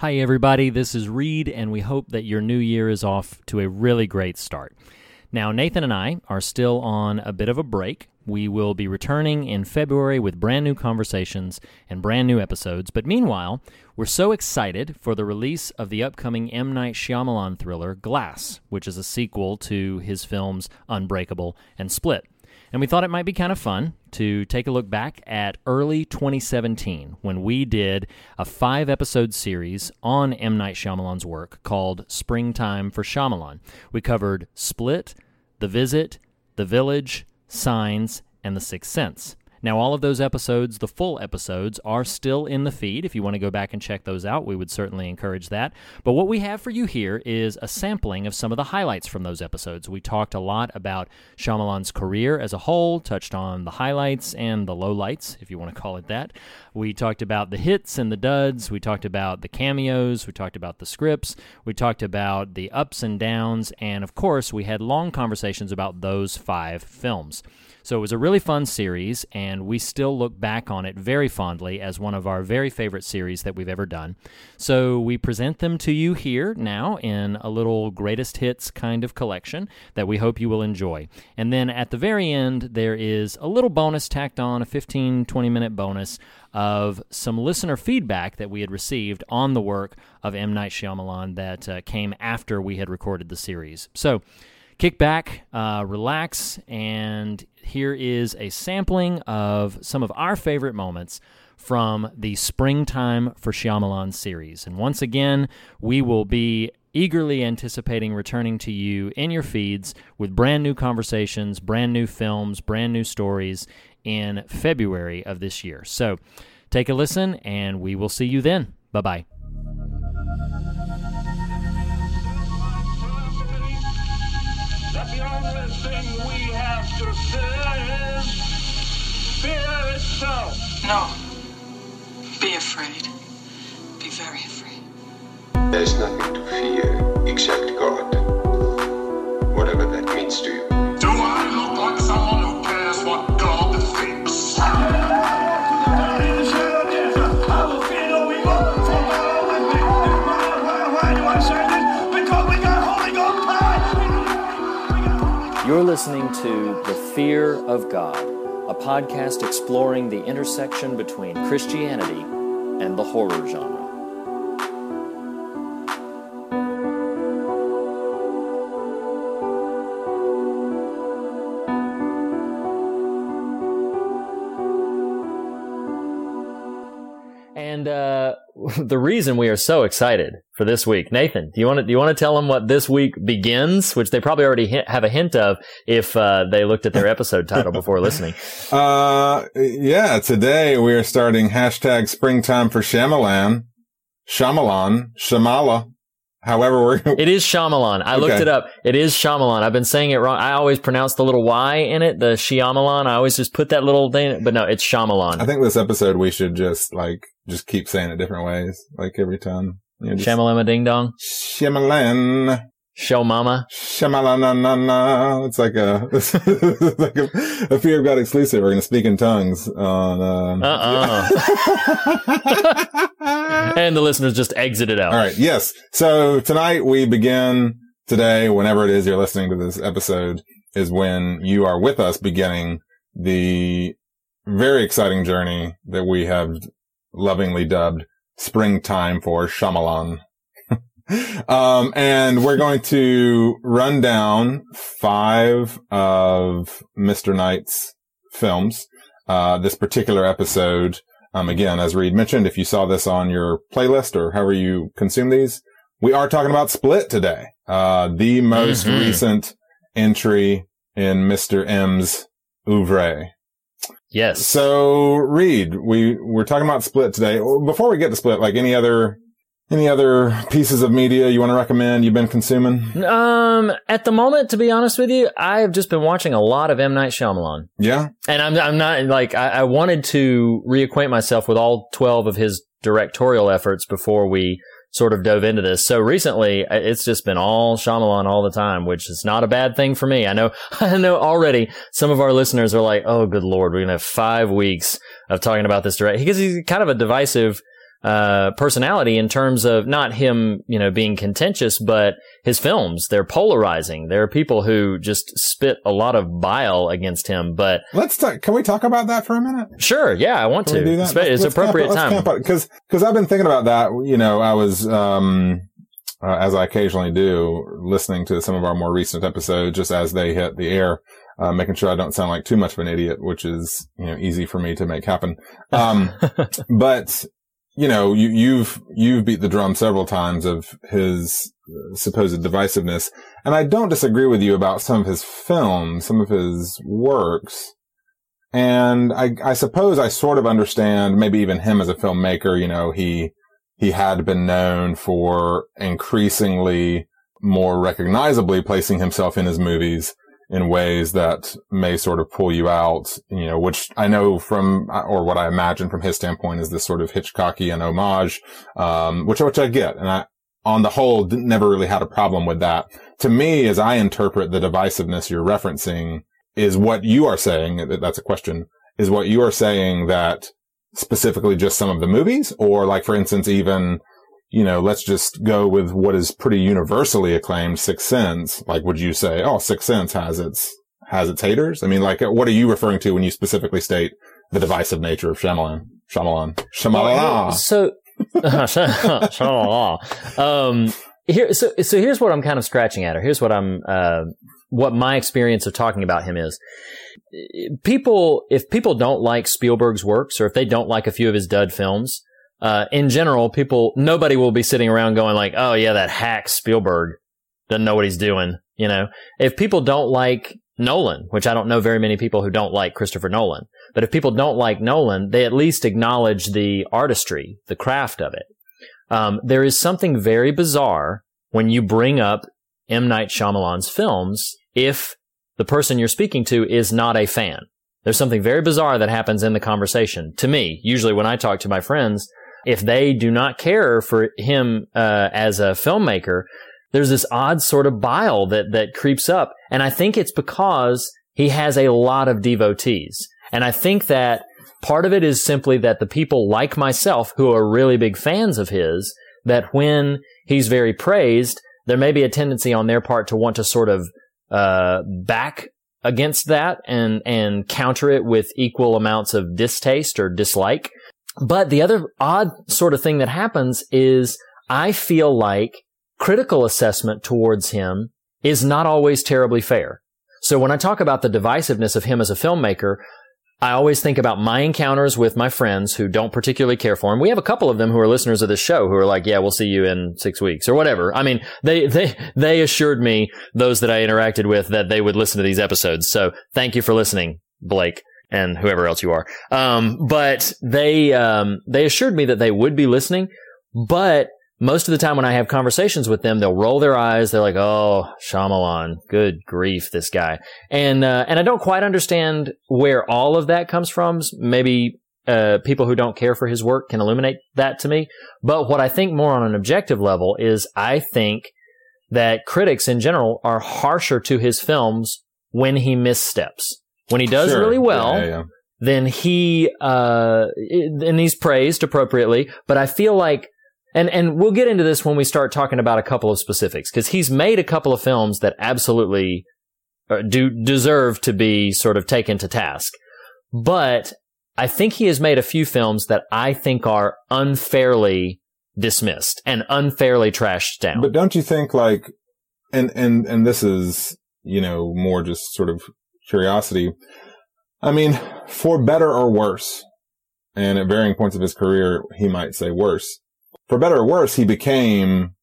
Hi, everybody. This is Reed, and we hope that your new year is off to a really great start. Now, Nathan and I are still on a bit of a break. We will be returning in February with brand new conversations and brand new episodes. But meanwhile, we're so excited for the release of the upcoming M. Night Shyamalan thriller Glass, which is a sequel to his films Unbreakable and Split. And we thought it might be kind of fun to take a look back at early 2017 when we did a five episode series on M. Night Shyamalan's work called Springtime for Shyamalan. We covered Split, The Visit, The Village, Signs, and The Sixth Sense. Now, all of those episodes, the full episodes, are still in the feed. If you want to go back and check those out, we would certainly encourage that. But what we have for you here is a sampling of some of the highlights from those episodes. We talked a lot about Shyamalan's career as a whole, touched on the highlights and the lowlights, if you want to call it that. We talked about the hits and the duds. We talked about the cameos. We talked about the scripts. We talked about the ups and downs. And of course, we had long conversations about those five films. So it was a really fun series, and we still look back on it very fondly as one of our very favorite series that we've ever done. So we present them to you here now in a little greatest hits kind of collection that we hope you will enjoy. And then at the very end, there is a little bonus tacked on, a 15, 20 minute bonus of some listener feedback that we had received on the work of M. Night Shyamalan that uh, came after we had recorded the series. So, kick back, uh, relax, and here is a sampling of some of our favorite moments from the Springtime for Shyamalan series. And once again, we will be eagerly anticipating returning to you in your feeds with brand new conversations, brand new films, brand new stories in February of this year. So take a listen, and we will see you then. Bye bye. Only we have to fear is fear itself. No. Be afraid. Be very afraid. There's nothing to fear except God. Whatever that means to you. You're listening to The Fear of God, a podcast exploring the intersection between Christianity and the horror genre. And uh, the reason we are so excited for this week, Nathan, do you want to do you want to tell them what this week begins, which they probably already hint, have a hint of if uh, they looked at their episode title before listening. Uh, yeah, today we are starting hashtag springtime for Shyamalan, Shyamalan, Shamala. However, we're It is Shyamalan. I looked it up. It is Shyamalan. I've been saying it wrong. I always pronounce the little Y in it, the Shyamalan. I always just put that little thing, but no, it's Shyamalan. I think this episode we should just like just keep saying it different ways, like every time. You know, Shamalama Ding Dong. Shyamalan, Show Mama. Shyamalan. It's like a it's like a, a Fear of God exclusive. We're gonna speak in tongues on. Uh uh and the listeners just exited out. All right. Yes. So tonight we begin today, whenever it is you're listening to this episode, is when you are with us beginning the very exciting journey that we have lovingly dubbed springtime for Shyamalan. Um, and we're going to run down five of Mr. Night's films. Uh, this particular episode, um, again, as Reed mentioned, if you saw this on your playlist or however you consume these, we are talking about Split today. Uh, the most Mhm. recent entry in Mr. M's oeuvre. Yes. So, Reed, we, we're talking about Split today. Before we get to Split, like any other, any other pieces of media you want to recommend you've been consuming? Um, at the moment, to be honest with you, I've just been watching a lot of M Night Shyamalan, Yeah. and I'm I'm not like I, I wanted to reacquaint myself with all twelve of his directorial efforts before we sort of dove into this. So recently, it's just been all Shyamalan all the time, which is not a bad thing for me. I know, I know already some of our listeners are like, "Oh, good lord, we're gonna have five weeks of talking about this direct," because he's kind of a divisive uh, personality in terms of not him, you know, being contentious, but his films. They're polarizing. There are people who just spit a lot of bile against him. But Let's talk. Can we talk about that for a minute? sure, yeah, I want Can to. do that? It's, it's appropriate time. because because I've been thinking about that. You know, I was um uh, as I occasionally do, listening to some of our more recent episodes just as they hit the air, uh, making sure I don't sound like too much of an idiot, which is you know easy for me to make happen. Um, but you know, you, you've you've beat the drum several times of his uh, supposed divisiveness, and I don't disagree with you about some of his films, some of his works. And I, I suppose I sort of understand maybe even him as a filmmaker, you know, he, he had been known for increasingly more recognizably placing himself in his movies in ways that may sort of pull you out, you know, which I know from, or what I imagine from his standpoint is this sort of Hitchcockian homage, um, which, which I get. And I, on the whole, never really had a problem with that. To me, as I interpret the divisiveness you're referencing, is what you are saying, that's a question, is what you are saying that specifically just some of the movies? Or like, for instance, even, you know, let's just go with what is pretty universally acclaimed, Sixth Sense. Like, would you say, oh, Sixth Sense has its, has its haters? I mean, like, what are you referring to when you specifically state the divisive nature of Shyamalan? Shyamalan. Shyamalan. So, Shamalan. um, here, so, so here's what I'm kind of scratching at, or here's what I'm, uh, what my experience of talking about him is. People, if people don't like Spielberg's works, or if they don't like a few of his dud films, uh, in general, people, nobody will be sitting around going like, oh yeah, that hack Spielberg doesn't know what he's doing. You know, if people don't like Nolan, which I don't know very many people who don't like Christopher Nolan, but if people don't like Nolan, they at least acknowledge the artistry, the craft of it. Um, there is something very bizarre when you bring up M. Night Shyamalan's films if the person you're speaking to is not a fan. There's something very bizarre that happens in the conversation. To me, usually when I talk to my friends, if they do not care for him uh, as a filmmaker, there's this odd sort of bile that that creeps up, and I think it's because he has a lot of devotees, and I think that part of it is simply that the people like myself who are really big fans of his, that when he's very praised, there may be a tendency on their part to want to sort of uh, back against that and and counter it with equal amounts of distaste or dislike. But the other odd sort of thing that happens is I feel like critical assessment towards him is not always terribly fair. So when I talk about the divisiveness of him as a filmmaker, I always think about my encounters with my friends who don't particularly care for him. We have a couple of them who are listeners of this show who are like, yeah, we'll see you in six weeks or whatever. I mean, they, they, they assured me, those that I interacted with, that they would listen to these episodes. So thank you for listening, Blake and whoever else you are. Um, but they, um, they assured me that they would be listening, but most of the time when I have conversations with them, they'll roll their eyes. They're like, "Oh, Shyamalan, good grief, this guy." And uh, and I don't quite understand where all of that comes from. Maybe uh, people who don't care for his work can illuminate that to me. But what I think more on an objective level is, I think that critics in general are harsher to his films when he missteps. When he does Sure. really well, Yeah, yeah. then he uh and he's praised appropriately but i feel like and and we'll get into this when we start talking about a couple of specifics because he's made a couple of films that absolutely uh, do deserve to be sort of taken to task but i think he has made a few films that i think are unfairly dismissed and unfairly trashed down But don't you think like, and, and, and this is, you know, more just sort of curiosity. I mean, for better or worse, and at varying points of his career, he might say worse. For better or worse, he became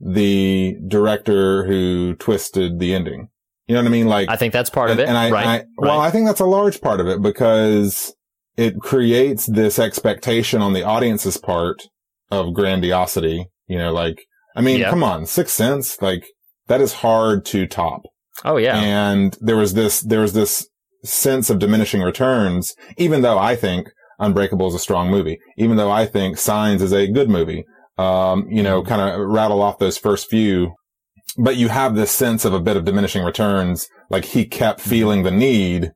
the director who twisted the ending. You know what I mean? Like, i think that's part of it and I, right, I- well, right. I think that's a large part of it because it creates this expectation on the audience's part of grandiosity. You know, like, I mean, Yeah. come on, Sixth Sense, like, that is hard to top. Oh yeah And there was this, there was this sense of diminishing returns, even though I think Unbreakable is a strong movie, even though I think Signs is a good movie. Um, you know, kind of rattle off those first few, but you have this sense of a bit of diminishing returns. Like he kept feeling the need.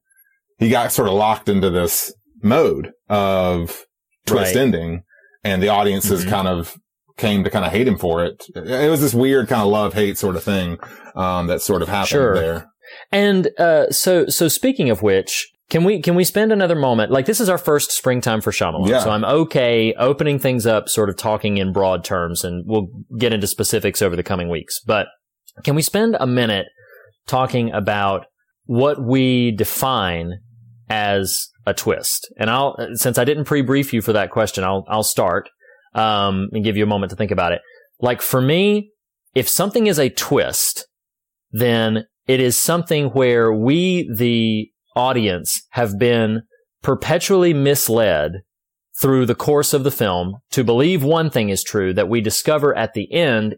He got sort of locked into this mode of twist Right. ending. and the audiences Mhm. kind of came to kind of hate him for it. It was this weird kind of love hate sort of thing um, that sort of happened Sure. there. And uh, so, so speaking of which, can we can we spend another moment? Like this is our first springtime for Shyamalan, Yeah. so I'm okay opening things up, sort of talking in broad terms, and we'll get into specifics over the coming weeks. But can we spend a minute talking about what we define as a twist? And I'll since I didn't pre-brief you for that question, I'll I'll start um, and give you a moment to think about it. Like for me, if something is a twist, then it is something where we, the audience, have been perpetually misled through the course of the film to believe one thing is true that we discover at the end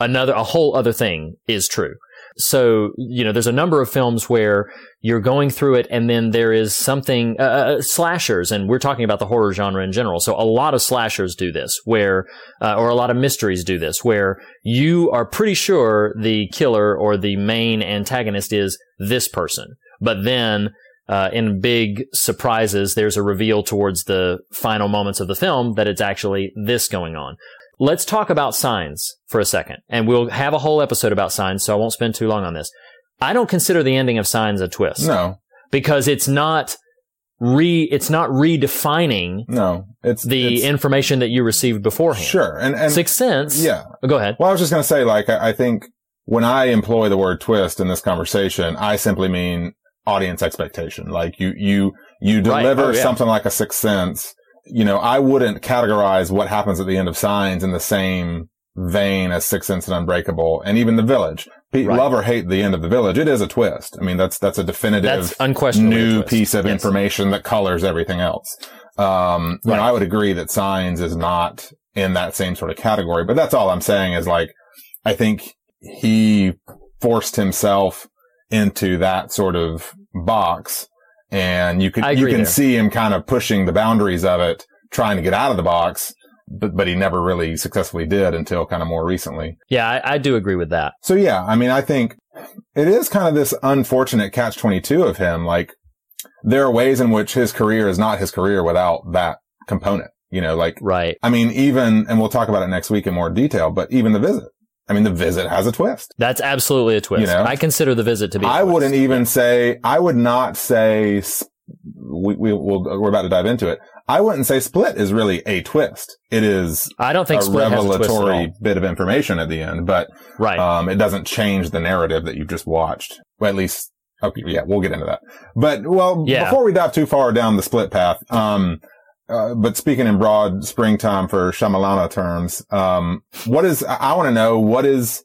another, a whole other thing is true. So, you know, there's a number of films where you're going through it and then there is something, uh, uh, slashers, and we're talking about the horror genre in general. So a lot of slashers do this where, uh, or a lot of mysteries do this where you are pretty sure the killer or the main antagonist is this person. But then, uh, in big surprises, there's a reveal towards the final moments of the film that it's actually this going on. Let's talk about signs for a second, and we'll have a whole episode about signs, so I won't spend too long on this. I don't consider the ending of signs a twist No, because it's not re, it's not redefining no, it's the it's, information that you received beforehand. sure, and and Sixth Sense. yeah. Oh, Go ahead. Well, I was just going to say, like, I, I think when I employ the word twist in this conversation, I simply mean audience expectation. Like you, you, you Right. Oh, deliver Oh, yeah. something like a sixth sense. You know, I wouldn't categorize what happens at the end of signs in the same vein as Sixth Sense and Unbreakable and even The Village. Right. Love or hate the end of The Village. It is a twist. I mean, that's, that's a definitive That's new piece of Yes. information that colors everything else. Um, Right. I would agree that signs is not in that same sort of category, but that's all I'm saying is like, I think he forced himself into that sort of box and you can, you can there. see him kind of pushing the boundaries of it, trying to get out of the box, but, but he never really successfully did until kind of more recently. Yeah, I, I do agree with that. So yeah, I mean, I think it is kind of this unfortunate catch 22 of him. Like there are ways in which his career is not his career without that component, you know, like, Right. I mean, even, and we'll talk about it next week in more detail, but even the visit. I mean, the visit has a twist. That's absolutely a twist. You know? I consider the visit to be. a I twist. wouldn't even say, I would not say, we, we, we'll, we're about to dive into it. I wouldn't say split is really a twist. It is I don't think a Split has a twist at revelatory all. bit of information at the end, but Right. um, it doesn't change the narrative that you've just watched. Well, at least, okay, yeah, we'll get into that. But, well, Yeah. before we dive too far down the split path, um, uh, but speaking in broad springtime for Shyamalana terms, um, what is, I, want to know what is,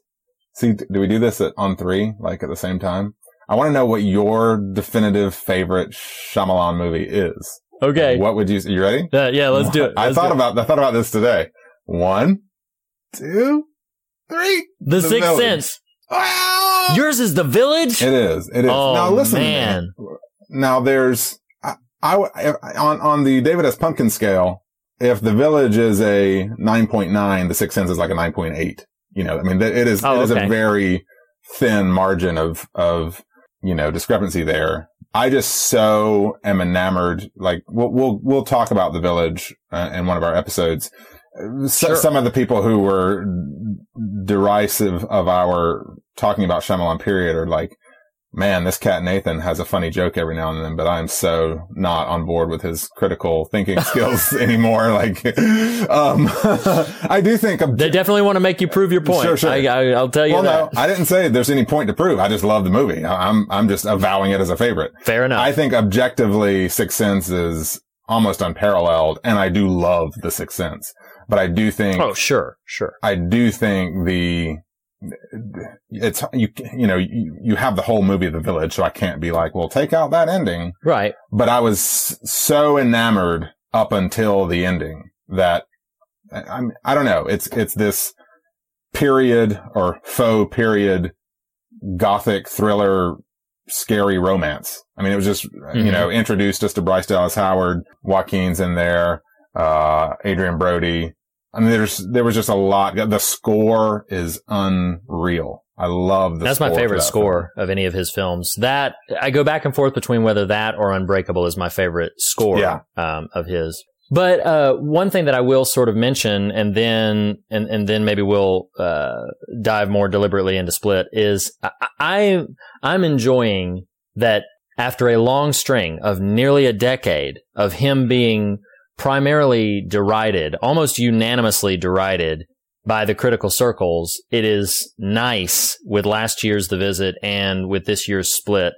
see, do we do this at, on three, like at the same time? I want to know what your definitive favorite Shyamalan movie is. okay. What would you, you ready? Uh, yeah, let's do it. I Let's thought do it. about, I thought about this today. One, two, three. the, The Sixth Village. Sense. Wow! Yours is the Village. It is. It is. Oh, now listen, man. Now there's, I, if- on on the David S. Pumpkin scale, if the Village is a 9.9, the Sixth Sense is like a 9.8. You know, I mean, it is Oh, it is okay. a very thin margin of of you know discrepancy there. I just so am enamored. Like we'll we'll we'll talk about the Village uh, in one of our episodes. So, Sure. Some of the people who were derisive of our talking about Shyamalan period are like, man, this cat Nathan has a funny joke every now and then, but I'm so not on board with his critical thinking skills anymore. Like, um, I do think, ob- They definitely want to make you prove your point. Sure, sure. I, I, I'll tell you well, that. no, I didn't say there's any point to prove. I just love the movie. I'm, I'm just avowing it as a favorite. Fair enough. I think objectively Sixth Sense is almost unparalleled and I do love the Sixth Sense, but I do think oh, sure, sure. I do think the it's you you know you, you have the whole movie of the village so I can't be like well take out that ending Right. but I was so enamored up until the ending that I- I'm I don't know it's it's this period or faux period gothic thriller scary romance I mean it was just you Mhm. know introduced us to Bryce Dallas Howard Joaquin's in there uh Adrien Brody I mean, there's, there was just a lot. The score is unreal. I love the That's my favorite that score of any of his films. That I go back and forth between whether that or Unbreakable is my favorite score Yeah. um, of his. But uh, one thing that I will sort of mention, and then and, and then maybe we'll uh, dive more deliberately into Split is I, I I'm enjoying that after a long string of nearly a decade of him being primarily derided, almost unanimously derided by the critical circles, it is nice with last year's The Visit and with this year's Split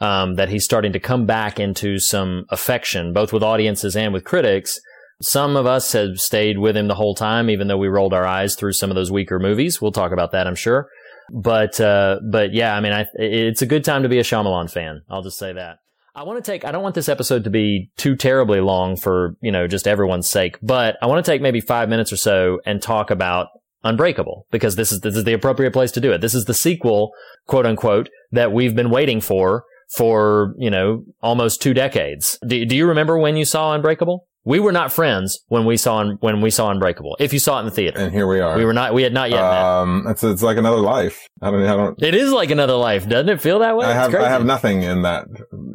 um, that he's starting to come back into some affection, both with audiences and with critics. Some of us have stayed with him the whole time, even though we rolled our eyes through some of those weaker movies. We'll talk about that, I'm sure. But uh, but yeah, I mean, I, it's a good time to be a Shyamalan fan. I'll just say that. I want to take. I don't want this episode to be too terribly long for you know just everyone's sake, but I want to take maybe five minutes or so and talk about Unbreakable because this is this is the appropriate place to do it. This is the sequel, quote unquote, that we've been waiting for for you know almost two decades. Do, do you remember when you saw Unbreakable? We were not friends when we saw when we saw Unbreakable. If you saw it in the theater, And here we are. we were not. We had not yet met. Um, it's it's like another life. I don't. I don't. It is like another life, doesn't it feel that way? I have. I have nothing in that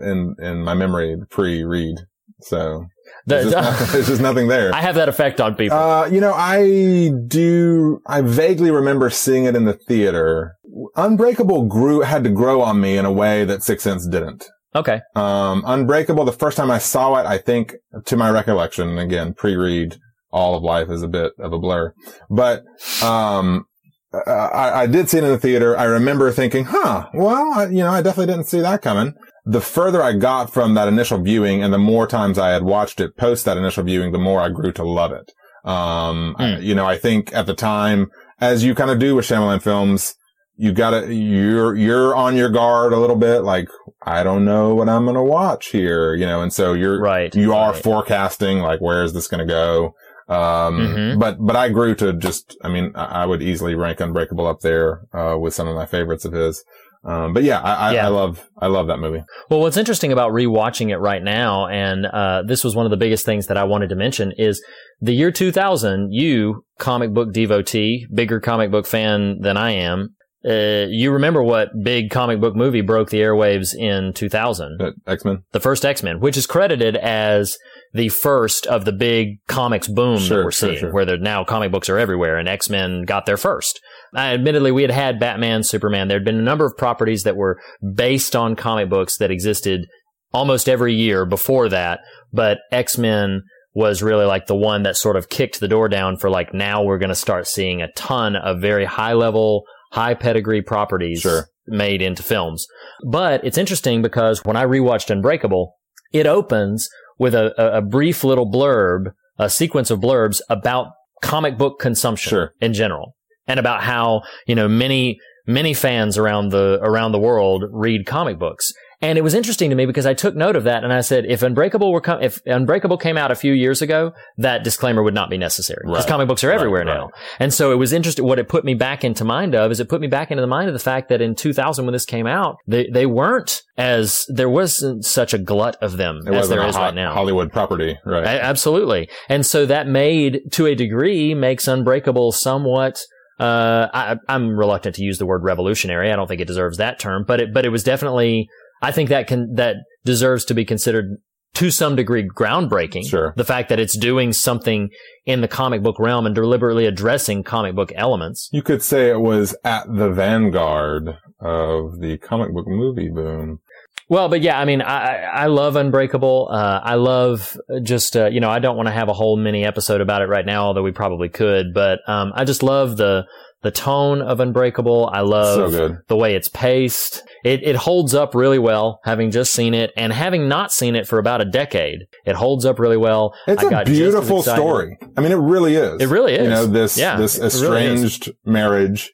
in in my memory pre-Reed. So The- there's just, not- there's just nothing there. I have that effect on people. Uh, you know, I do. I vaguely remember seeing it in the theater. Unbreakable grew had to grow on me in a way that Sixth Sense didn't. Okay, Um, Unbreakable, the first time I saw it, I think, to my recollection, again, pre-Reed, all of life is a bit of a blur, but, um, I, I did see it in the theater. I remember thinking, huh, well, I, you know, I definitely didn't see that coming. The further I got from that initial viewing and the more times I had watched it post that initial viewing, the more I grew to love it. Um, I- Hmm. you know, I think at the time, as you kind of do with Shyamalan films, you gotta, you're, you're on your guard a little bit, like, I don't know what I'm gonna watch here, you know, and so you're, right. you are right. forecasting, like, where is this gonna go? Um, Mhm. but, but I grew to just, I mean, I I would easily rank Unbreakable up there, uh, with some of my favorites of his. Um, but yeah, I, I, Yeah. I love, I love that movie. Well, what's interesting about rewatching it right now, and uh, this was one of the biggest things that I wanted to mention, is the year 2000. You, comic book devotee, bigger comic book fan than I am, uh, you remember what big comic book movie broke the airwaves in 2000? But X-Men. The first X Men, which is credited as the first of the big comics boom Sure, that we're sure, seeing, sure. where there now comic books are everywhere, and X Men got there first. Uh, admittedly, we had had Batman, Superman. There had been a number of properties that were based on comic books that existed almost every year before that, but X Men was really like the one that sort of kicked the door down for like now we're going to start seeing a ton of very high level, high pedigree properties Sure. made into films. But it's interesting because when I rewatched Unbreakable, it opens with a, a, brief little blurb, a sequence of blurbs about comic book consumption Sure. in general and about how, you know, many, many fans around the, around the world read comic books. And it was interesting to me because I took note of that and I said, if Unbreakable were com- if Unbreakable came out a few years ago, that disclaimer would not be necessary because Right. comic books are everywhere right. now. And so it was interesting. What it put me back into mind of is it put me back into the mind of the fact that in 2000, when this came out, they, they weren't as, there wasn't such a glut of them It as there is right now. Hollywood property, right? A- absolutely. And so that made, to a degree, makes Unbreakable somewhat, uh, I, I'm reluctant to use the word revolutionary. I don't think it deserves that term, but it, but it was definitely, I think that can, that deserves to be considered to some degree groundbreaking. Sure. The fact that it's doing something in the comic book realm and deliberately addressing comic book elements. you could say it was at the vanguard of the comic book movie boom. Well, but yeah, I mean, I, I love Unbreakable. Uh, I love just, uh, you know, I don't want to have a whole mini episode about it right now, although we probably could, but, um, I just love the, the tone of Unbreakable. I love so good. the way it's paced. It, it holds up really well, having just seen it and having not seen it for about a decade. It holds up really well. It's I a beautiful story. I mean, it really is. It really is. You know, this, Yeah, this it really estranged marriage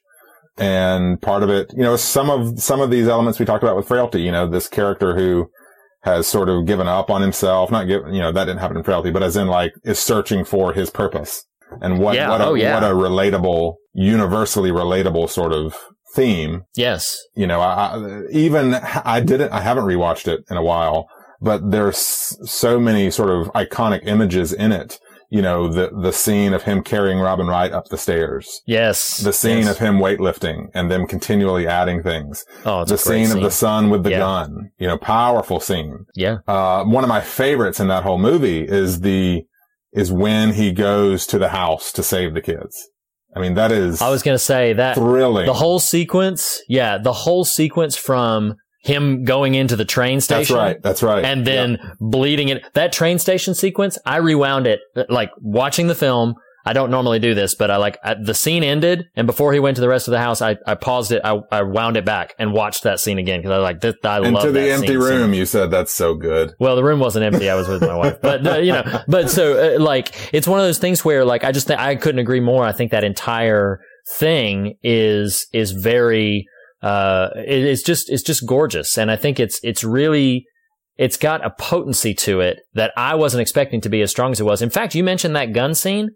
and part of it, you know, some of, some of these elements we talked about with frailty, you know, this character who has sort of given up on himself, not given, you know, that didn't happen in frailty, but as in like is searching for his purpose and what, Yeah, what a, oh, yeah. what a relatable, universally relatable sort of theme Yes. you know, I, I even I didn't, I haven't rewatched it in a while, but there's so many sort of iconic images in it. You know, the, the scene of him carrying Robin Wright up the stairs, Yes. the scene Yes. of him weightlifting and them continually adding things, oh, it's the a great scene, of the son with the Yeah. gun, you know, powerful scene. yeah. Uh, one of my favorites in that whole movie is the, is when he goes to the house to save the kids. I mean, that is I was going to say that thrilling. the whole sequence, yeah, the whole sequence from him going into the train station. That's right. That's right. And then bleeding it. That train station sequence, I rewound it, like watching the film. I don't normally do this, but I like I, the scene ended, and before he went to the rest of the house, I, I paused it, I, I wound it back and watched that scene again because I was like, this, I and love to the empty so room, much. you said that's so good. Well, the room wasn't empty. I was with my wife, but uh, you know, but so uh, like it's one of those things where like I just th- I couldn't agree more. I think that entire thing is is very uh it- it's just it's just gorgeous, and I think it's it's really it's got a potency to it that I wasn't expecting to be as strong as it was. In fact, you mentioned that gun scene.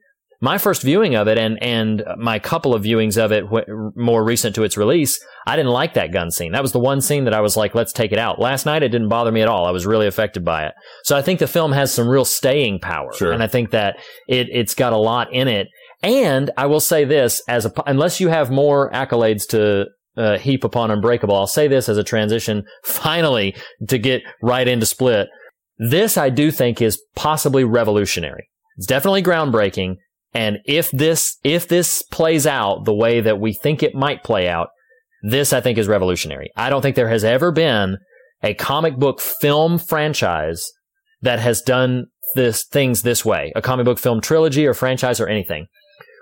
My first viewing of it and and my couple of viewings of it wh- more recent to its release, I didn't like that gun scene. That was the one scene that I was like, let's take it out. Last night it didn't bother me at all. I was really affected by it. So I think the film has some real staying power. Sure. And I think that it it's got a lot in it. And I will say this as a unless you have more accolades to uh, heap upon Unbreakable, I'll say this as a transition finally to get right into Split. This I do think is possibly revolutionary. It's definitely groundbreaking. And if this, if this plays out the way that we think it might play out, this I think is revolutionary. I don't think there has ever been a comic book film franchise that has done this things this way. A comic book film trilogy or franchise or anything.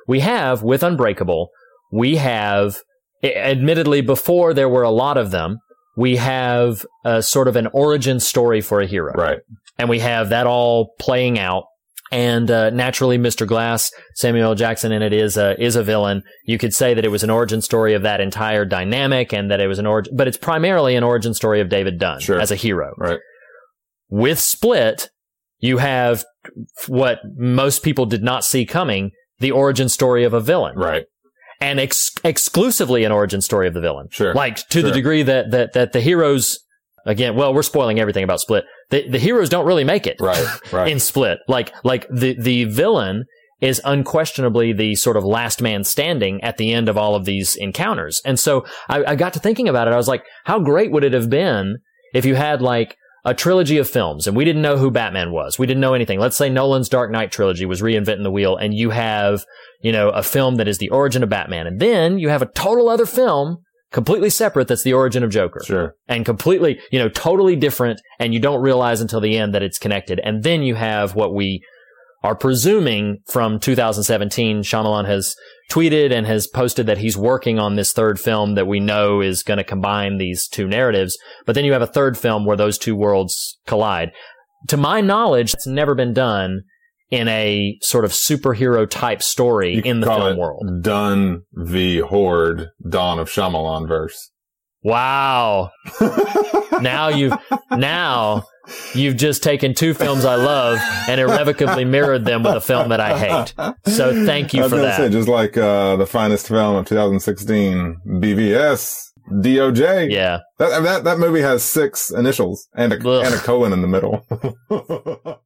We have with Unbreakable, we have admittedly before there were a lot of them, we have a sort of an origin story for a hero Right. and we have that all playing out. And uh, naturally, Mr. Glass, Samuel L. Jackson in it is a is a villain. You could say that it was an origin story of that entire dynamic, and that it was an origin, but it's primarily an origin story of David Dunn Sure. as a hero. Right. With Split, you have what most people did not see coming: the origin story of a villain Right. and ex- exclusively an origin story of the villain. Sure. Like to the degree that that that the heroes again, well, we're spoiling everything about Split. The the heroes don't really make it. Right. Right. In Split. Like like the the villain is unquestionably the sort of last man standing at the end of all of these encounters. And so I, I got to thinking about it. I was like, how great would it have been if you had like a trilogy of films and we didn't know who Batman was. We didn't know anything. Let's say Nolan's Dark Knight trilogy was reinventing the wheel and you have, you know, a film that is the origin of Batman. And then you have a total other film completely separate that's the origin of Joker Sure. and completely, you know, totally different. And you don't realize until the end that it's connected. And then you have what we are presuming from 2017. Shyamalan has tweeted and has posted that he's working on this third film that we know is going to combine these two narratives. But then you have a third film where those two worlds collide. To my knowledge, it's never been done in a sort of superhero type story You in the film world. Dunn v Horde, Dawn of Shyamalan verse. Wow. now you've now you've just taken two films I love and irrevocably mirrored them with a film that I hate. So thank you for that. say, just like uh, the finest film of 2016, BVS, DOJ. yeah. That, that that movie has six initials and a Ugh. and a colon in the middle.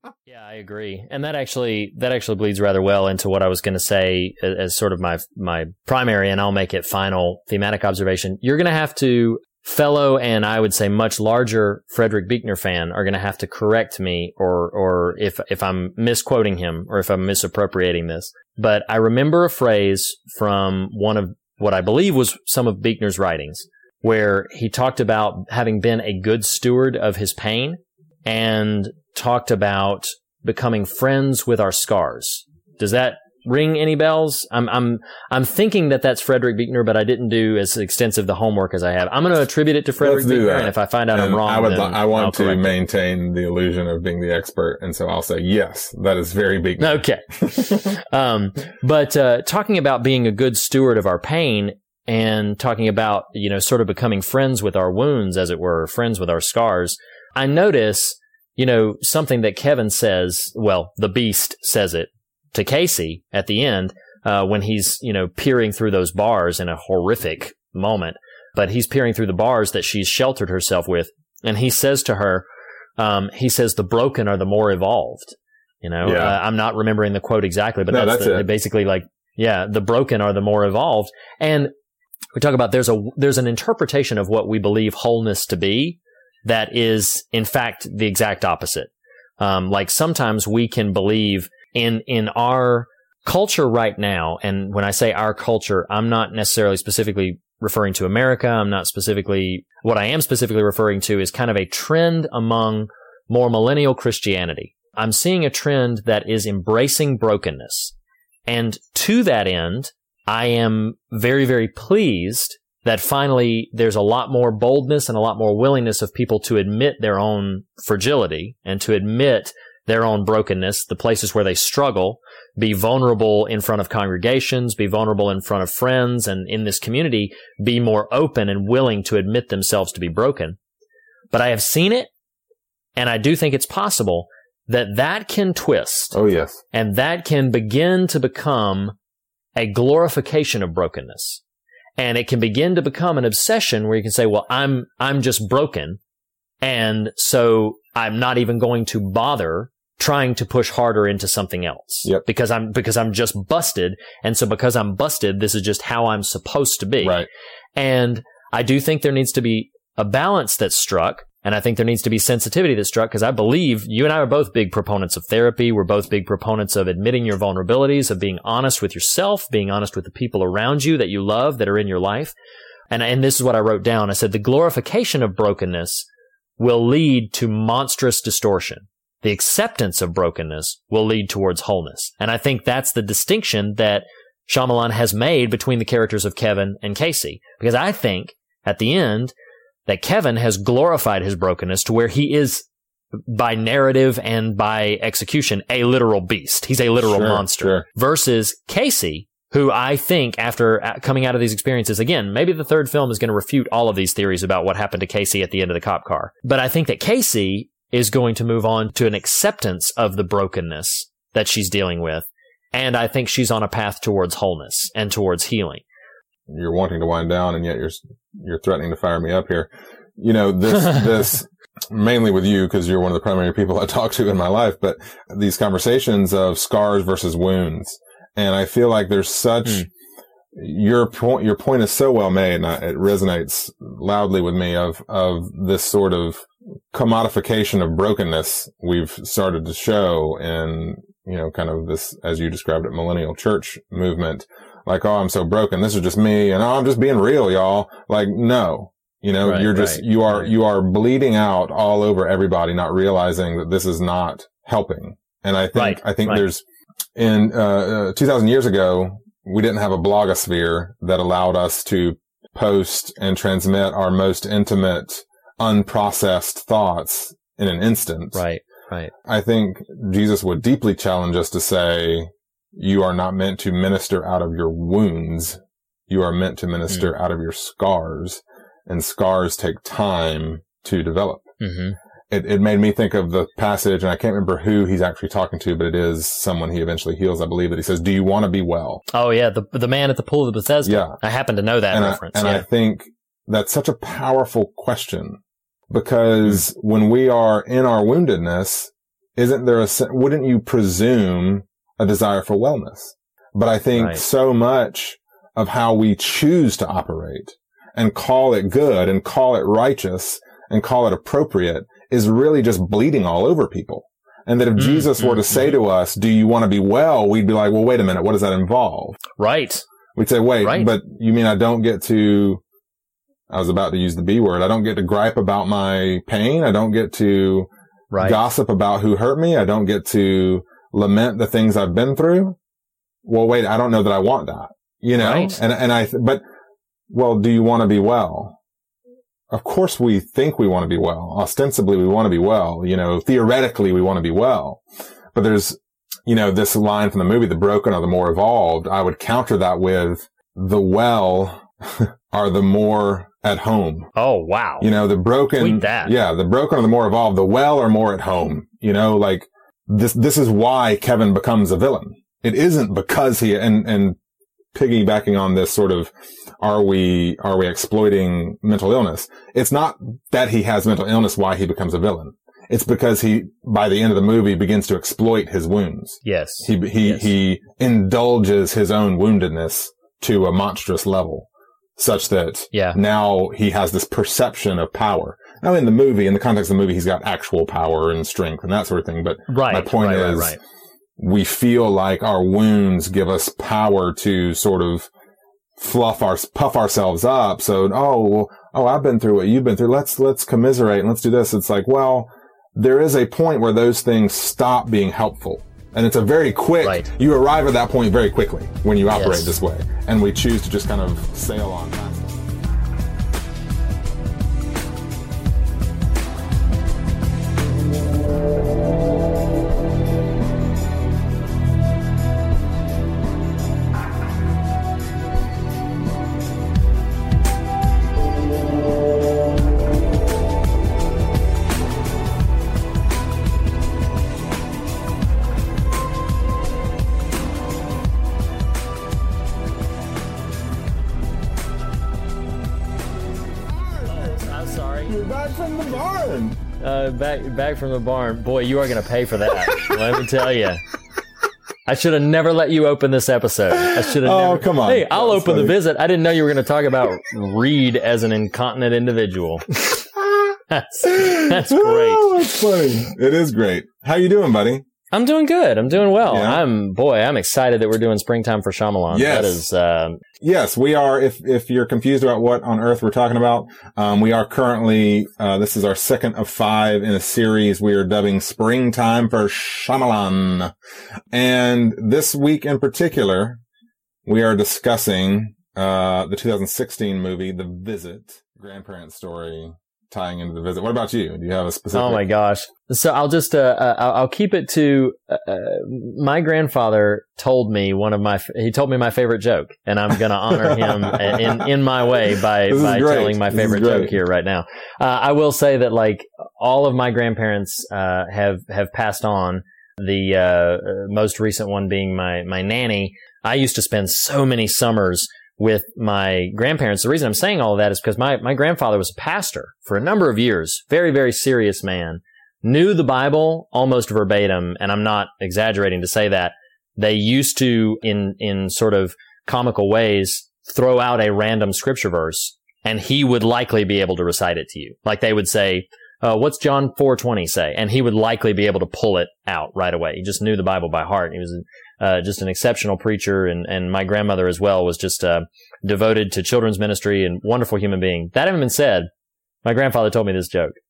I agree. And that actually that actually bleeds rather well into what I was going to say as, as sort of my my primary and I'll make it final thematic observation. You're going to have to fellow and I would say much larger Frederick Buechner fan are going to have to correct me or or if if I'm misquoting him or if I'm misappropriating this. But I remember a phrase from one of what I believe was some of Buechner's writings where he talked about having been a good steward of his pain and talked about becoming friends with our scars. Does that ring any bells? I'm I'm I'm thinking that that's Frederick Buechner, but I didn't do as extensive the homework as I have. I'm going to attribute it to Frederick Buechner, that. and if I find out I'm wrong, I would. I want to correct it. maintain the illusion of being the expert, and so I'll say yes. That is very big. Okay. um, but uh, talking about being a good steward of our pain and talking about, you know, sort of becoming friends with our wounds, as it were, friends with our scars, I notice, you know, something that Kevin says, well, the beast says it to Casey at the end uh, when he's, you know, peering through those bars in a horrific moment. But he's peering through the bars that she's sheltered herself with. And he says to her, um, he says, the broken are the more evolved. You know, Yeah. uh, I'm not remembering the quote exactly, but No, that's, that's the, basically like, yeah, the broken are the more evolved. And we talk about there's a there's an interpretation of what we believe wholeness to be that is in fact the exact opposite. Um, like sometimes we can believe in in our culture right now, and when I say our culture, I'm not necessarily specifically referring to America. I'm not specifically what I am specifically referring to is kind of a trend among more millennial Christianity. I'm seeing a trend that is embracing brokenness. And to that end, I am very, very pleased that finally there's a lot more boldness and a lot more willingness of people to admit their own fragility and to admit their own brokenness, the places where they struggle, be vulnerable in front of congregations, be vulnerable in front of friends and in this community, be more open and willing to admit themselves to be broken. But I have seen it and I do think it's possible that that can twist Oh yes. and that can begin to become a glorification of brokenness. And it can begin to become an obsession where you can say, well, I'm, I'm just broken. And so I'm not even going to bother trying to push harder into something else. Yep. Because I'm, because I'm just busted. And so because I'm busted, this is just how I'm supposed to be. Right. And I do think there needs to be a balance that's struck. And I think there needs to be sensitivity that's struck because I believe you and I are both big proponents of therapy. We're both big proponents of admitting your vulnerabilities, of being honest with yourself, being honest with the people around you that you love, that are in your life. And, and this is what I wrote down. I said, the glorification of brokenness will lead to monstrous distortion. The acceptance of brokenness will lead towards wholeness. And I think that's the distinction that Shyamalan has made between the characters of Kevin and Casey. Because I think at the end that Kevin has glorified his brokenness to where he is by narrative and by execution a literal beast. He's a literal Sure, monster. sure. Versus Casey, who I think after uh, coming out of these experiences again, maybe the third film is going to refute all of these theories about what happened to Casey at the end of the cop car. But I think that Casey is going to move on to an acceptance of the brokenness that she's dealing with. And I think she's on a path towards wholeness and towards healing. You're wanting to wind down, and yet you're you're threatening to fire me up here. You know this this mainly with you because you're one of the primary people I talk to in my life. But these conversations of scars versus wounds, and I feel like there's such Hmm. your point. Your point is so well made, and I, it resonates loudly with me. Of of this sort of commodification of brokenness we've started to show in you know kind of this as you described it millennial church movement like, oh, I'm so broken. This is just me. And oh, I'm just being real, y'all. Like, no, you know, Right, you're just, right, you are, right. you are bleeding out all over everybody, not realizing that this is not helping. And I think, I think there's in, uh, uh, 2000 years ago, we didn't have a blogosphere that allowed us to post and transmit our most intimate, unprocessed thoughts in an instant. Right. Right. I think Jesus would deeply challenge us to say, you are not meant to minister out of your wounds. You are meant to minister out of your scars and scars take time to develop. hmm It, it made me think of the passage and I can't remember who he's actually talking to, but it is someone he eventually heals. I believe that he says, do you want to be well? Oh yeah, the the man at the pool of Bethesda. Yeah. I happen to know that and reference. I, and yeah. I think that's such a powerful question because when we are in our woundedness, isn't there a, wouldn't you presume a desire for wellness? But I think Right. so much of how we choose to operate and call it good and call it righteous and call it appropriate is really just bleeding all over people. And that if Mm, Jesus were mm, to say to us, do you want to be well? We'd be like, well, wait a minute. What does that involve? right. We'd say, wait, Right. but you mean I don't get to, I was about to use the B word. I don't get to gripe about my pain. I don't get to Right. gossip about who hurt me. I don't get to lament the things I've been through. Well, wait, I don't know that I want that, you know? Right. And, and I, but, well, do you want to be well? Of course we think we want to be well. Ostensibly we want to be well. You know, theoretically we want to be well, but there's, you know, this line from the movie, the broken are the more evolved. I would counter that with the well are the more at home. Oh wow. You know, the broken, that. yeah, the broken are the more evolved. The well are more at home. You know, like this, this is why Kevin becomes a villain. It isn't because he, and, and piggybacking on this sort of, are we, are we exploiting mental illness? It's not that he has mental illness why he becomes a villain. It's because he, by the end of the movie, begins to exploit his wounds. yes. He, he, Yes. he indulges his own woundedness to a monstrous level such that Yeah. now he has this perception of power. Now in the movie, in the context of the movie, he's got actual power and strength and that sort of thing. But Right. my point right, is, right, we feel like our wounds give us power to sort of fluff our, puff ourselves up. So, oh, oh, I've been through what you've been through. Let's, let's commiserate and let's do this. It's like, well, there is a point where those things stop being helpful. And it's a very quick, Right. you arrive at that point very quickly when you operate Yes. this way. And we choose to just kind of sail on past Back from the barn. Boy, you are going to pay for that. let me tell you. I should have never let you open this episode. I should have. Oh, never... come on. Hey, I'll That's open the visit. I didn't know you were going to talk about Reed as an incontinent individual. that's that's great. Oh, that's funny. It is great. How you doing, buddy? I'm doing good. I'm doing well. Yeah? I'm boy. I'm excited that we're doing springtime for Shyamalan. Yes. That is. Um, Yes, we are. If if you're confused about what on earth we're talking about, um, we are currently. Uh, this is our second of five in a series we are dubbing "Springtime for Shyamalan," and this week in particular, we are discussing uh, the 2016 movie "The Visit," grandparent story tying into the visit. What about you? Do you have a specific? Oh my gosh! So I'll just uh, uh, I'll I'll keep it to uh, uh, my grandfather told me one of my he told me my favorite joke, and I'm going to honor him in in my way by This by telling my favorite joke here right now. Uh, I will say that like all of my grandparents uh, have have passed on. The most recent one being my my nanny. I used to spend so many summers with my grandparents. The reason I'm saying all of that is because my, my grandfather was a pastor for a number of years. Very, very serious man. Knew the Bible almost verbatim. And I'm not exaggerating to say that. They used to, in, in sort of comical ways, throw out a random scripture verse and he would likely be able to recite it to you. Like they would say, uh, what's John 420 say? And he would likely be able to pull it out right away. He just knew the Bible by heart. He was uh, just an exceptional preacher, and, and my grandmother as well was just uh, devoted to children's ministry and wonderful human being. That having been said, my grandfather told me this joke.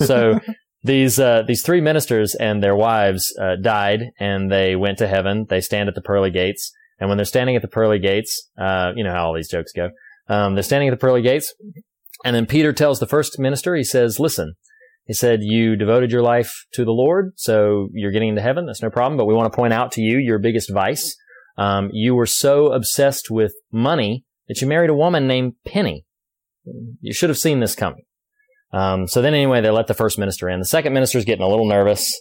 So these uh, these three ministers and their wives uh, died, and they went to heaven. They stand at the pearly gates, and when they're standing at the pearly gates, uh, you know how all these jokes go. Um, they're standing at the pearly gates, and then Peter tells the first minister, he says, "Listen." He said, you devoted your life to the Lord, so you're getting into heaven. That's no problem. But we want to point out to you your biggest vice. Um, you were so obsessed with money that you married a woman named Penny. You should have seen this coming. Um, so then anyway, they let the first minister in. The second minister's getting a little nervous,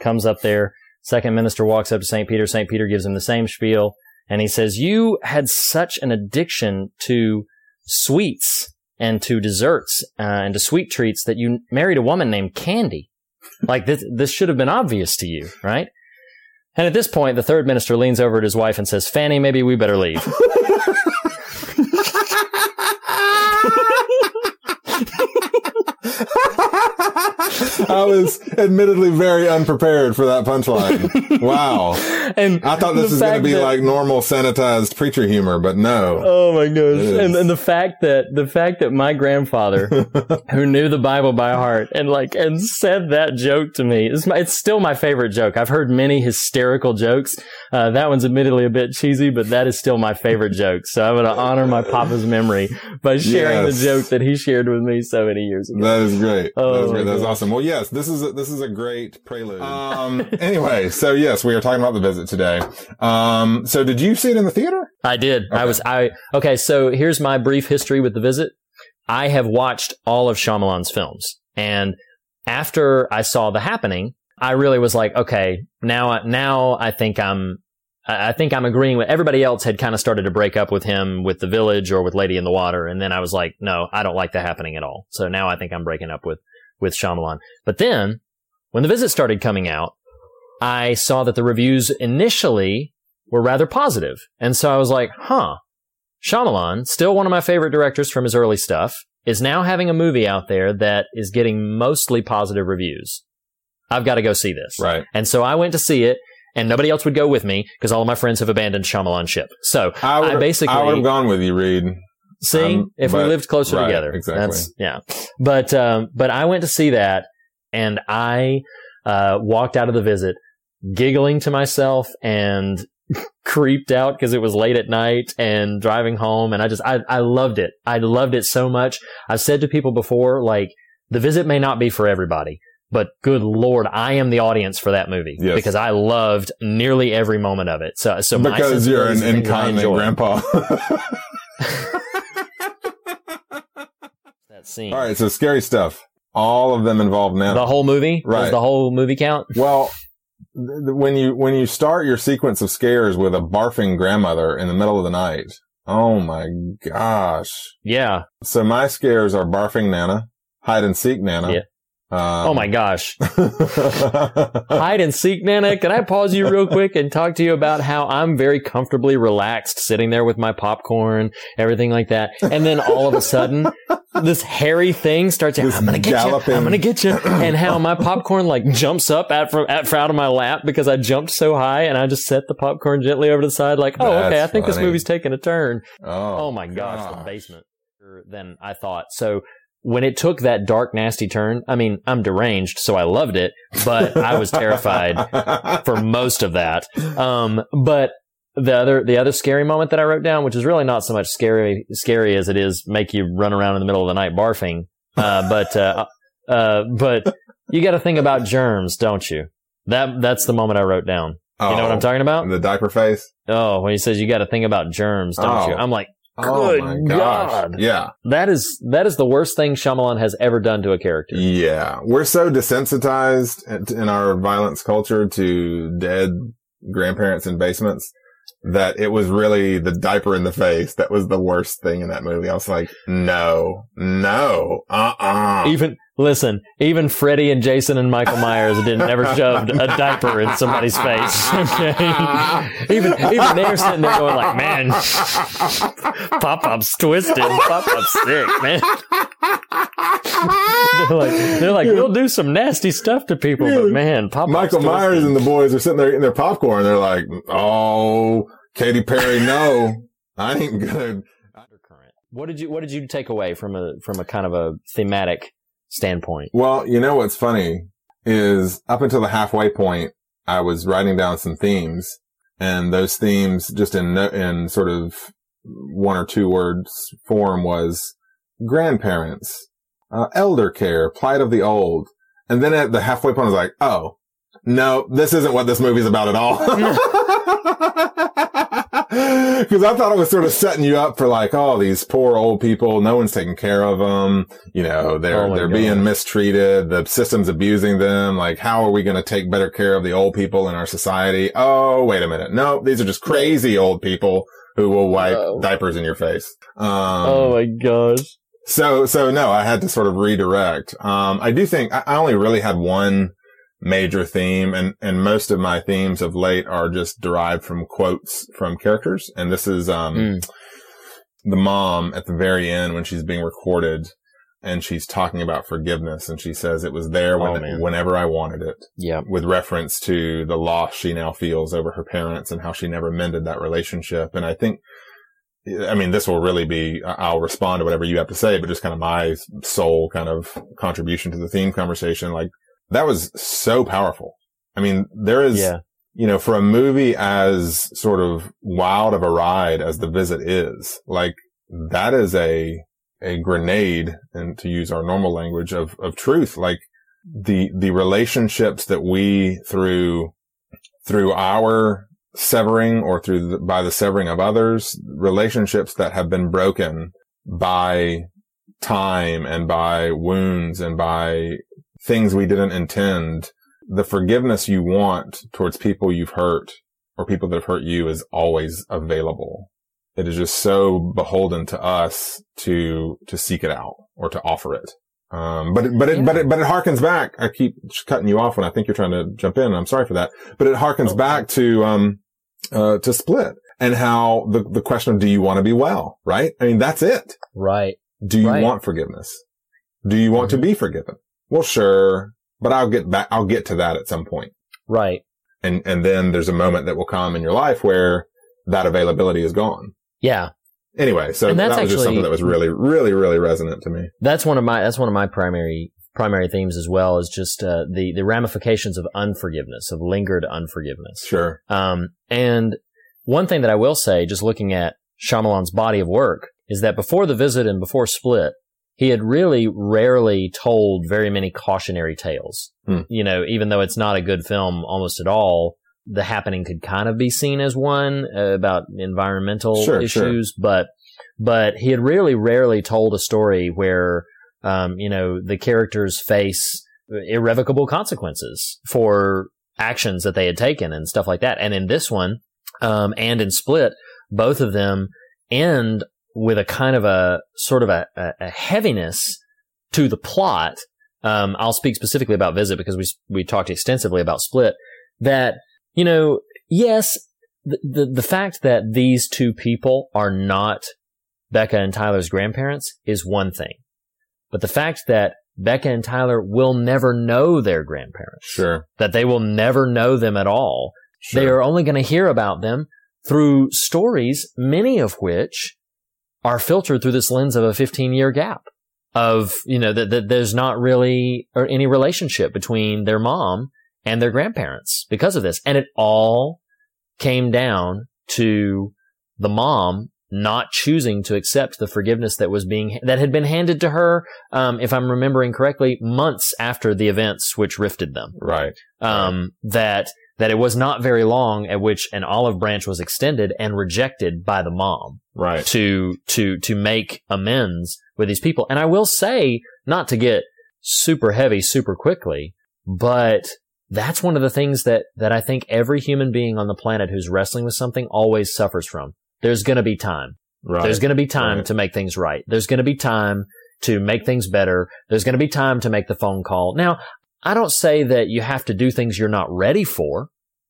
comes up there. Second minister walks up to St. Peter. St. Peter gives him the same spiel. And he says, you had such an addiction to sweets and to desserts uh, and to sweet treats that you married a woman named Candy. Like this, this should have been obvious to you, right? And at this point, the third minister leans over at his wife and says, Fanny, maybe we better leave. I was admittedly very unprepared for that punchline. Wow. And I thought this was going to be that- like normal sanitized preacher humor, but no. Oh my gosh. And, and the fact that, the fact that my grandfather, who knew the Bible by heart and like, and said that joke to me, it's, my, it's still my favorite joke. I've heard many hysterical jokes. Uh, that one's admittedly a bit cheesy, but that is still my favorite joke. So I'm going to honor my papa's memory by sharing Yes. the joke that he shared with me so many years ago. That is great. Oh that is great. That's gosh. awesome. Well, yes, this is a, this is a great prelude. Um, anyway, so yes, we are talking about the visit today. Um, so did you see it in the theater? I did. I was, I, okay. So here's my brief history with the visit. I have watched all of Shyamalan's films and after I saw the happening, I really was like, okay, now, I- now I think I'm, I I think I'm agreeing with everybody else had kind of started to break up with him with the village or with Lady in the Water. And then I was like, no, I don't like the happening at all. So now I think I'm breaking up with, with Shyamalan. But then when the visit started coming out, I saw that the reviews initially were rather positive. And so I was like, huh, Shyamalan, still one of my favorite directors from his early stuff, is now having a movie out there that is getting mostly positive reviews. I've got to go see this. Right. And so I went to see it and nobody else would go with me because all of my friends have abandoned Shyamalan ship. So I, I, basically I would have gone with you, Reed. See, Um, if we lived closer right, together, exactly. That's, yeah. But um, but I went to see that, and I uh, walked out of the visit giggling to myself and creeped out because it was late at night and driving home, and I just I I loved it. I loved it so much. I've said to people before, like the visit may not be for everybody. But good lord, I am the audience for that movie Yes. because I loved nearly every moment of it. So, so my because you're an sensibilities and things incontinent grandpa. That scene, All right, so scary stuff. All of them involve Nana. the whole movie, Does Right. the whole movie count? Well, th- th- when you when you start your sequence of scares with a barfing grandmother in the middle of the night, oh my gosh! Yeah. So my scares are barfing Nana, hide and seek Nana. Yeah. Um, oh my gosh. Hide and seek, Nana. Can I pause you real quick and talk to you about how I'm very comfortably relaxed sitting there with my popcorn, everything like that. And then all of a sudden, this hairy thing starts, This I'm going to get you. I'm going to get you. And how my popcorn like jumps up at, from, at, out of my lap because I jumped so high and I just set the popcorn gently over to the side like, oh, okay, I That's think this movie's taking a turn. oh, Oh my gosh, the basement than I thought. So when it took that dark, nasty turn, I mean, I'm deranged, so I loved it, but I was terrified for most of that. Um, but the other, the other scary moment that I wrote down, which is really not so much scary, scary as it is make you run around in the middle of the night barfing. Uh, but, uh, uh, but you got to think about germs, don't you? That, that's the moment I wrote down. You know what I'm talking about? The diaper face. Oh, when he says you got to think about germs, don't you? Oh. I'm like, Oh Oh Good my gosh. God. Yeah. that is that is the worst thing Shyamalan has ever done to a character. Yeah. We're so desensitized in our violence culture to dead grandparents in basements that it was really the diaper in the face that was the worst thing in that movie. I was like, no, no, uh-uh. Even listen, even Freddy and Jason and Michael Myers didn't ever shoved a diaper in somebody's face. Okay, even even they're sitting there going like, man, Pop Pop's twisted, Pop Pop's sick, man. they're like, they're like, we'll do some nasty stuff to people, but man, Pop Michael Myers twisted. and the boys are sitting there eating their popcorn. They're like, oh, Katy Perry, no, I ain't good. undercurrent. What did you What did you take away from a from a kind of a thematic standpoint? Well, you know what's funny is up until the halfway point, I was writing down some themes and those themes just in, in sort of one or two words form was grandparents, uh, elder care, plight of the old. And then at the halfway point, I was like, oh, no, this isn't what this movie's about at all. Cause I thought it was sort of setting you up for like, oh, these poor old people, no one's taking care of them. You know, they're, Oh they're God. being mistreated. The system's abusing them. Like, how are we going to take better care of the old people in our society? Oh, wait a minute. No, these are just crazy old people who will wipe Oh. diapers in your face. Um, oh my gosh! So, so no, I had to sort of redirect. Um, I do think I, I only really had one major theme and, and most of my themes of late are just derived from quotes from characters. And this is, um, Mm. the mom at the very end when she's being recorded and she's talking about forgiveness and she says it was there Oh, when, man. whenever I wanted it Yeah, with reference to the loss she now feels over her parents and how she never mended that relationship. And I think, I mean, this will really be, I'll respond to whatever you have to say, but just kind of my sole kind of contribution to the theme conversation. Like that was so powerful. I mean, there is, yeah, you know, for a movie as sort of wild of a ride as The Visit is, like that is a, a grenade and to use our normal language of, of truth. Like the, the relationships that we through, through our severing or through the, by the severing of others, relationships that have been broken by time and by wounds and by things we didn't intend the forgiveness you want towards people you've hurt or people that have hurt you is always available. It is just so beholden to us to, to seek it out or to offer it. Um, but, it, but it, but it, but it harkens back. I keep cutting you off when I think you're trying to jump in. I'm sorry for that, but it harkens back to, um, uh, to split and how the, the question of do you want to be well, right? I mean, that's it. right. Do you Right. want forgiveness? Do you want to be forgiven? Well, sure, but I'll get back, I'll get to that at some point. Right. And, and then there's a moment that will come in your life where that availability is gone. Yeah. Anyway, so And that that's was just something that was really, really, really resonant to me. That's one of my, that's one of my primary, primary themes as well is just, uh, the, the ramifications of unforgiveness, of lingered unforgiveness. Sure. Um, and one thing that I will say, just looking at Shyamalan's body of work, is that before the visit and before Split, he had really rarely told very many cautionary tales. Hmm. You know, even though it's not a good film almost at all, the happening could kind of be seen as one uh, about environmental Sure, sure. issues, but but he had really rarely told a story where um, you know the characters face irrevocable consequences for actions that they had taken and stuff like that. And in this one, um, and in Split, both of them end with a kind of a sort of a, a, a heaviness to the plot. Um, I'll speak specifically about Visit because we we talked extensively about Split. That you know, yes, the, the the fact that these two people are not Becca and Tyler's grandparents is one thing, but the fact that Becca and Tyler will never know their grandparents, Sure. that they will never know them at all, sure. they are only going to hear about them through stories, many of which are filtered through this lens of a 15 year gap of, you know, that, that there's not really uh, any relationship between their mom and their grandparents because of this. And it all came down to the mom not choosing to accept the forgiveness that was being, that had been handed to her, um, if I'm remembering correctly, months after the events which rifted them Right. um, that that it was not very long at which an olive branch was extended and rejected by the mom Right. to to to make amends with these people. And I will say, not to get super heavy super quickly, but that's one of the things that that I think every human being on the planet who's wrestling with something always suffers from. There's going to be time. Right. There's going to be time Right. to make things right. There's going to be time to make things better. There's going to be time to make the phone call. Now, I don't say that you have to do things you're not ready for.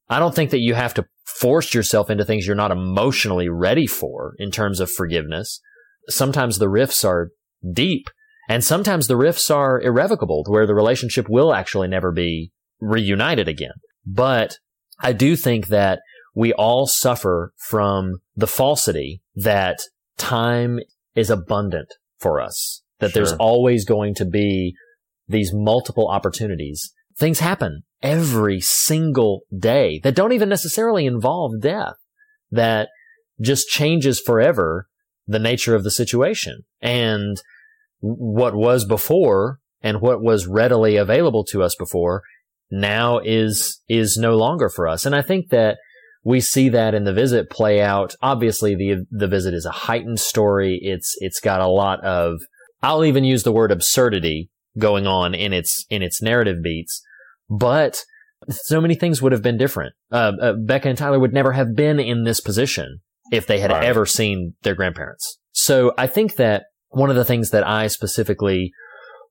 I don't think that you have to force yourself into things you're not emotionally ready for in terms of forgiveness. Sometimes the rifts are deep and sometimes the rifts are irrevocable to where the relationship will actually never be reunited again. But I do think that we all suffer from the falsity that time is abundant for us, that there's always going to be these multiple opportunities. Things happen every single day that don't even necessarily involve death, that just changes forever the nature of the situation. And what was before and what was readily available to us before now is, is no longer for us. And I think that we see that in the visit play out. Obviously, the, the visit is a heightened story. It's, it's got a lot of, I'll even use the word absurdity going on in its, in its narrative beats, but so many things would have been different. Uh, uh, Becca and Tyler would never have been in this position if they had Right. ever seen their grandparents. So I think that one of the things that I specifically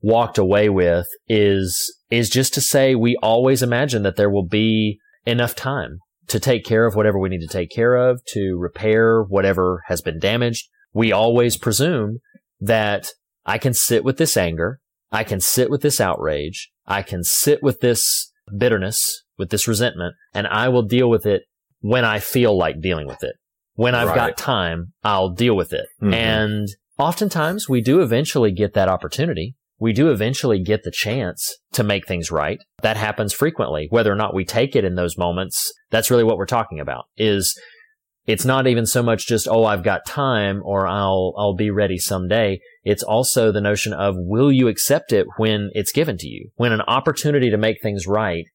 walked away with is, is just to say we always imagine that there will be enough time to take care of whatever we need to take care of, to repair whatever has been damaged. We always presume that I can sit with this anger. I can sit with this outrage. I can sit with this bitterness, with this resentment, and I will deal with it when I feel like dealing with it. When I've Right. got time, I'll deal with it. Mhm. And oftentimes we do eventually get that opportunity. We do eventually get the chance to make things right. That happens frequently. Whether or not we take it in those moments, that's really what we're talking about is it's not even so much just, oh, I've got time or I'll, I'll be ready someday. It's also the notion of will you accept it when it's given to you? When an opportunity to make things right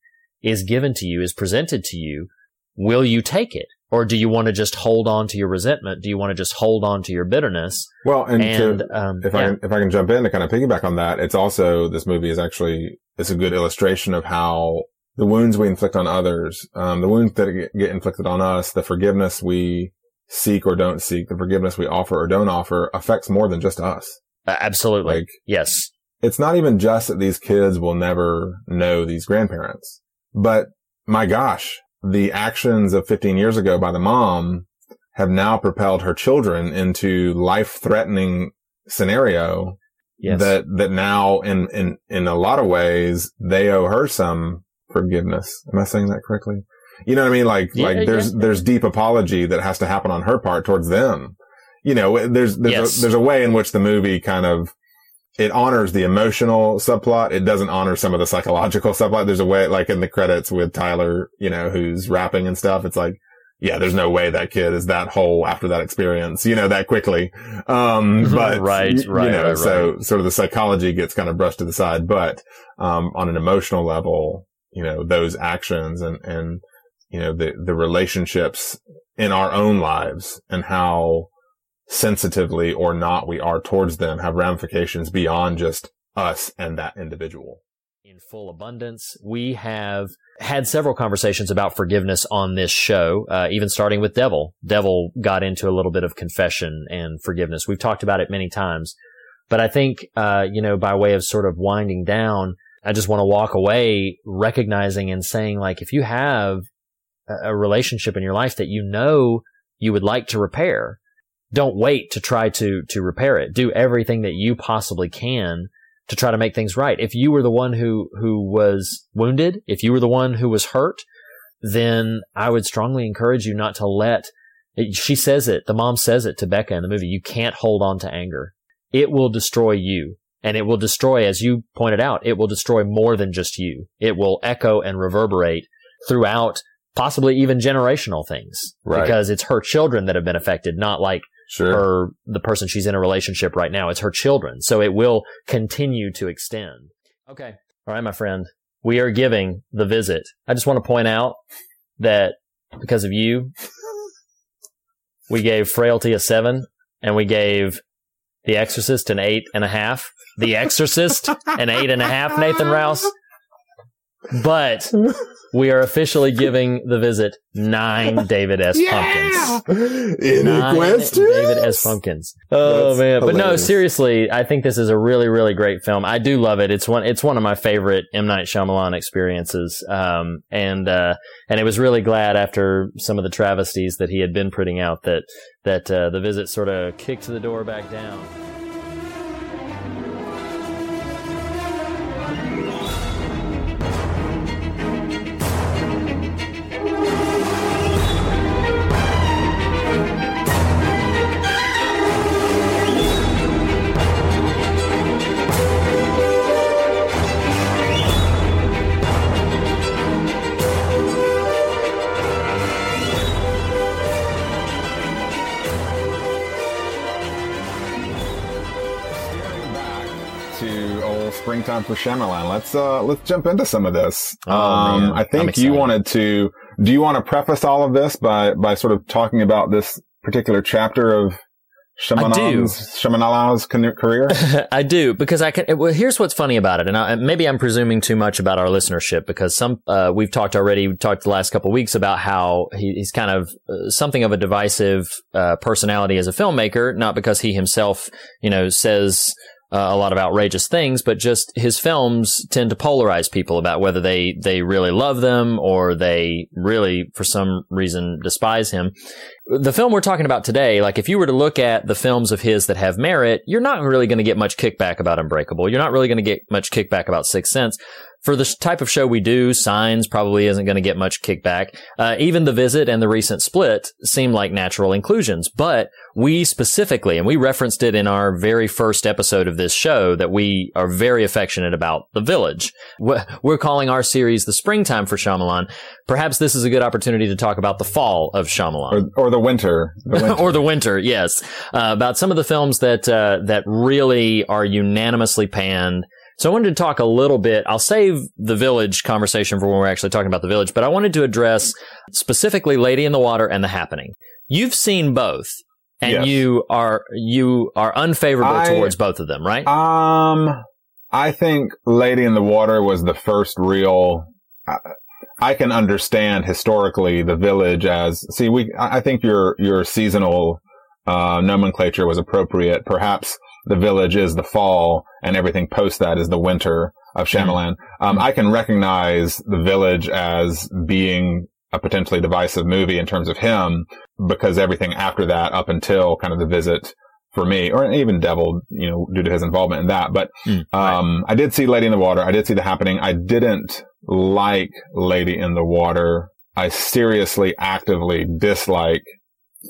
is given to you, is presented to you, will you take it? Or do you want to just hold on to your resentment? Do you want to just hold on to your bitterness? Well, and, And, to, um, if I yeah. can, if I can jump in to kind of piggyback on that, it's also this movie is actually it's a good illustration of how the wounds we inflict on others, um, the wounds that get, get inflicted on us, the forgiveness we seek or don't seek, the forgiveness we offer or don't offer affects more than just us. Uh, absolutely. Like yes. it's not even just that these kids will never know these grandparents, but my gosh, the actions of 15 years ago by the mom have now propelled her children into life threatening scenario Yes. that, that now in, in, in a lot of ways, they owe her some forgiveness. Am I saying that correctly? You know what I mean? Like, Yeah, like there's, yeah. there's deep apology that has to happen on her part towards them. You know, there's, there's, Yes. a, there's a way in which the movie kind of, it honors the emotional subplot. It doesn't honor some of the psychological subplot. There's a way, like in the credits with Tyler, you know, who's rapping and stuff. It's like, yeah, there's no way that kid is that whole after that experience, you know, that quickly. Um, but Right, right, you know, right, so sort of the psychology gets kind of brushed to the side, but, um, on an emotional level, you know, those actions and, and, you know, the, the relationships in our own lives and how sensitively or not we are towards them have ramifications beyond just us and that individual. in full abundance. We have had several conversations about forgiveness on this show, uh, even starting with Devil. Devil got into a little bit of confession and forgiveness. We've talked about it many times, but I think, uh, you know, by way of sort of winding down, I just want to walk away recognizing and saying, like, if you have a, a relationship in your life that you know you would like to repair, don't wait to try to, to repair it. Do everything that you possibly can to try to make things right. If you were the one who, who was wounded, if you were the one who was hurt, then I would strongly encourage you not to let, she says it, the mom says it to Becca in the movie, you can't hold on to anger. It will destroy you. And it will destroy, as you pointed out, it will destroy more than just you. It will echo and reverberate throughout possibly even generational things. Right. Because it's her children that have been affected, not like Sure. her the person she's in a relationship right now. It's her children. So it will continue to extend. Okay. All right, my friend. We are giving the visit. I just want to point out that because of you, we gave Frailty a seven and we gave The Exorcist an eight and a half. The Exorcist an eight and a half, Nathan Rouse. But we are officially giving the visit nine David S. Pumpkins. Any Nine questions? David S. Pumpkins. Oh That's man, but no, seriously, I think this is a really, really great film. I do love it. It's one. It's one of my favorite M Night Shyamalan experiences. Um, and uh, and it was really glad after some of the travesties that he had been putting out that that uh, the visit sort of kicked the door back down. Springtime for Shyamalan. Let's uh let's jump into some of this. Oh, um. I think you wanted to. Do you want to preface all of this by by sort of talking about this particular chapter of Shyamalan's career? I do because I can. Well, here's what's funny about it, and I, maybe I'm presuming too much about our listenership because some uh, we've talked already. We talked the last couple of weeks about how he, he's kind of uh, something of a divisive uh, personality as a filmmaker, not because he himself, you know, says. Uh, a lot of outrageous things, but just his films tend to polarize people about whether they, they really love them or they really, for some reason, despise him the film we're talking about today, like if you were to look at the films of his that have merit, you're not really going to get much kickback about Unbreakable. You're not really going to get much kickback about Sixth Sense. For the type of show we do, Signs probably isn't going to get much kickback. Uh, even The Visit and the recent Split seem like natural inclusions, but we specifically, and we referenced it in our very first episode of this show, that we are very affectionate about The Village. We're calling our series The Springtime for Shyamalan. Perhaps this is a good opportunity to talk about the fall of Shyamalan or, or the winter? The winter. or the winter, yes, uh, about some of the films that uh, that really are unanimously panned. So I wanted to talk a little bit. I'll save the village conversation for when we're actually talking about the village, but I wanted to address specifically Lady in the Water and The Happening. You've seen both, and Yes. you are you are unfavorable I- towards both of them, right? Um, I think Lady in the Water was the first real. I, I can understand historically the village as see we. I I think your your seasonal uh, nomenclature was appropriate. Perhaps the village is the fall, and everything post that is the winter of Shyamalan. Um, I can recognize the village as being a potentially divisive movie in terms of him because everything after that, up until kind of the visit for me, or even Devil, you know, due to his involvement in that. But Mm, right. um, I did see Lady in the Water. I did see the happening. I didn't like Lady in the Water I seriously, actively dislike.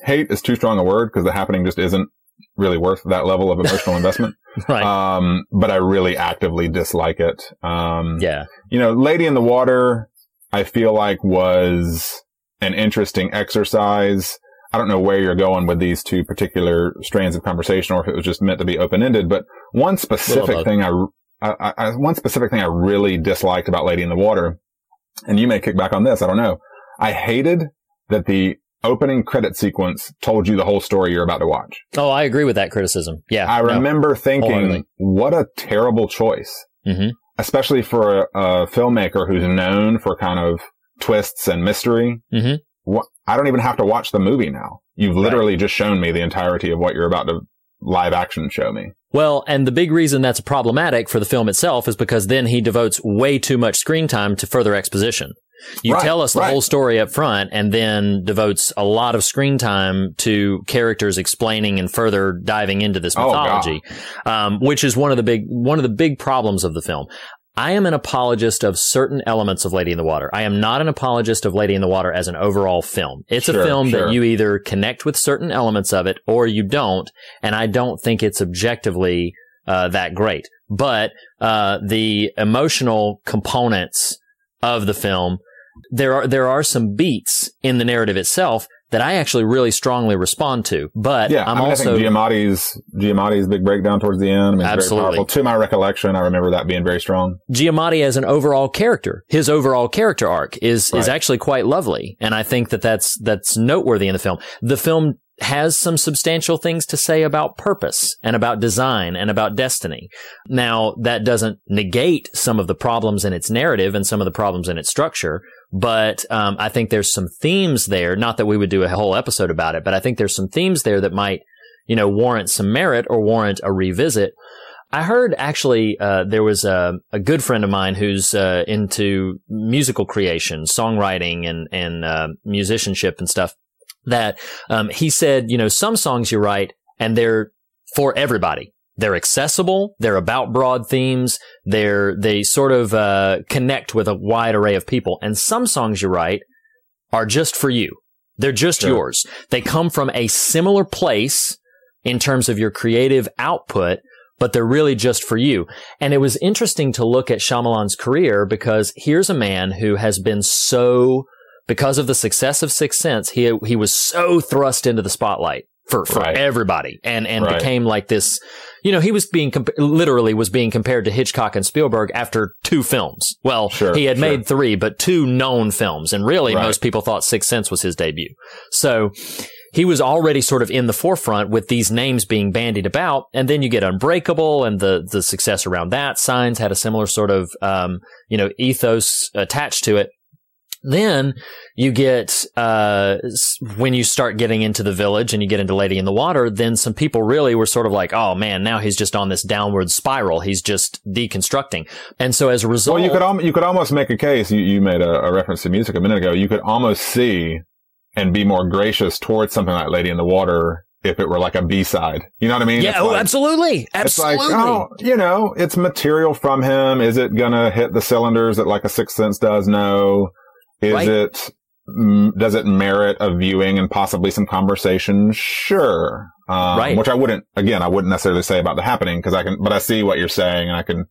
Hate is too strong a word because the happening just isn't really worth that level of emotional investment. Right. Um, but I really actively dislike it. Um, yeah. you know, Lady in the Water, I feel like was an interesting exercise. I don't know where you're going with these two particular strands of conversation or if it was just meant to be open ended, but one specific thing I, I, I, one specific thing I really disliked about Lady in the Water, and you may kick back on this, I don't know. I hated that the opening credit sequence told you the whole story you're about to watch. Oh, I agree with that criticism. Yeah. I remember thinking, what a terrible choice hmm especially for a, a filmmaker who's known for kind of twists and mystery. Mhm. What, I don't even have to watch the movie now. You've literally just shown me the entirety of what you're about to live action show me. Well, and the big reason that's problematic for the film itself is because then he devotes way too much screen time to further exposition. You Right, tell us the right. whole story up front and then devotes a lot of screen time to characters explaining and further diving into this Oh, mythology, um, which is one of the big, one of the big problems of the film. I am an apologist of certain elements of Lady in the Water. I am not an apologist of Lady in the Water as an overall film. It's a film sure. that you either connect with certain elements of it or you don't. And I don't think it's objectively uh, that great. But uh, the emotional components of the film, there are there are some beats in the narrative itself that I actually really strongly respond to. But Yeah, I'm I, mean, also I think Giamatti's Giamatti's big breakdown towards the end. I mean, Absolutely. very powerful. To my recollection, I remember that being very strong. Giamatti as an overall character. His overall character arc is is actually quite lovely, and I think that that's that's noteworthy in the film. The film has some substantial things to say about purpose and about design and about destiny. Now, that doesn't negate some of the problems in its narrative and some of the problems in its structure, but um, I think there's some themes there. Not that we would do a whole episode about it, but I think there's some themes there that might, you know, warrant some merit or warrant a revisit. I heard actually uh, there was a, a good friend of mine who's uh, into musical creation, songwriting, and and uh, musicianship and stuff. That um, he said, you know, some songs you write and they're for everybody. They're accessible. They're about broad themes. They're they sort of uh, connect with a wide array of people. And some songs you write are just for you. They're just Sure. yours. They come from a similar place in terms of your creative output, but they're really just for you. And it was interesting to look at Shyamalan's career because here's a man who has been so, because of the success of Sixth Sense, he, he was so thrust into the spotlight for, for Right. everybody and, and Right. became like this, you know, he was being, comp- literally was being compared to Hitchcock and Spielberg after two films. Well, Sure, he had sure. made three, but two known films. And really, Right. most people thought Sixth Sense was his debut. So he was already sort of in the forefront with these names being bandied about. And then you get Unbreakable and the, the success around that. Signs had a similar sort of, um, you know, ethos attached to it. Then you get, uh, when you start getting into the village and you get into Lady in the Water, then some people really were sort of like, oh man, now he's just on this downward spiral. He's just deconstructing. And so as a result, Well, you could al- you could almost make a case. You, you made a, a reference to music a minute ago. You could almost see and be more gracious towards something like Lady in the Water if it were like a B side. You know what I mean? yeah, oh, like- absolutely. It's Absolutely. like, oh, you know, it's material from him. Is it gonna hit the cylinders that like a Sixth Sense does? No. Is Right. it, does it merit a viewing and possibly some conversation? Sure. Um, Right. Which I wouldn't, again, I wouldn't necessarily say about the happening because I can, but I see what you're saying and I can,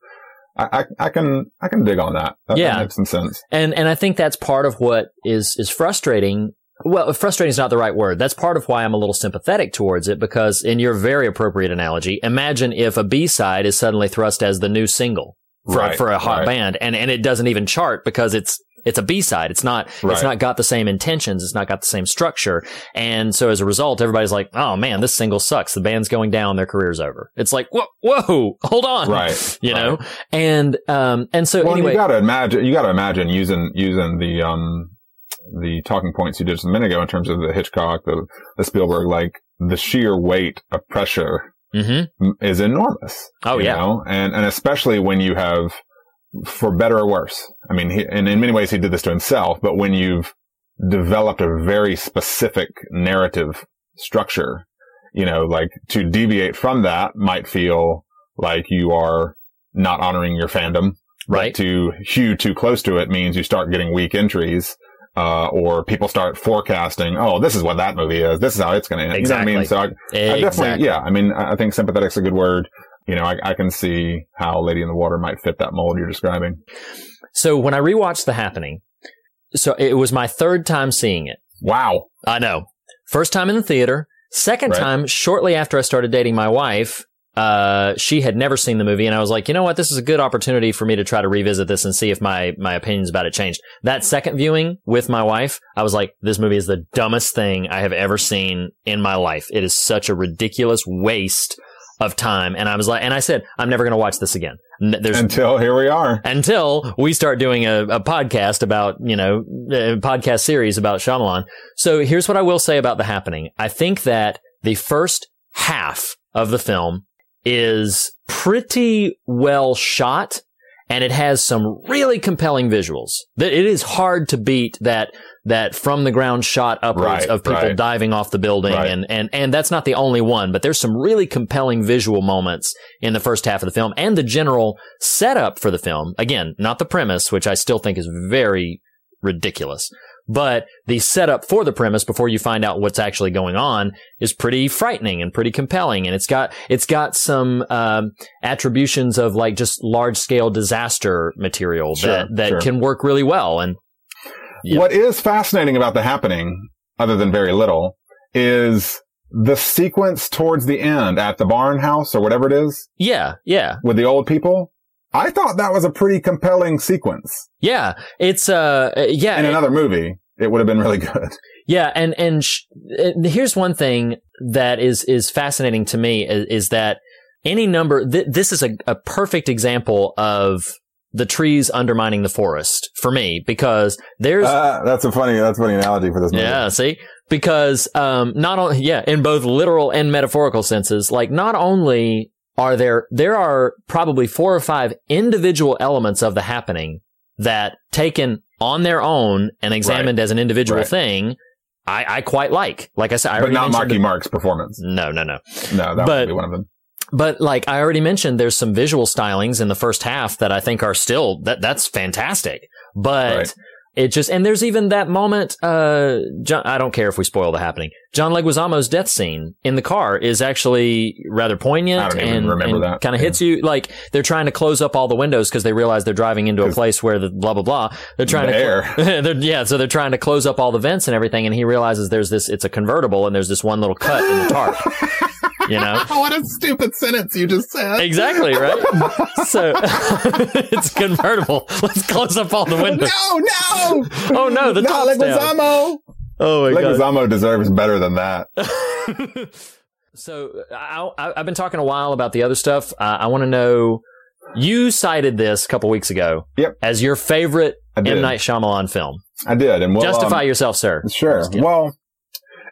I, I, I can, I can dig on that. That, Yeah. that makes some sense. And and I think that's part of what is is frustrating. Well, frustrating is not the right word. That's part of why I'm a little sympathetic towards it because in your very appropriate analogy, imagine if a B-side is suddenly thrust as the new single for Right, for a hot right. band and and it doesn't even chart because it's it's a B-side. It's not Right. it's not got the same intentions, it's not got the same structure. And so as a result, everybody's like, "Oh man, this single sucks. The band's going down, their career's over." It's like, "Whoa, whoa, hold on." Right. You know? And um and so Well, anyway, you gotta imagine, you gotta imagine using, using the, um, the talking points you did just a minute ago in terms of the Hitchcock, the, the Spielberg, like the sheer weight of pressure Mhm. is enormous. Oh, you yeah. know? And, and especially when you have, for better or worse, I mean, he, and in many ways he did this to himself, but when you've developed a very specific narrative structure, you know, like to deviate from that might feel like you are not honoring your fandom. Right. To hew too close to it means you start getting weak entries uh, or people start forecasting, oh, this is what that movie is. This is how it's going to end. You know I mean? Exactly. So I, I definitely, yeah. I mean, I I think sympathetic's a good word. You know, I, I can see how Lady in the Water might fit that mold you're describing. So when I rewatched The Happening, so it was my third time seeing it. Wow. I know. First time in the theater. Second Right. time, shortly after I started dating my wife, uh, she had never seen the movie, and I was like, you know what, this is a good opportunity for me to try to revisit this and see if my my opinions about it changed. That second viewing with my wife, I was like, this movie is the dumbest thing I have ever seen in my life. It is such a ridiculous waste of time, and I was like, and I said, I'm never going to watch this again. There's Until here we are. until we start doing a, a podcast about, you know, a podcast series about Shyamalan. So here's what I will say about The Happening. I think that the first half of the film is pretty well shot and it has some really compelling visuals. That it is hard to beat that that from the ground shot upwards Right, of people right. diving off the building Right. and and and that's not the only one, but there's some really compelling visual moments in the first half of the film and the general setup for the film. Again, not the premise, which I still think is very ridiculous. But the setup for the premise before you find out what's actually going on is pretty frightening and pretty compelling. And it's got, it's got some, um, attributions of like just large scale disaster material Sure, that, that sure. can work really well. And What is fascinating about the happening, other than very little, is the sequence towards the end at the barn house or whatever it is yeah, yeah, with the old people. I thought that was a pretty compelling sequence. yeah. It's, uh, yeah. In another movie, it would have been really good. Yeah, and and, sh- here's one thing that is is fascinating to me is, is that any number th- this is a, a perfect example of the trees undermining the forest for me because there's Uh, that's a funny, that's a funny analogy for this movie. yeah, see? Because um not only yeah, in both literal and metaphorical senses, like not only are there there are probably four or five individual elements of the happening that taken on their own and examined as an individual Right. thing, I, I quite like. Like I said, I but not Marky the- Mark's performance. No, no, no. No, that But- would be one of them. But like I already mentioned, there's some visual stylings in the first half that I think are still that that's fantastic. But Right. it just and there's even that moment. Uh, John, I don't care if we spoil the happening. John Leguizamo's death scene in the car is actually rather poignant I don't even and, remember that. kind of Yeah. hits you like they're trying to close up all the windows because they realize they're driving into a place where the blah blah blah. They're trying to air. they're, yeah, so they're trying to close up all the vents and everything, and he realizes there's this. It's a convertible, and there's this one little cut in the tarp. you know, what a stupid sentence you just said. Exactly, right? so it's convertible. Let's close up all the windows. No, no! Oh no, the no, top's down. Oh my Leguizamo deserves better than that. so I, I, I've been talking a while about the other stuff. Uh, I want to know. You cited this a couple weeks ago Yep. as your favorite I did. M Night Shyamalan film. I did. And we'll, Justify um, yourself, sir. Sure. Well,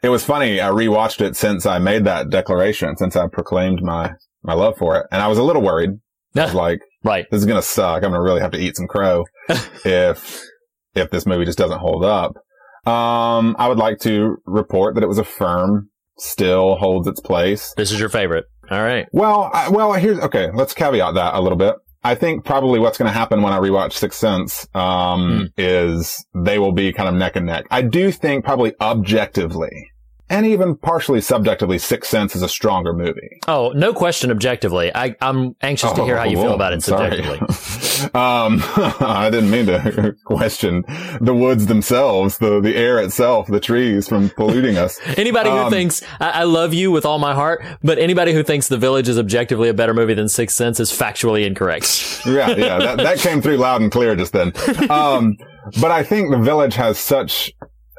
it was funny. I rewatched it since I made that declaration, since I proclaimed my, my love for it. And I was a little worried. I was like, right. this is going to suck. I'm going to really have to eat some crow if, if this movie just doesn't hold up. Um, I would like to report that it was a firm, still holds its place. This is your favorite. All right. Well, I, well, here's, okay, let's caveat that a little bit. I think probably what's going to happen when I rewatch Sixth Sense, um, is they will be kind of neck and neck. I do think probably objectively and even partially subjectively, Sixth Sense is a stronger movie. Oh, no question. Objectively, I, I'm anxious to hear how you feel Oh, about it subjectively. um, I didn't mean to question the woods themselves, the, the air itself, the trees from polluting us. Anybody who Um, thinks I, I love you with all my heart, but anybody who thinks The Village is objectively a better movie than Sixth Sense is factually incorrect. yeah, yeah, that, that came through loud and clear just then. Um, but I think the village has such,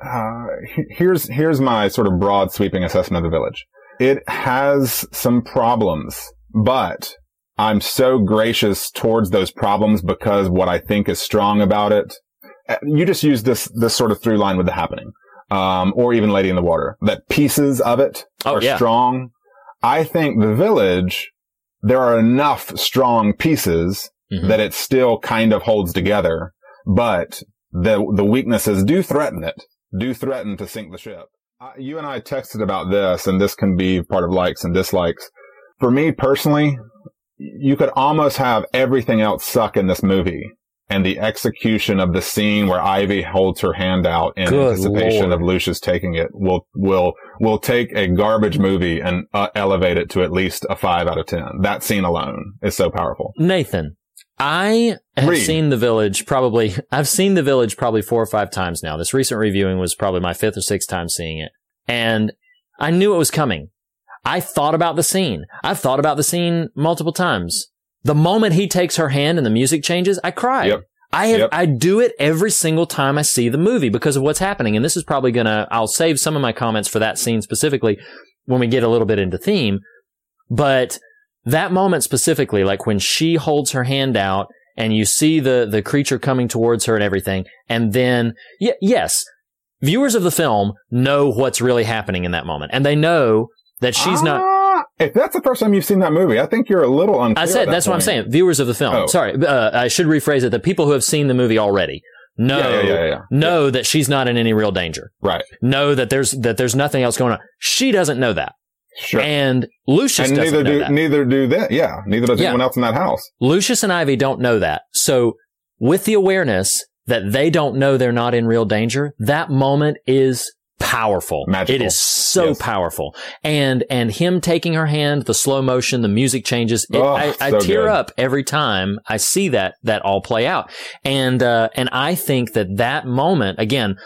uh, here's, here's my sort of broad sweeping assessment of the village. It has some problems, but I'm so gracious towards those problems because what I think is strong about it, uh, you just use this, this sort of through line with the happening, um, or even Lady in the Water, that pieces of it Oh, are yeah. strong. I think the village, there are enough strong pieces Mhm. that it still kind of holds together, but the the weaknesses do threaten it, do threaten to sink the ship. Uh, you and I texted about this, and this can be part of likes and dislikes. For me personally, you could almost have everything else suck in this movie, and the execution of the scene where Ivy holds her hand out in Good anticipation Lord. of Lucius taking it will will will take a garbage movie and uh, elevate it to at least a five out of ten. That scene alone is so powerful. Nathan, I have Read. seen The Village probably, I've seen The Village probably four or five times now. This recent reviewing was probably my fifth or sixth time seeing it. And I knew it was coming. I thought about the scene. I've thought about the scene multiple times. The moment he takes her hand and the music changes, I cry. Yep. I have, Yep. I do it every single time I see the movie because of what's happening. And this is probably gonna, I'll save some of my comments for that scene specifically when we get a little bit into theme. But that moment specifically, like when she holds her hand out and you see the, the creature coming towards her and everything. And then, y- yes, viewers of the film know what's really happening in that moment. And they know that she's not, Ah, If that's the first time you've seen that movie, I think you're a little unclear. I said, that that's what I'm saying. Viewers of the film. Oh. Sorry. Uh, I should rephrase it. The people who have seen the movie already know, yeah, yeah, yeah. know that she's not in any real danger. Right. Know that there's, that there's nothing else going on. She doesn't know that. Sure. And Lucius and doesn't neither know do that. neither do that. Yeah, neither does Yeah. anyone else in that house. Lucius and Ivy don't know that. So with the awareness that they don't know they're not in real danger, that moment is powerful. Magical. It is so Yes. powerful. And, and him taking her hand, the slow motion, the music changes. It, Oh, I, I tear good. up every time I see that, that all play out. And, uh, and I think that that moment, again,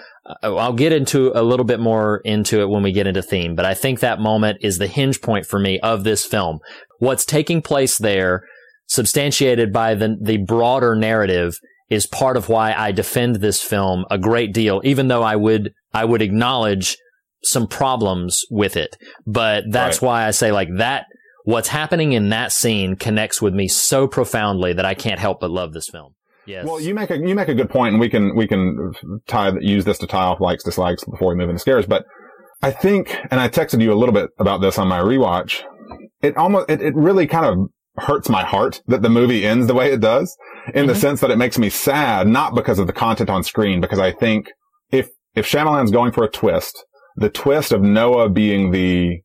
Uh, I'll get into a little bit more into it when we get into theme, but I think that moment is the hinge point for me of this film. What's taking place there, substantiated by the, the broader narrative, is part of why I defend this film a great deal, even though I would, I would acknowledge some problems with it. But that's Right. why I say like that, what's happening in that scene connects with me so profoundly that I can't help but love this film. Yes. Well, you make a you make a good point, and we can we can tie use this to tie off likes dislikes before we move into scares. But I think, and I texted you a little bit about this on my rewatch. It almost it, it really kind of hurts my heart that the movie ends the way it does, in the Mhm. sense that it makes me sad, not because of the content on screen, because I think if if Shyamalan's going for a twist, the twist of Noah being the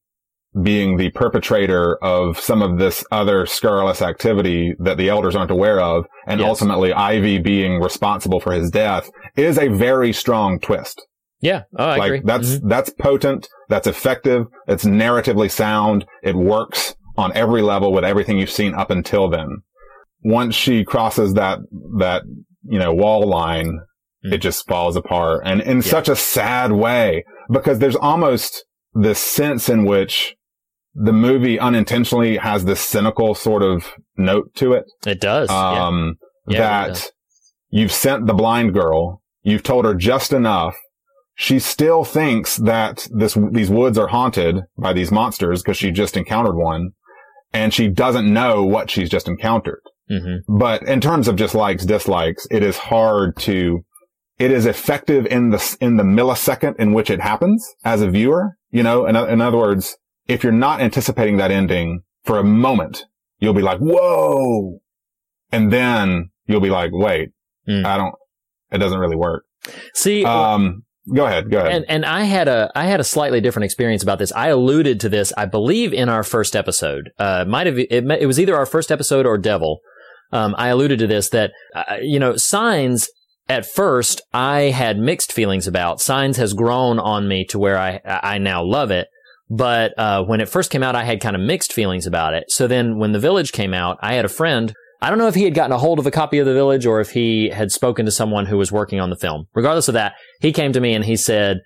being the perpetrator of some of this other scurrilous activity that the elders aren't aware of, and Yes. ultimately Ivy being responsible for his death is a very strong twist. yeah. Oh, I like agree. that's Mhm. that's potent, that's effective, it's narratively sound, it works on every level with everything you've seen up until then. Once she crosses that that you know wall line, Mm. it just falls apart, and in Yeah. such a sad way because there's almost this sense in which the movie unintentionally has this cynical sort of note to it. It does. Um, Yeah, it that does. you've sent the blind girl, you've told her just enough. She still thinks that this, these woods are haunted by these monsters because she just encountered one and she doesn't know what she's just encountered. hmm But in terms of just likes, dislikes, it is hard to, it is effective in the, in the millisecond in which it happens as a viewer. You know, in, in other words, if you're not anticipating that ending for a moment, you'll be like, whoa. And then you'll be like, wait, Mm. I don't, it doesn't really work. See, Um, go ahead, go ahead. and and I had a I had a slightly different experience about this. I alluded to this, I believe, in our first episode. Uh, might have it, it was either our first episode or Devil. Um, I alluded to this that uh, you know signs. At first, I had mixed feelings about signs has grown on me to where I I now love it. But uh, when it first came out, I had kind of mixed feelings about it. So then, when The Village came out, I had a friend. I don't know if he had gotten a hold of a copy of The Village or if he had spoken to someone who was working on the film. Regardless of that, he came to me and he said,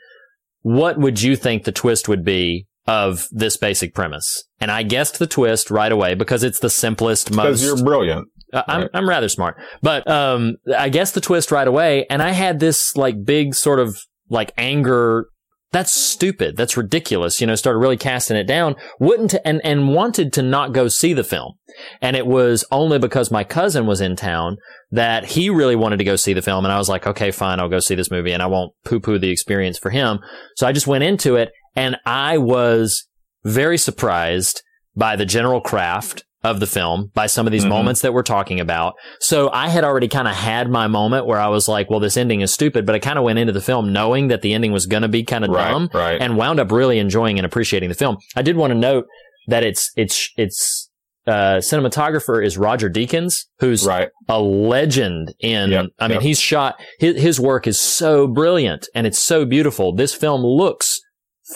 what would you think the twist would be of this basic premise? And I guessed the twist right away because it's the simplest, most. Because you're brilliant. Uh, I'm Right. I'm rather smart, but um, I guessed the twist right away, and I had this like big sort of like anger. That's stupid. That's ridiculous. You know, started really casting it down. Wouldn't and and wanted to not go see the film, and it was only because my cousin was in town that he really wanted to go see the film, and I was like, okay, fine, I'll go see this movie, and I won't poo poo the experience for him. So I just went into it, and I was very surprised by the general craft of the film, by some of these Mhm. moments that we're talking about. So I had already kind of had my moment where I was like, well, this ending is stupid, but I kind of went into the film knowing that the ending was going to be kind of Right, dumb right. and wound up really enjoying and appreciating the film. I did want to note that it's, it's, it's, uh, cinematographer is Roger Deakins, who's Right. a legend in, Yep, I mean, yep. he's shot, his, his work is so brilliant and it's so beautiful. This film looks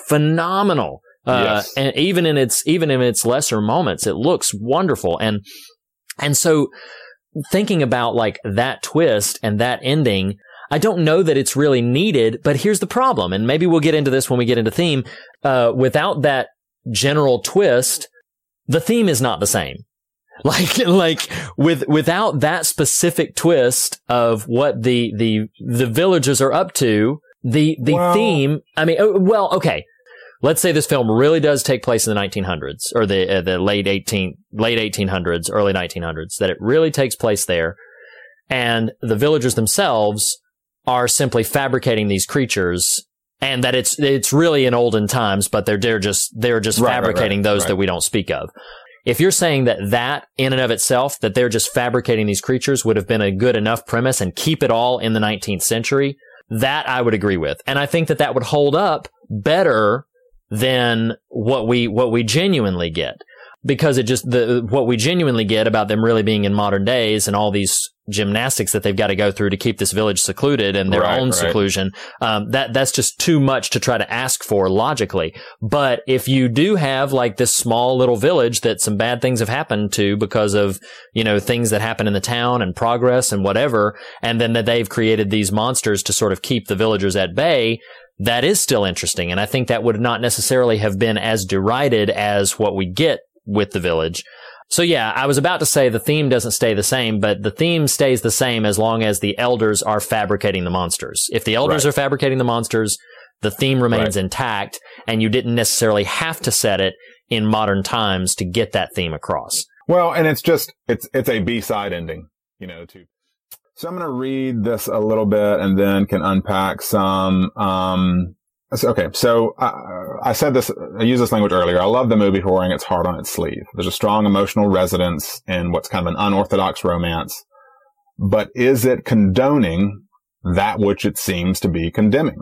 phenomenal. Uh, Yes. and even in its, even in its lesser moments, it looks wonderful. And, and so thinking about like that twist and that ending, I don't know that it's really needed, but here's the problem. And maybe we'll get into this when we get into theme. Uh, without that general twist, the theme is not the same. Like, like with, without that specific twist of what the, the, the villagers are up to, the, the Well- theme, I mean, oh, well, okay. Let's say this film really does take place in the 1900s or the, uh, the late 18, late 1800s, early 1900s, that it really takes place there. And the villagers themselves are simply fabricating these creatures and that it's, it's really in olden times, but they're, they're just, they're just Right, fabricating right, those right. that we don't speak of. If you're saying that that in and of itself, that they're just fabricating these creatures would have been a good enough premise and keep it all in the 19th century, that I would agree with. And I think that that would hold up better than what we, what we genuinely get. Because it just, the, what we genuinely get about them really being in modern days and all these gymnastics that they've got to go through to keep this village secluded and their Right, own right. seclusion, um, that, that's just too much to try to ask for logically. But if you do have like this small little village that some bad things have happened to because of, you know, things that happen in the town and progress and whatever, and then that they've created these monsters to sort of keep the villagers at bay, that is still interesting. And I think that would not necessarily have been as derided as what we get with the village. So yeah, I was about to say the theme doesn't stay the same, but the theme stays the same as long as the elders are fabricating the monsters. If the elders Right. are fabricating the monsters, the theme remains Right. intact and you didn't necessarily have to set it in modern times to get that theme across. Well, and it's just it's it's a B side ending, you know. To so I'm going to read this a little bit and then can unpack some. Um, okay, so I, I said this. I used this language earlier. I love the movie for wearing its heart on its sleeve. There's a strong emotional resonance in what's kind of an unorthodox romance, but is it condoning that which it seems to be condemning?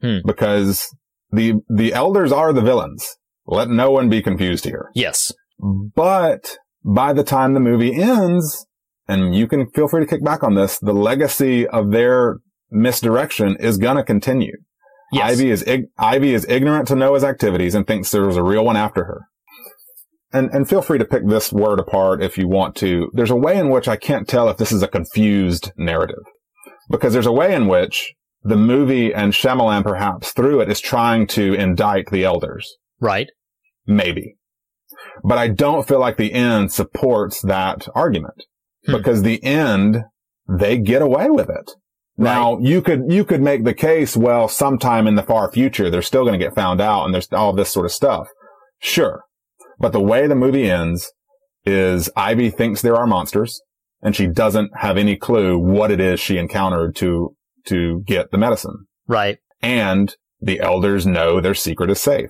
Hmm. Because the the elders are the villains. Let no one be confused here. Yes. But by the time the movie ends, and you can feel free to kick back on this, the legacy of their misdirection is gonna continue. Yes. Ivy is ig- Ivy is ignorant to Noah's activities and thinks there was a real one after her. And and feel free to pick this word apart if you want to. There's a way in which I can't tell if this is a confused narrative. Because there's a way in which the movie and Shyamalan perhaps through it is trying to indict the elders. Right. Maybe. But I don't feel like the end supports that argument Hmm. because the end, they get away with it. Now you could, you could make the case, well, sometime in the far future, they're still going to get found out and there's all this sort of stuff. Sure. But the way the movie ends is Ivy thinks there are monsters and she doesn't have any clue what it is she encountered to, to get the medicine Right. and the elders know their secret is safe.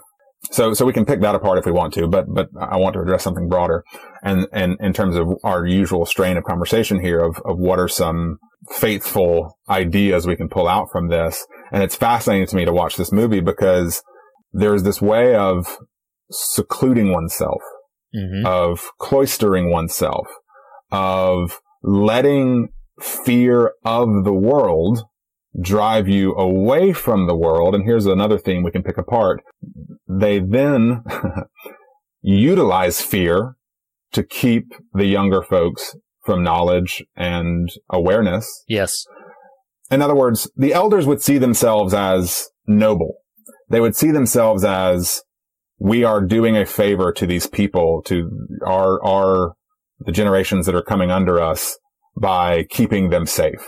So, so we can pick that apart if we want to, but, but I want to address something broader. And, and in terms of our usual strain of conversation here of, of what are some faithful ideas we can pull out from this. And it's fascinating to me to watch this movie because there's this way of secluding oneself, hmm of cloistering oneself, of letting fear of the world drive you away from the world. And here's another theme we can pick apart. They then utilize fear to keep the younger folks from knowledge and awareness. Yes. In other words, the elders would see themselves as noble. They would see themselves as we are doing a favor to these people, to our, our, the generations that are coming under us by keeping them safe.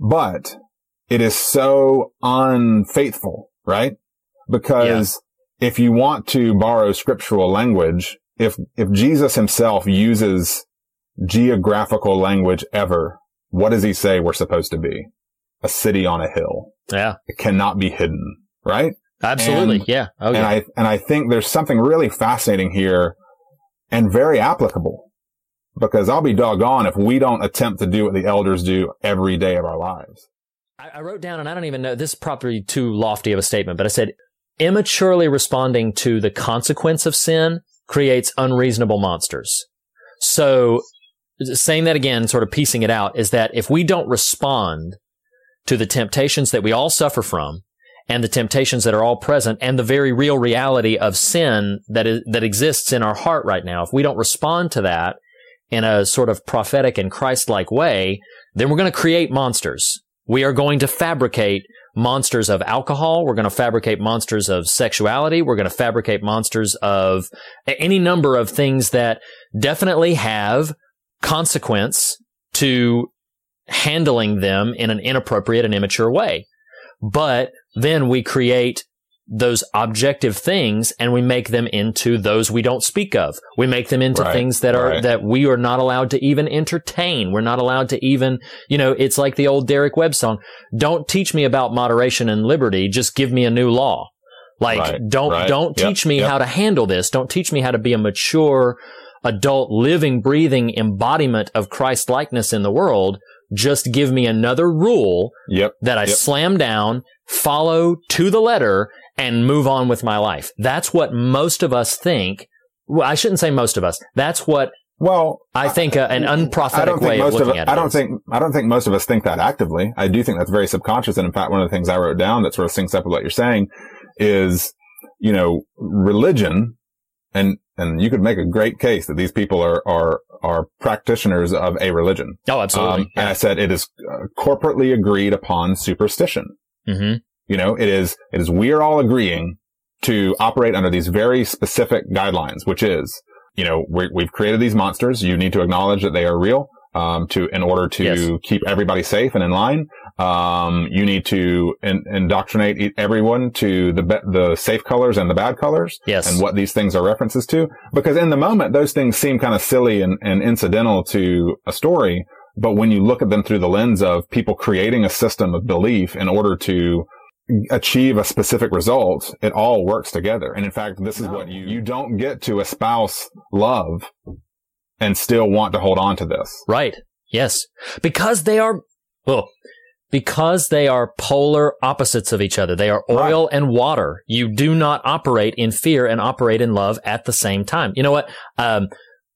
But it is so unfaithful, right? Because if you want to borrow scriptural language, if, if Jesus himself uses geographical language ever, what does he say we're supposed to be? A city on a hill. Yeah. It cannot be hidden, right? Absolutely. And- yeah. Oh, and yeah. I, and I think there's something really fascinating here and very applicable because I'll be doggone if we don't attempt to do what the elders do every day of our lives. I, I wrote down, and I don't even know, this is probably too lofty of a statement, but I said, immaturely responding to the consequence of sin creates unreasonable monsters. So saying that again, sort of piecing it out is that if we don't respond to the temptations that we all suffer from and the temptations that are all present and the very real reality of sin that is, that exists in our heart right now, if we don't respond to that in a sort of prophetic and Christ-like way, then we're going to create monsters. We are going to fabricate monsters of alcohol. We're going to fabricate monsters of sexuality. We're going to fabricate monsters of any number of things that definitely have consequence to handling them in an inappropriate and immature way. But then we create those objective things and we make them into those we don't speak of. We make them into Right, things that are, right. that we are not allowed to even entertain. We're not allowed to even, you know, it's like the old Derek Webb song. Don't teach me about moderation and liberty. Just give me a new law. Like, Right, don't, don't Yep, teach me yep. how to handle this. Don't teach me how to be a mature adult, living, breathing embodiment of Christ likeness in the world. Just give me another rule Yep. that I slam down, follow to the letter, and move on with my life. That's what most of us think. Well, I shouldn't say most of us. That's what Well, I think uh, an unprophetic way of most of at it. I don't is. think I don't think most of us think that actively. I do think that's very subconscious. And in fact, one of the things I wrote down that sort of syncs up with what you're saying is, you know, religion, and and you could make a great case that these people are are are practitioners of a religion. Oh, absolutely. Um, and I said it is uh, corporately agreed upon superstition. hmm You know, it is, it is, we are all agreeing to operate under these very specific guidelines, which is, you know, we, we've created these monsters. You need to acknowledge that they are real, um, to, in order to Yes. keep everybody safe and in line. Um, you need to in, indoctrinate everyone to the, be- the safe colors and the bad colors Yes. and what these things are references to. Because in the moment, those things seem kind of silly and, and incidental to a story. But when you look at them through the lens of people creating a system of belief in order to achieve a specific result, it all works together. And in fact, this is what you, you don't get to espouse love and still want to hold on to this. Right. Yes. Because they are, well, because they are polar opposites of each other. They are oil and water. You do not operate in fear and operate in love at the same time. You know what? Um,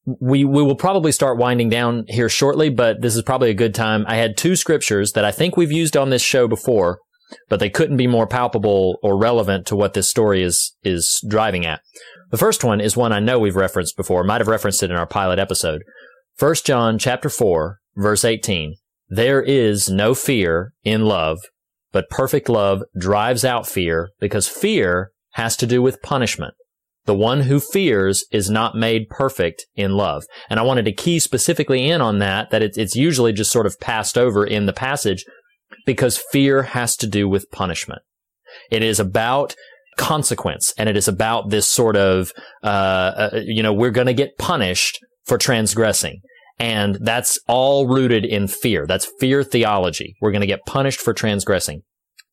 we, we will probably start winding down here shortly, but this is probably a good time. I had two scriptures that I think we've used on this show before, but they couldn't be more palpable or relevant to what this story is, is driving at. The first one is one I know we've referenced before, might have referenced it in our pilot episode. 1 John chapter 4, verse 18. There is no fear in love, but perfect love drives out fear because fear has to do with punishment. The one who fears is not made perfect in love. And I wanted to key specifically in on that, that it's, it's usually just sort of passed over in the passage because fear has to do with punishment. It is about consequence and it is about this sort of, uh, uh you know, we're going to get punished for transgressing. And that's all rooted in fear. That's fear theology. We're going to get punished for transgressing.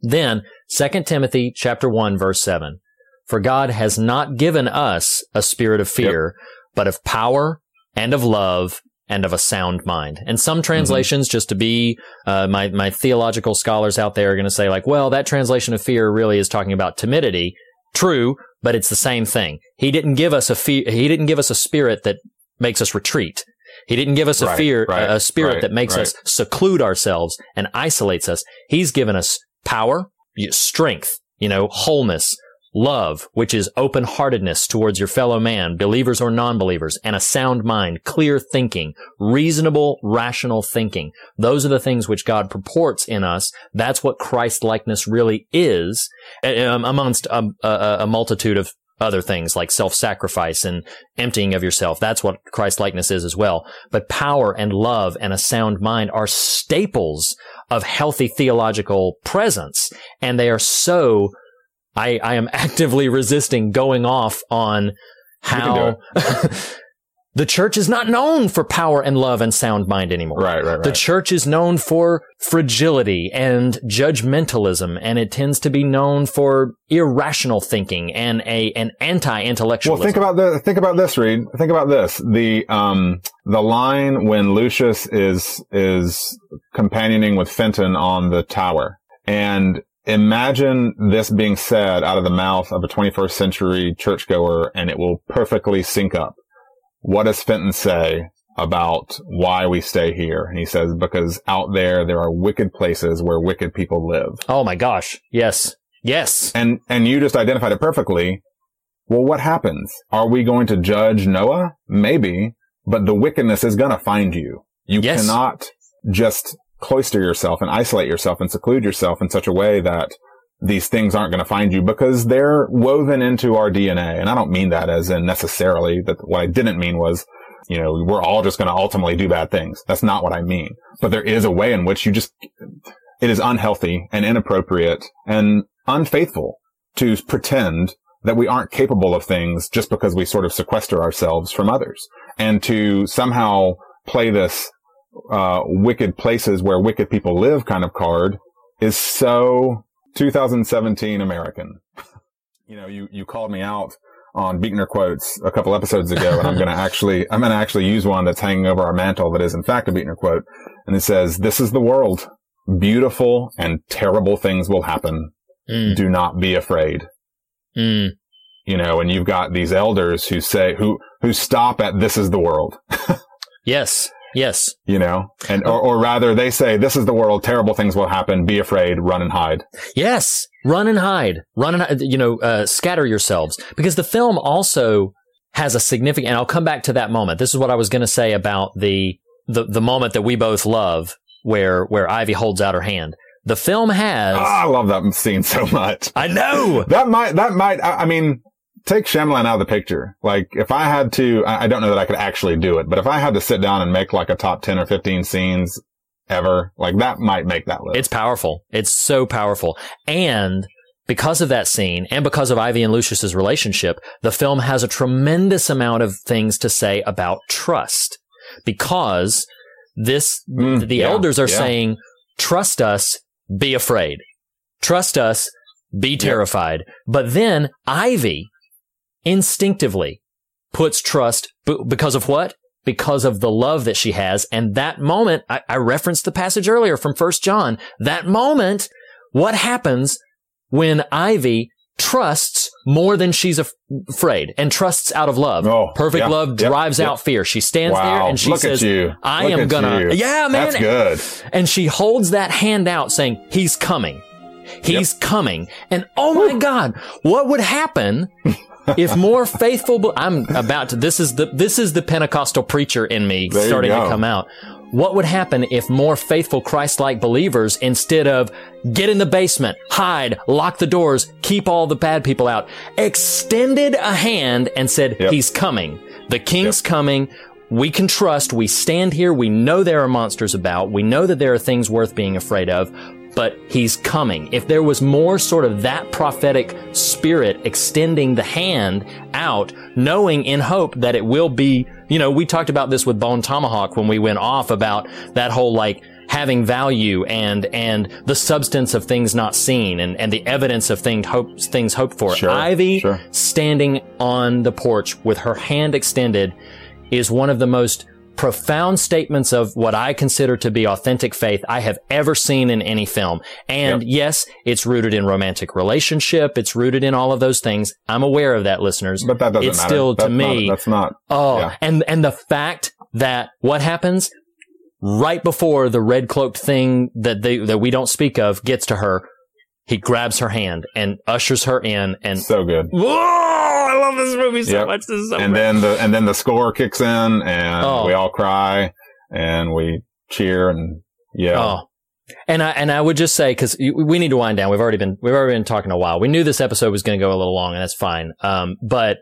Then 2 Timothy chapter 1 verse 7. For God has not given us a spirit of fear, but of power and of love and of a sound mind. And some translations, just to be, uh, my, my theological scholars out there are going to say like, well, that translation of fear really is talking about timidity. True, but it's the same thing. He didn't give us a fear, he didn't give us a spirit that makes us retreat. He didn't give us a Right, fear, right, a spirit right, that makes us seclude ourselves and isolates us. He's given us power, strength, you know, wholeness, love, which is open heartedness towards your fellow man, believers or non-believers, and a sound mind, clear thinking, reasonable, rational thinking. Those are the things which God purports in us. That's what Christ likeness really is, um, amongst a, a, a multitude of other things like self-sacrifice and emptying of yourself. That's what Christ likeness is as well. But power and love and a sound mind are staples of healthy theological presence. And they are so, I, I am actively resisting going off on how the church is not known for power and love and sound mind anymore. Right, right, right. The church is known for fragility and judgmentalism, and it tends to be known for irrational thinking and a an anti-intellectualism. Well, think about the think about this, Reed. Think about this. The um the line when Lucius is is companioning with Finton on the tower, and imagine this being said out of the mouth of a 21st century churchgoer and it will perfectly sync up. What does Finton say about why we stay here? And he says, because out there, there are wicked places where wicked people live. Oh my gosh. Yes. Yes. And, and you just identified it perfectly. Well, what happens? Are we going to judge Noah? Maybe, but the wickedness is going to find you. You Yes. cannot just cloister yourself and isolate yourself and seclude yourself in such a way that these things aren't going to find you because they're woven into our DNA. And I don't mean that as in necessarily that what I didn't mean was, you know, we're all just going to ultimately do bad things. That's not what I mean. But there is a way in which you just, it is unhealthy and inappropriate and unfaithful to pretend that we aren't capable of things just because we sort of sequester ourselves from others and to somehow play this uh, wicked places where wicked people live kind of card is so 2017 American. You know, you, you called me out on Buechner quotes a couple episodes ago, and I'm going to actually, I'm going to actually use one that's hanging over our mantle that is in fact a Buechner quote. And it says, this is the world. Beautiful and terrible things will happen. Mm, Do not be afraid. mm. You know, and you've got these elders who say, who, who stop at this is the world. Yes. Yes. you know, and, or, or rather they say, this is the world, terrible things will happen, be afraid, run and hide. Yes. Run and hide. Run and, you know, uh, scatter yourselves. Because the film also has a significant, and I'll come back to that moment. This is what I was going to say about the, the, the moment that we both love where, where Ivy holds out her hand. The film has, Ah, I love that scene so much. I know. That might, that might, I, I mean, take Shyamalan out of the picture. Like, if I had to, I, don't know that I could actually do it, but if I had to sit down and make like a top 10 or 15 scenes ever, like that might make that list. It's powerful. It's so powerful. And because of that scene and because of Ivy and Lucius's relationship, the film has a tremendous amount of things to say about trust. Because this, Mm, the yeah, elders are yeah. saying, trust us, be afraid. Trust us, be terrified. But then Ivy instinctively puts trust because of what? Because of the love that she has. And that moment, I, I referenced the passage earlier from First John. That moment, what happens when Ivy trusts more than she's af- afraid and trusts out of love? Oh, Perfect yeah, love drives yep. out fear. She stands there and she says. I Look am gonna, you. yeah, man. That's good. And she holds that hand out saying, he's coming. He's coming. And oh my God, what would happen if more faithful, I'm about to, this is the, this is the Pentecostal preacher in me There starting to come out. What would happen if more faithful Christ-like believers, instead of get in the basement, hide, lock the doors, keep all the bad people out, extended a hand and said, Yep. he's coming. The king's coming. We can trust. We stand here. We know there are monsters about. We know that there are things worth being afraid of, but he's coming. If there was more sort of that prophetic spirit extending the hand out, knowing in hope that it will be, you know, we talked about this with Bone Tomahawk when we went off about that whole like, having value and and the substance of things not seen and, and the evidence of things hope things hoped for. Sure, Ivy sure. standing on the porch with her hand extended is one of the most profound statements of what I consider to be authentic faith I have ever seen in any film. And Yep. yes, it's rooted in romantic relationship. It's rooted in all of those things. I'm aware of that, listeners. But that doesn't it's matter. still that's to me. Not, that's not. Oh, Yeah. and and the fact that what happens right before the red cloaked thing that they that we don't speak of gets to her, he grabs her hand and ushers her in, and So good. whoa, love this movie so Yep. much. This is so and great. then the and then the score kicks in and Oh. we all cry and we cheer and yeah Oh. And I and I would just say because we need to wind down. We've already been we've already been talking a while. We knew this episode was going to go a little long, and that's fine. Um, but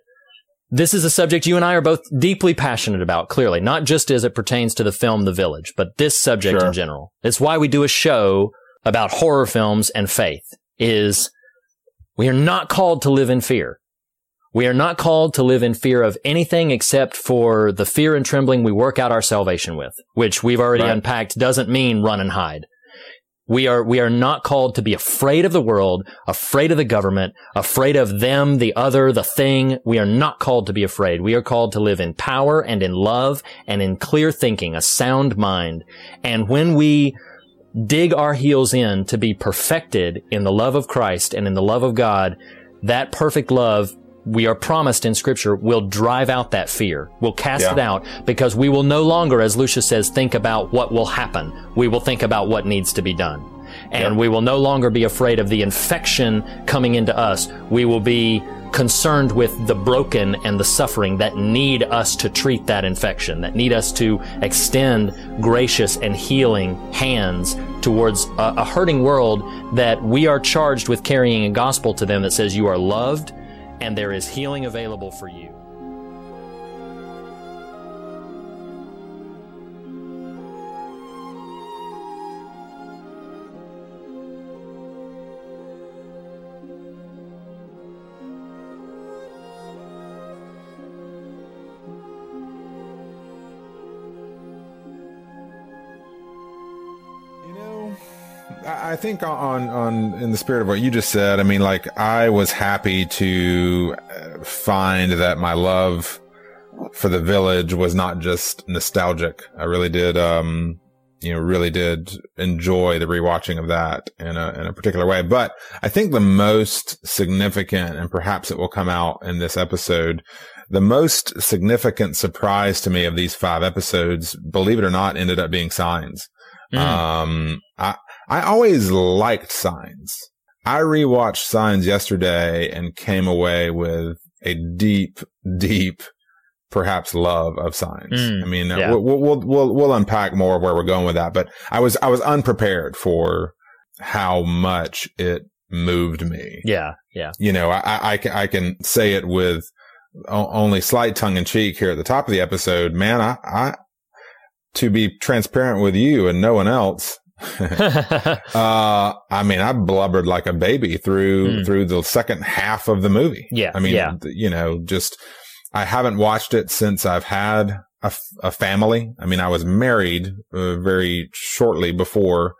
this is a subject you and I are both deeply passionate about. Clearly, not just as it pertains to the film The Village, but this subject Sure. in general. It's why we do a show about horror films and faith. Is we are not called to live in fear. We are not called to live in fear of anything except for the fear and trembling we work out our salvation with, which we've already Right. unpacked doesn't mean run and hide. We are, we are not called to be afraid of the world, afraid of the government, afraid of them, the other, the thing. We are not called to be afraid. We are called to live in power and in love and in clear thinking, a sound mind. And when we dig our heels in to be perfected in the love of Christ and in the love of God, that perfect love we are promised in scripture will drive out that fear. We'll cast Yeah. it out because we will no longer, as Lucius says, think about what will happen. We will think about what needs to be done. And we will no longer be afraid of the infection coming into us. We will be concerned with the broken and the suffering that need us to treat that infection, that need us to extend gracious and healing hands towards a, a hurting world that we are charged with carrying a gospel to them that says you are loved and there is healing available for you. I think on on in the spirit of what you just said, I mean, like I was happy to uh, find that my love for the village was not just nostalgic. I really did, um, you know, really did enjoy the rewatching of that in a in a particular way. But I think the most significant, and perhaps it will come out in this episode. The most significant surprise to me of these five episodes, believe it or not, ended up being signs. Um, I, I always liked signs. I rewatched signs yesterday and came away with a deep, deep, perhaps love of signs. Mm, I mean, uh, yeah. we'll, we'll, we'll, we'll unpack more of where we're going with that, but I was, I was unprepared for how much it moved me. Yeah, yeah. You know, I, I, I can, I can say it with only slight tongue in cheek here at the top of the episode. Man, I, I, to be transparent with you and no one else, uh, I mean, I blubbered like a baby through, Mm. through the second half of the movie. Yeah, I mean, yeah. you know, just, I haven't watched it since I've had a, f- a family. I mean, I was married uh, very shortly before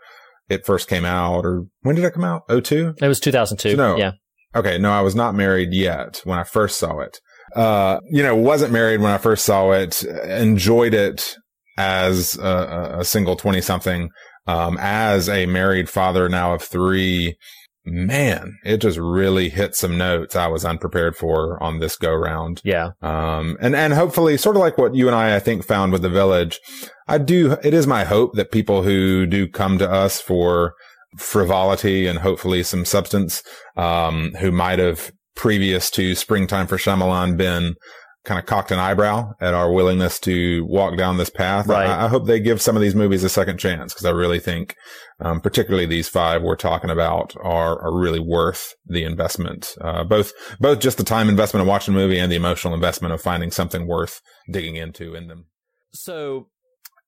it first came out or when did it come out? Oh two. It was 2002. No. Yeah. Okay. No, I was not married yet when I first saw it. Uh, you know, wasn't married when I first saw it, enjoyed it as a, a- a single 20 something. Um, as a married father now of three, man, it just really hit some notes I was unprepared for on this go round. Yeah. Um, and, and hopefully sort of like what you and I, I think found with the village. I do, it is my hope that people who do come to us for frivolity and hopefully some substance, um, who might have previous to springtime for Shyamalan been kind of cocked an eyebrow at our willingness to walk down this path. Right. I, I hope they give some of these movies a second chance because I really think, um, particularly these five we're talking about are, are really worth the investment. Uh, both, both just the time investment of watching a movie and the emotional investment of finding something worth digging into in them. So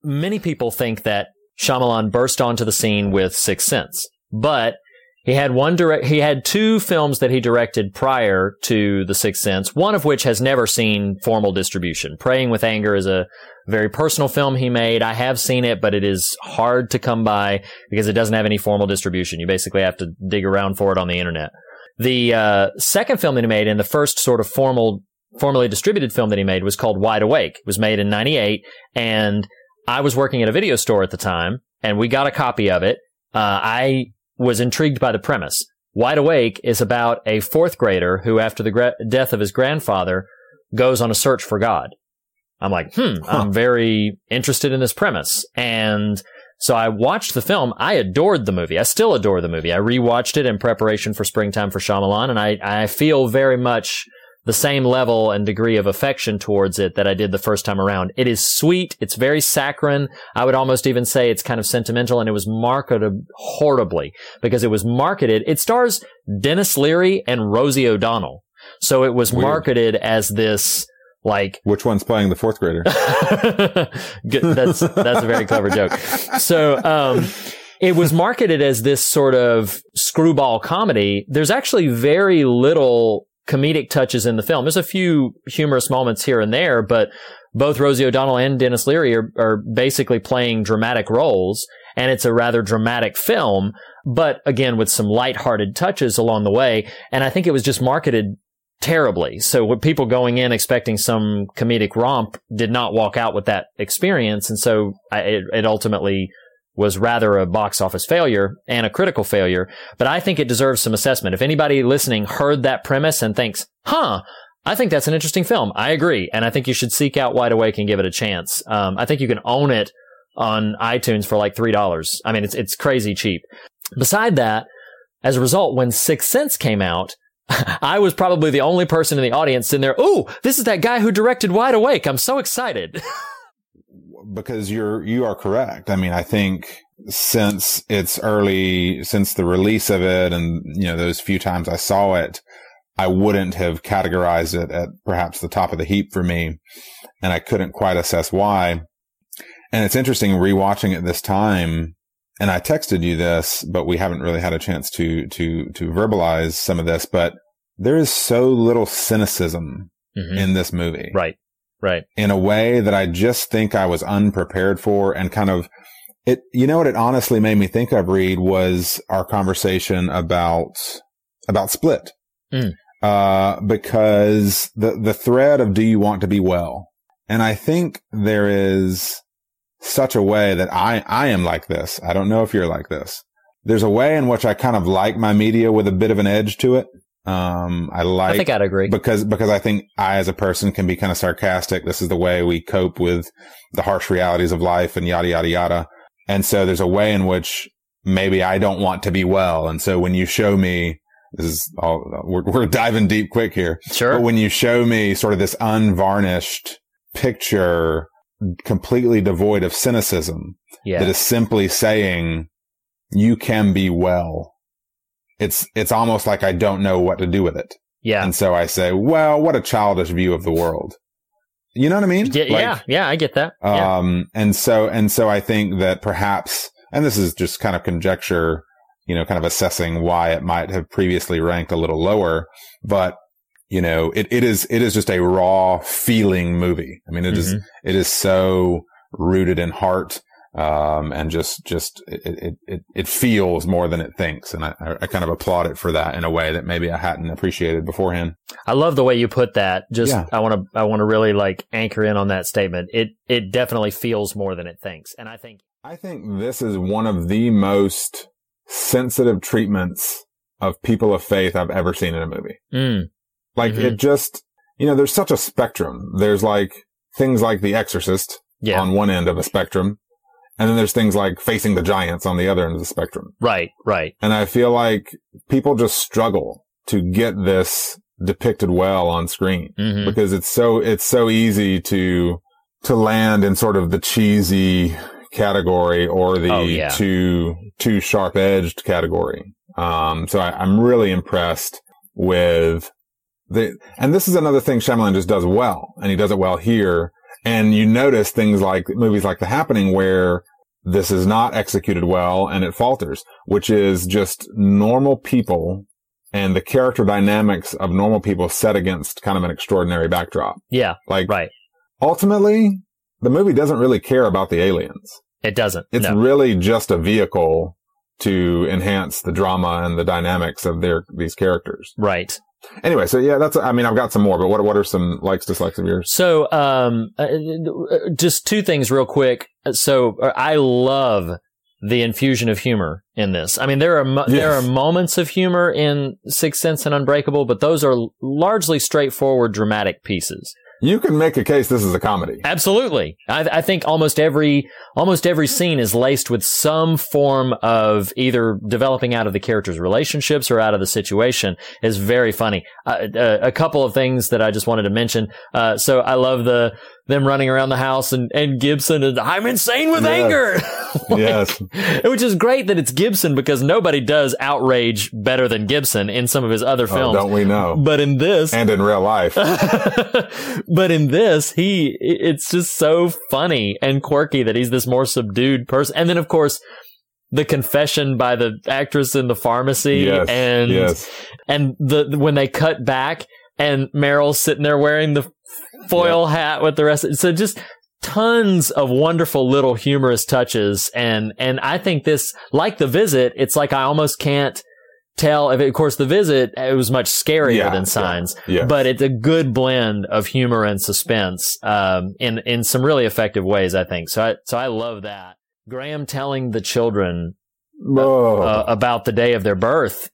many people think that Shyamalan burst onto the scene with Sixth Sense, but he had one direct, he had two films that he directed prior to The Sixth Sense, one of which has never seen formal distribution. Praying with Anger is a very personal film he made. I have seen it, but it is hard to come by because it doesn't have any formal distribution. You basically have to dig around for it on the internet. The uh, second film that he made and the first sort of formal, formally distributed film that he made was called Wide Awake. It was made in 98 and I was working at a video store at the time and we got a copy of it. Uh, I was intrigued by the premise. Wide Awake is about a fourth grader who, after the gra- death of his grandfather, goes on a search for God. I'm like, hmm, I'm very interested in this premise. And so I watched the film. I adored the movie. I still adore the movie. I rewatched it in preparation for Springtime for Shyamalan, and I, I feel very much the same level and degree of affection towards it that I did the first time around. It is sweet. It's very saccharine. I would almost even say it's kind of sentimental and it was marketed horribly because it was marketed. It stars Denis Leary and Rosie O'Donnell. So it was Weird. marketed as this like Which one's playing the fourth grader? That's that's a very clever joke. So um, it was marketed as this sort of screwball comedy. There's actually very little comedic touches in the film. There's a few humorous moments here and there, but both Rosie O'Donnell and Denis Leary are, are basically playing dramatic roles, and it's a rather dramatic film. But again, with some lighthearted touches along the way, and I think it was just marketed terribly. So with people going in expecting some comedic romp did not walk out with that experience. And so I, it, it ultimately was rather a box office failure and a critical failure, but I think it deserves some assessment. If anybody listening heard that premise and thinks, huh, I think that's an interesting film. I agree. And I think you should seek out Wide Awake and give it a chance. Um, I think you can own it on iTunes for like $3. I mean, it's, it's crazy cheap. Beside that, as a result, when Sixth Sense came out, I was probably the only person in the audience sitting there. Oh, this is that guy who directed Wide Awake. I'm so excited. because you're you are correct. I mean, I think since its early since the release of it and you know those few times I saw it, I wouldn't have categorized it at perhaps the top of the heap for me, and I couldn't quite assess why. And it's interesting rewatching it this time. And I texted you this, but we haven't really had a chance to to to verbalize some of this. But there is so little cynicism Mhm. in this movie Right. Right. in a way that I just think I was unprepared for and kind of it, you know what it honestly made me think of Reed was our conversation about, about split. Mm. Uh, because the, the thread of do you want to be well? And I think there is such a way that I, I am like this. I don't know if you're like this. There's a way in which I kind of like my media with a bit of an edge to it. Um, I like I think I'd agree. because because I think I as a person can be kind of sarcastic. This is the way we cope with the harsh realities of life and yada yada yada. And so there's a way in which maybe I don't want to be well. And so when you show me this is all we're, we're diving deep quick here. Sure. But when you show me sort of this unvarnished picture, completely devoid of cynicism, yeah. that is simply saying you can be well. It's, it's almost like I don't know what to do with it. yeah. And so I say, well, what a childish view of the world. You know what I mean? Yeah, Like, yeah, yeah, I get that. yeah. Um, and so, and so I think that perhaps, and this is just kind of conjecture, you know, kind of assessing why it might have previously ranked a little lower, but you know, it, it is, it is just a raw feeling movie. I mean, it is, Mhm. it is so rooted in heart. Um, and just, just, it, it, it, it feels more than it thinks. And I, I kind of applaud it for that in a way that maybe I hadn't appreciated beforehand. I love the way you put that. Just Yeah. I want to I want to really like anchor in on that statement. It it definitely feels more than it thinks. And I think I think this is one of the most sensitive treatments of people of faith I've ever seen in a movie. mm, Like Mhm. it just, you know, there's such a spectrum. There's like things like The Exorcist yeah. on one end of a spectrum. And then there's things like Facing the Giants on the other end of the spectrum. right, right. And I feel like people just struggle to get this depicted well on screen Mhm. because it's so, it's so easy to, to land in sort of the cheesy category or the Oh, yeah. too, too sharp edged category. Um, so I, I'm really impressed with the, and this is another thing Shyamalan just does well, and he does it well here. And you notice things like movies like The Happening where this is not executed well and it falters, which is just normal people and the character dynamics of normal people set against kind of an extraordinary backdrop. Yeah, Like right. ultimately, the movie doesn't really care about the aliens. It doesn't. It's no. really just a vehicle to enhance the drama and the dynamics of their, these characters. right. Anyway, so yeah, that's, I mean, I've got some more, but what, what are some likes, dislikes of yours? So, um, uh, uh, just two things real quick. So, uh, I love the infusion of humor in this. I mean, there are mo- there are moments of humor in Sixth Sense and Unbreakable, but those are largely straightforward dramatic pieces. You can make a case this is a comedy. Absolutely. I, I think almost every almost every scene is laced with some form of either developing out of the characters' relationships or out of the situation. is very funny. Uh, uh, a couple of things that I just wanted to mention. Uh, so I love the them running around the house and, and Gibson and I'm insane with Yes. anger. Yes. Which is great that it's Gibson because nobody does outrage better than Gibson in some of his other Oh, films. don't we know? but in this, And in real life. but in this, he, it's just so funny and quirky that he's this more subdued person. And then, of course, the confession by the actress in the pharmacy Yes. and, yes. and the, when they cut back and Merrill's sitting there wearing the foil hat with the rest. Of, so just tons of wonderful little humorous touches. And, and I think this, like the visit, it's like I almost can't tell if, of course, the visit, it was much scarier Yeah, than yeah, signs yeah. but it's a good blend of humor and suspense um, in in some really effective ways. I think so. I, so I love that. Graham telling the children Oh. uh, about the day of their birth.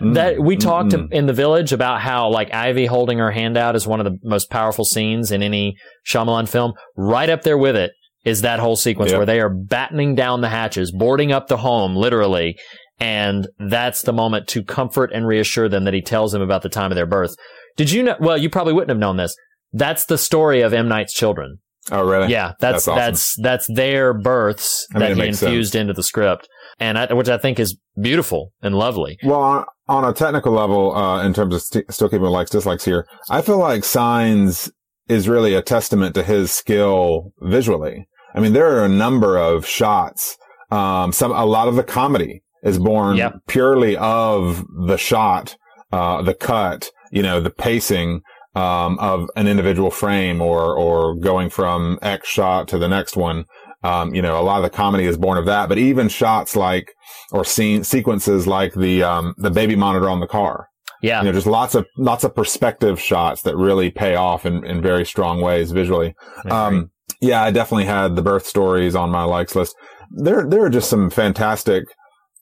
Uh, Mm, that we talked mm, mm. in the village about how like Ivy holding her hand out is one of the most powerful scenes in any Shyamalan film. Right up there with it is that whole sequence Yep. where they are battening down the hatches, boarding up the home, literally. And that's the moment to comfort and reassure them that he tells them about the time of their birth. Did you know? Well, you probably wouldn't have known this. That's the story of M. Night's children. oh, really? Yeah, that's That's that's awesome. that's, their births I mean, that he infused into the script, and I, which I think is beautiful and lovely. Well, on, a technical level, uh, in terms of st- still keeping likes, dislikes here, I feel like Signs is really a testament to his skill visually. I mean, there are a number of shots. Um, some, a lot of the comedy is born Yep. purely of the shot, uh, the cut, you know, the pacing, um, of an individual frame or, or going from X shot to the next one. Um, you know, a lot of the comedy is born of that, but even shots like, or scene sequences like the, um, the baby monitor on the car. Yeah, You know, just lots of, lots of perspective shots that really pay off in, in very strong ways visually. Um, yeah, I definitely had the birth stories on my likes list. There, there are just some fantastic.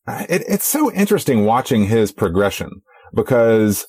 It, it's so interesting watching his progression because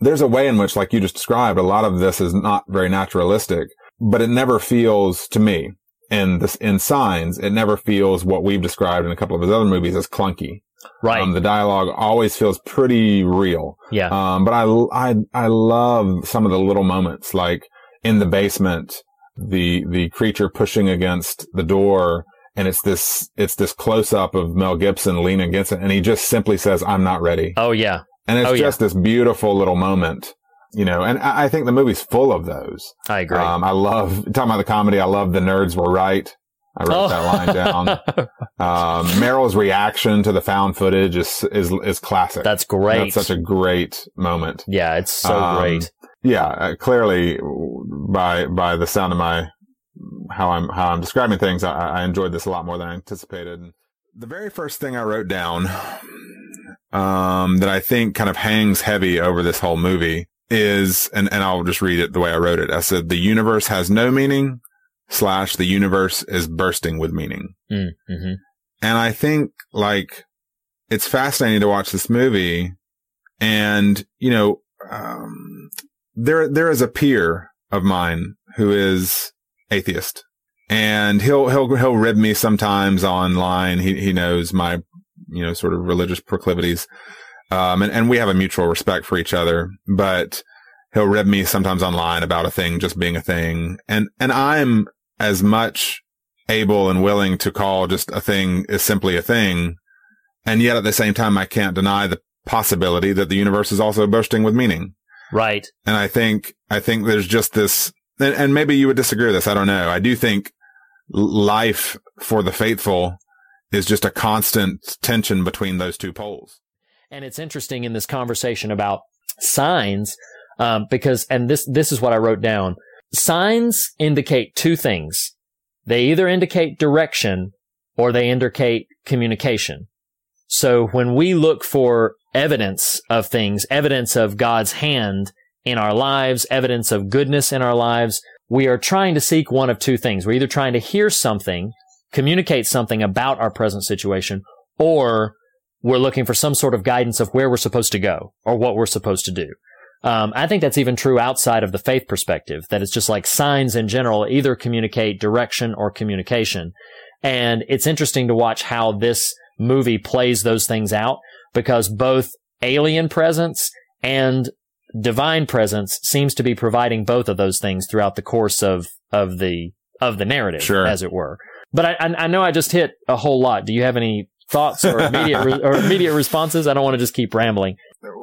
there's a way in which, like you just described, a lot of this is not very naturalistic, but it never feels to me in this, in signs, it never feels what we've described in a couple of his other movies as clunky. right. Um, the dialogue always feels pretty real. yeah, Um, but I, I, I love some of the little moments, like in the basement, the, the creature pushing against the door. And it's this, it's this close up of Mel Gibson leaning against it. And he just simply says, I'm not ready. oh yeah, And it's Oh, yeah. just this beautiful little moment, you know, and I, I think the movie's full of those. I agree. Um, I love talking about the comedy. I love the nerds were right. I wrote Oh. that line down. Um, Merrill's reaction to the found footage is, is, is classic. That's great. That's such a great moment. yeah, it's so Um, great. Yeah, uh, clearly by by the sound of my how I'm how I'm describing things, I, I enjoyed this a lot more than I anticipated. The very first thing I wrote down, um, that I think kind of hangs heavy over this whole movie is, and and I'll just read it the way I wrote it. I said the universe has no meaning, slash the universe is bursting with meaning. Mm, hmm And I think like it's fascinating to watch this movie and, you know, um, there, there is a peer of mine who is atheist and he'll, he'll, he'll rib me sometimes online. He, he knows my, you know, sort of religious proclivities. Um, and, and we have a mutual respect for each other, but he'll rib me sometimes online about a thing just being a thing. And, and I'm as much able and willing to call just a thing is simply a thing. And yet at the same time, I can't deny the possibility that the universe is also bursting with meaning. Right. And I think, I think there's just this, and, and maybe you would disagree with this. I don't know. I do think life for the faithful is just a constant tension between those two poles. And it's interesting in this conversation about signs, um, because, and this, this is what I wrote down. Signs indicate two things. They either indicate direction or they indicate communication. So when we look for evidence of things, evidence of God's hand in our lives, evidence of goodness in our lives, we are trying to seek one of two things. We're either trying to hear something, communicate something about our present situation, or we're looking for some sort of guidance of where we're supposed to go or what we're supposed to do. Um, I think that's even true outside of the faith perspective, that it's just like signs in general either communicate direction or communication. And it's interesting to watch how this movie plays those things out because both alien presence and divine presence seems to be providing both of those things throughout the course of, of the, of the narrative, Sure. as it were. But I, I, I know I just hit a whole lot. Do you have any thoughts or immediate, re- or immediate responses? I don't want to just keep rambling.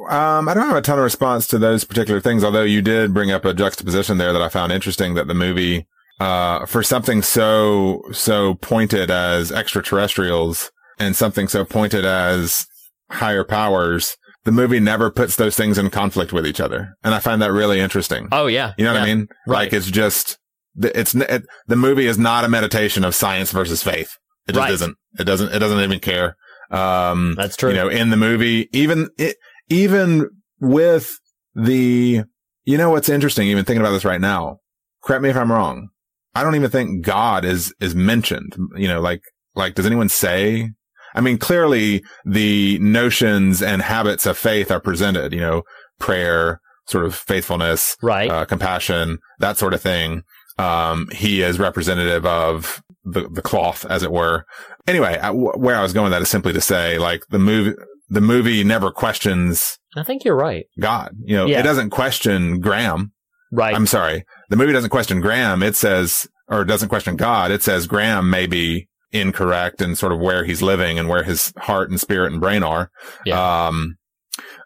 Um, I don't have a ton of response to those particular things, although you did bring up a juxtaposition there that I found interesting that the movie, uh, for something so, so pointed as extraterrestrials and something so pointed as higher powers, the movie never puts those things in conflict with each other. And I find that really interesting. Oh yeah. You know what I mean? Right. Like it's just, it's, it, the movie is not a meditation of science versus faith. It just Right. isn't. It doesn't, it doesn't even care. Um, That's true. you know, in the movie, even it, even with the, you know, what's interesting, even thinking about this right now, correct me if I'm wrong. I don't even think God is, is mentioned, you know, like, like, does anyone say? I mean, clearly the notions and habits of faith are presented, you know, prayer, sort of faithfulness, Right. uh, compassion, that sort of thing. Um, he is representative of the, the cloth, as it were. Anyway, I, where I was going with that is simply to say, like, the movie, the movie never questions I think you're right. God. You know, Yeah. it doesn't question Graham. Right. I'm sorry. The movie doesn't question Graham. It says, or doesn't question God. It says Graham may be incorrect and sort of where he's living and where his heart and spirit and brain are. Yeah. Um,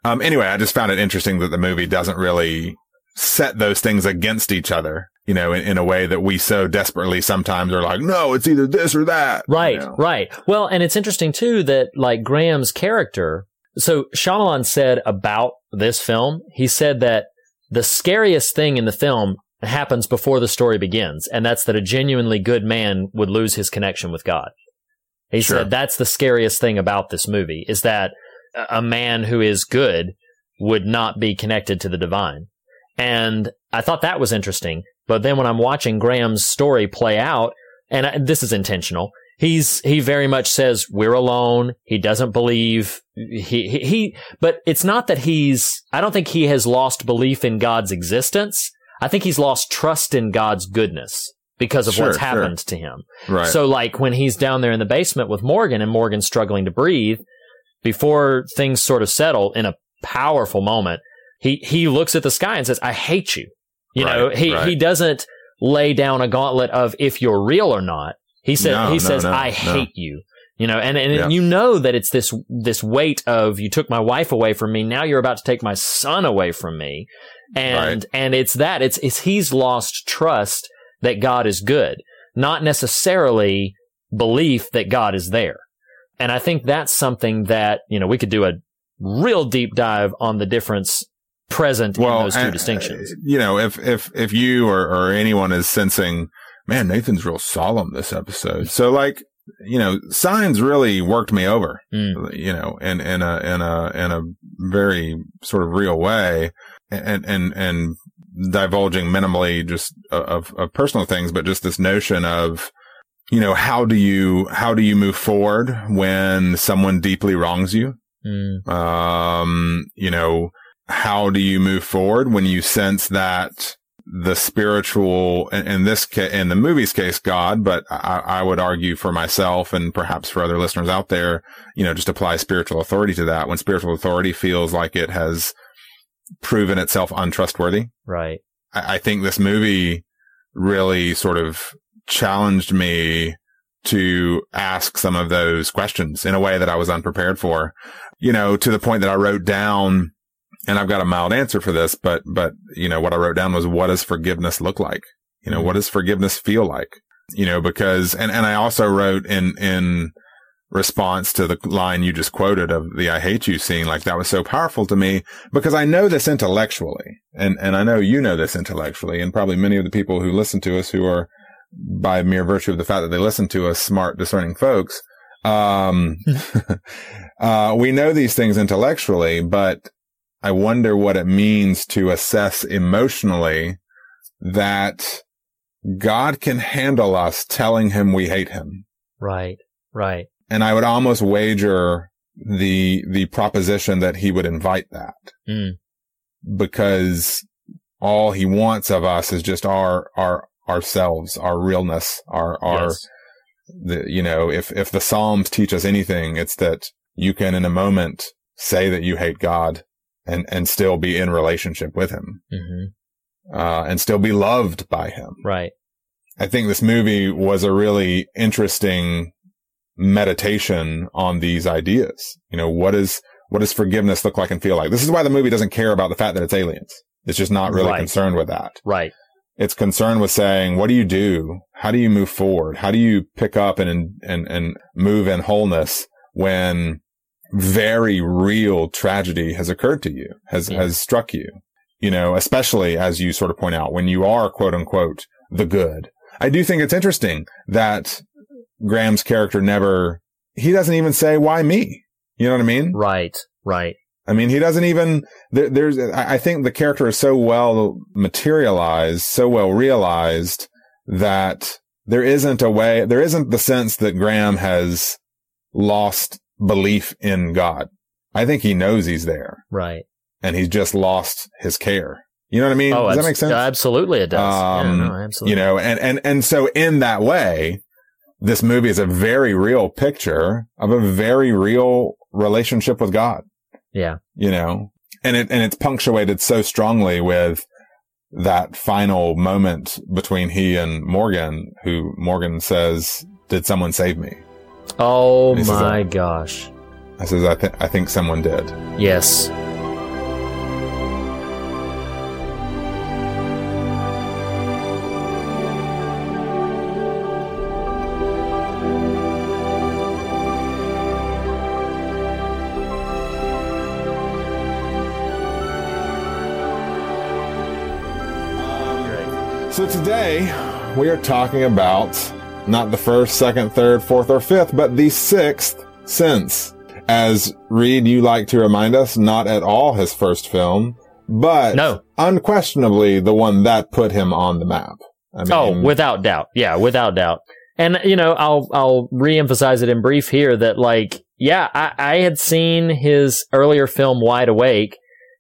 um, anyway, I just found it interesting that the movie doesn't really set those things against each other, you know, in, in a way that we so desperately sometimes are like, no, it's either this or that. you Right, know? right. Well, and it's interesting too that like Graham's character. So Shyamalan said about this film, he said that the scariest thing in the film happens before the story begins, and that's that a genuinely good man would lose his connection with God. He Sure. said that's the scariest thing about this movie is that a man who is good would not be connected to the divine. And I thought that was interesting. But then when I'm watching Graham's story play out, and I, this is intentional, he's he very much says we're alone. He doesn't believe he, he he. But it's not that he's. I don't think he has lost belief in God's existence. I think he's lost trust in God's goodness because of Sure, what's sure. happened to him. Right. So like when he's down there in the basement with Morgan and Morgan's struggling to breathe, before things sort of settle in a powerful moment, he he looks at the sky and says, "I hate you." You know, he right. he doesn't lay down a gauntlet of if you're real or not. He said No, he no, says, no, "I hate you." You know, and and Yeah. you know that it's this this weight of you took my wife away from me. Now you're about to take my son away from me, and Right. and it's that it's it's he's lost trust that God is good, not necessarily belief that God is there. And I think that's something that you know we could do a real deep dive on the difference present in those two and, distinctions. uh, You know, if if if you or or anyone is sensing, man, Nathan's real solemn this episode. So like, you know, signs really worked me over. Mm. You know, in in a in a in a very sort of real way, and and and divulging minimally just of of personal things, but just this notion of. You know, how do you, how do you move forward when someone deeply wrongs you? Mm. um, you know, how do you move forward when you sense that the spiritual, in, this case, in the movie's case, God, but I, I would argue for myself and perhaps for other listeners out there, you know, just apply spiritual authority to that when spiritual authority feels like it has proven itself untrustworthy. Right. I, I think this movie really sort of challenged me to ask some of those questions in a way that I was unprepared for, you know, to the point that I wrote down and I've got a mild answer for this, but, but, you know, what I wrote down was what does forgiveness look like? You know, what does forgiveness feel like? You know, because, and, and I also wrote in, in response to the line you just quoted of the I hate you scene, like that was so powerful to me because I know this intellectually and, and I know you know this intellectually and probably many of the people who listen to us who are by mere virtue of the fact that they listen to us, smart, discerning folks. Um, uh, we know these things intellectually, but I wonder what it means to assess emotionally that God can handle us telling him we hate him. Right. Right. And I would almost wager the, the proposition that he would invite that Mm. because all he wants of us is just our, our, ourselves, our realness, our, our, Yes. the, you know, if, if the Psalms teach us anything, it's that you can in a moment say that you hate God and, and still be in relationship with him, hmm uh, and still be loved by him. Right. I think this movie was a really interesting meditation on these ideas. You know, what is, what does forgiveness look like and feel like? This is why the movie doesn't care about the fact that it's aliens. It's just not really Right. concerned with that. Right. It's concerned with saying, what do you do? How do you move forward? How do you pick up and, and, and move in wholeness when very real tragedy has occurred to you, has, Yeah. has struck you? You know, especially as you sort of point out, when you are quote unquote the good. I do think it's interesting that Graham's character never, he doesn't even say, why me? You know what I mean? Right. Right. I mean, he doesn't even, there, there's, I I think the character is so well materialized, so well realized that there isn't a way, there isn't the sense that Graham has lost belief in God. I think he knows he's there Right. and he's just lost his care. You know what I mean? Does that make sense? Absolutely, it does. Um, yeah, no, absolutely. you know, and, and, and so in that way, this movie is a very real picture of a very real relationship with God, yeah. you know, and it, and it's punctuated so strongly with that final moment between he and Morgan, who Morgan says, did someone save me? Oh my a- gosh. I says, I think, I think someone did. Yes. So today we are talking about not the first, second, third, fourth, or fifth, but the sixth sense. As Reed, you like to remind us, not at all his first film, but No. unquestionably the one that put him on the map. I oh, mean, Oh, without doubt. Yeah, without doubt. And you know, I'll I'll reemphasize it in brief here that like, yeah, I, I had seen his earlier film Wide Awake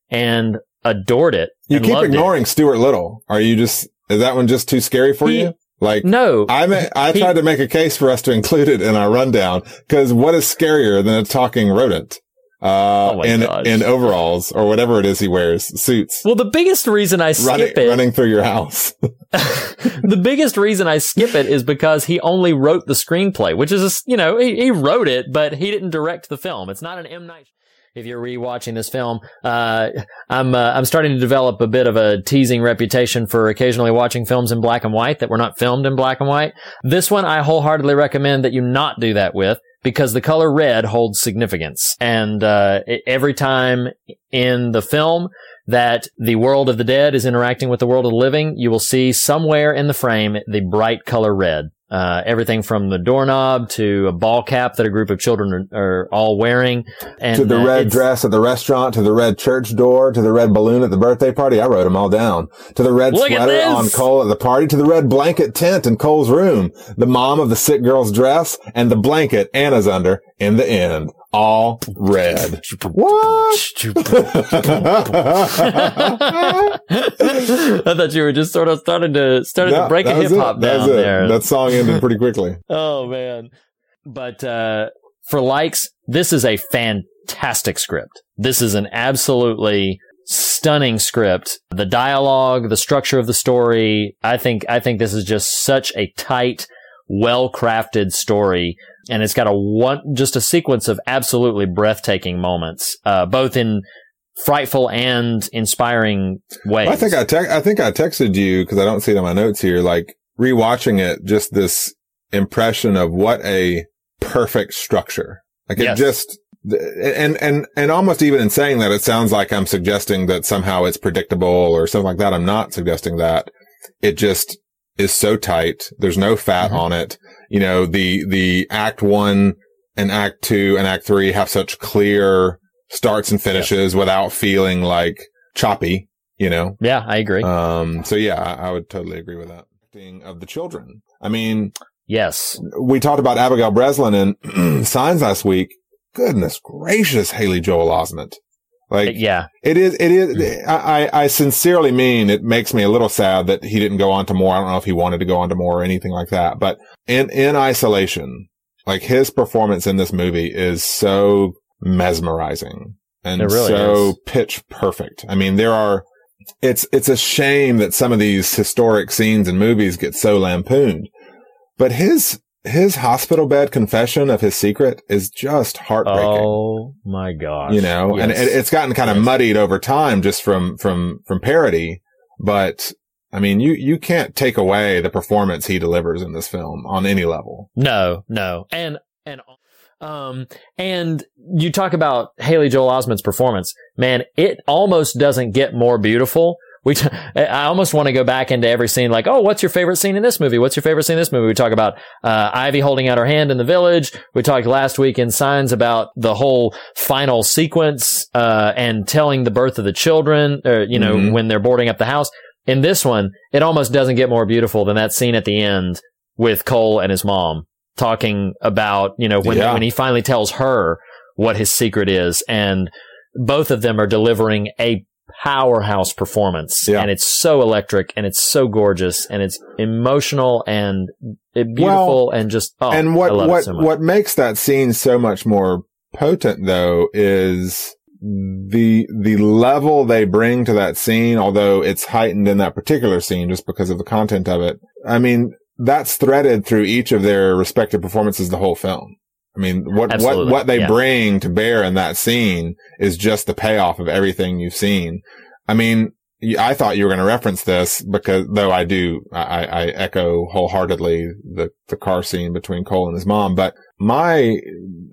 and adored it. you keep loved it. ignoring Stuart Little. Are you just, is that one just too scary for He- you? Like, No, I I tried to make a case for us to include it in our rundown because what is scarier than a talking rodent? Uh, Oh in, gosh. in overalls or whatever it is he wears, suits, well, the biggest reason I skip running, it, running through your house. the biggest reason I skip it is because he only wrote the screenplay, which is, a s- you know, he, he wrote it, but he didn't direct the film. It's not an M Night. If you're rewatching this film, uh, I'm uh, I'm starting to develop a bit of a teasing reputation for occasionally watching films in black and white that were not filmed in black and white. This one, I wholeheartedly recommend that you not do that with because the color red holds significance, and uh, every time in the film that the world of the dead is interacting with the world of the living, you will see somewhere in the frame the bright color red. Uh, everything from the doorknob to a ball cap that a group of children are, are all wearing, and to the uh, red dress at the restaurant, to the red church door, to the red balloon at the birthday party. I wrote them all down. To the red sweater on Cole at the party, to the red blanket tent in Cole's room, the mom of the sick girl's dress, and the blanket Anna's under in the end. All red. What? I thought you were just sort of starting to started Yeah, to break a hip hop That down it. there. That song ended pretty quickly. Oh man. But uh for likes, this is a fantastic script. This is an absolutely stunning script. The dialogue, the structure of the story, I think I think this is just such a tight, well-crafted story and it's got a one just a sequence of absolutely breathtaking moments, uh both in frightful and inspiring ways. I think I te- I think I texted you because I don't see it in my notes here. Like rewatching it, just this impression of what a perfect structure. Like it Yes. just and and and almost even in saying that, it sounds like I'm suggesting that somehow it's predictable or something like that. I'm not suggesting that. It just is so tight. There's no fat Mhm. on it. You know, the the act one and act two and act three have such clear starts and finishes without feeling like choppy. You know, yeah, I agree. um, so yeah, I, I would totally agree with that. Of the children. I mean, yes. we talked about Abigail Breslin in Signs last week. Goodness gracious, Haley Joel Osment. Like, Yeah. it is, it is, mm. I, I I sincerely mean it makes me a little sad that he didn't go on to more. I don't know if he wanted to go on to more or anything like that, but in, in isolation, like his performance in this movie is so mesmerizing and really so is. pitch perfect. I mean, there are, it's, it's a shame that some of these historic scenes and movies get so lampooned, but his, his hospital bed confession of his secret is just heartbreaking Oh my gosh. you know, and it, it's gotten kind of Yes. muddied over time just from, from, from parody. But I mean, you, you can't take away the performance he delivers in this film on any level. No, no. And and um and you talk about Haley Joel Osment's performance. Man, it almost doesn't get more beautiful. We t- I almost want to go back into every scene like, "Oh, what's your favorite scene in this movie? What's your favorite scene in this movie?" We talk about uh, Ivy holding out her hand in the village. We talked last week in Signs about the whole final sequence uh, and telling the birth of the children, or you know, Mhm. when they're boarding up the house. In this one, it almost doesn't get more beautiful than that scene at the end with Cole and his mom talking about, you know, when, Yeah. when he finally tells her what his secret is. And both of them are delivering a powerhouse performance. Yeah. And it's so electric and it's so gorgeous and it's emotional and it- beautiful and just, oh, and what I love it what so much. what makes that scene so much more potent though is the the level they bring to that scene although it's heightened in that particular scene just because of the content of it i mean that's threaded through each of their respective performances the whole film i mean what what what they yeah. bring to bear in that scene is just the payoff of everything you've seen i mean I thought you were going to reference this because though I do, I, I echo wholeheartedly the, the car scene between Cole and his mom, but my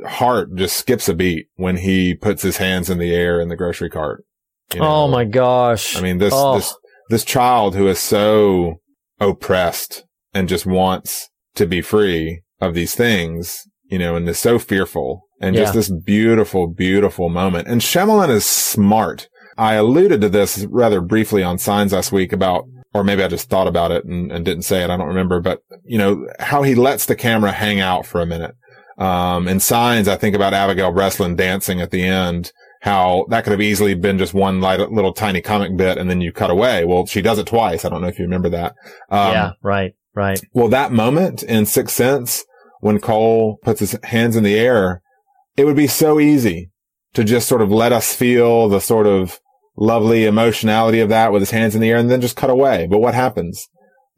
heart just skips a beat when he puts his hands in the air in the grocery cart. you know? oh my gosh. I mean, this, Oh. this, this child who is so oppressed and just wants to be free of these things, you know, and is so fearful and Yeah. just this beautiful, beautiful moment. And Shyamalan is smart. I alluded to this rather briefly on Signs last week about, or maybe I just thought about it and, and didn't say it. I don't remember, but you know, how he lets the camera hang out for a minute. Um, in Signs, I think about Abigail Breslin dancing at the end, how that could have easily been just one light, little tiny comic bit and then you cut away. Well, she does it twice. I don't know if you remember that. Um, yeah, right, right. well, that moment in Sixth Sense, when Cole puts his hands in the air, it would be so easy to just sort of let us feel the sort of lovely emotionality of that with his hands in the air and then just cut away. But what happens?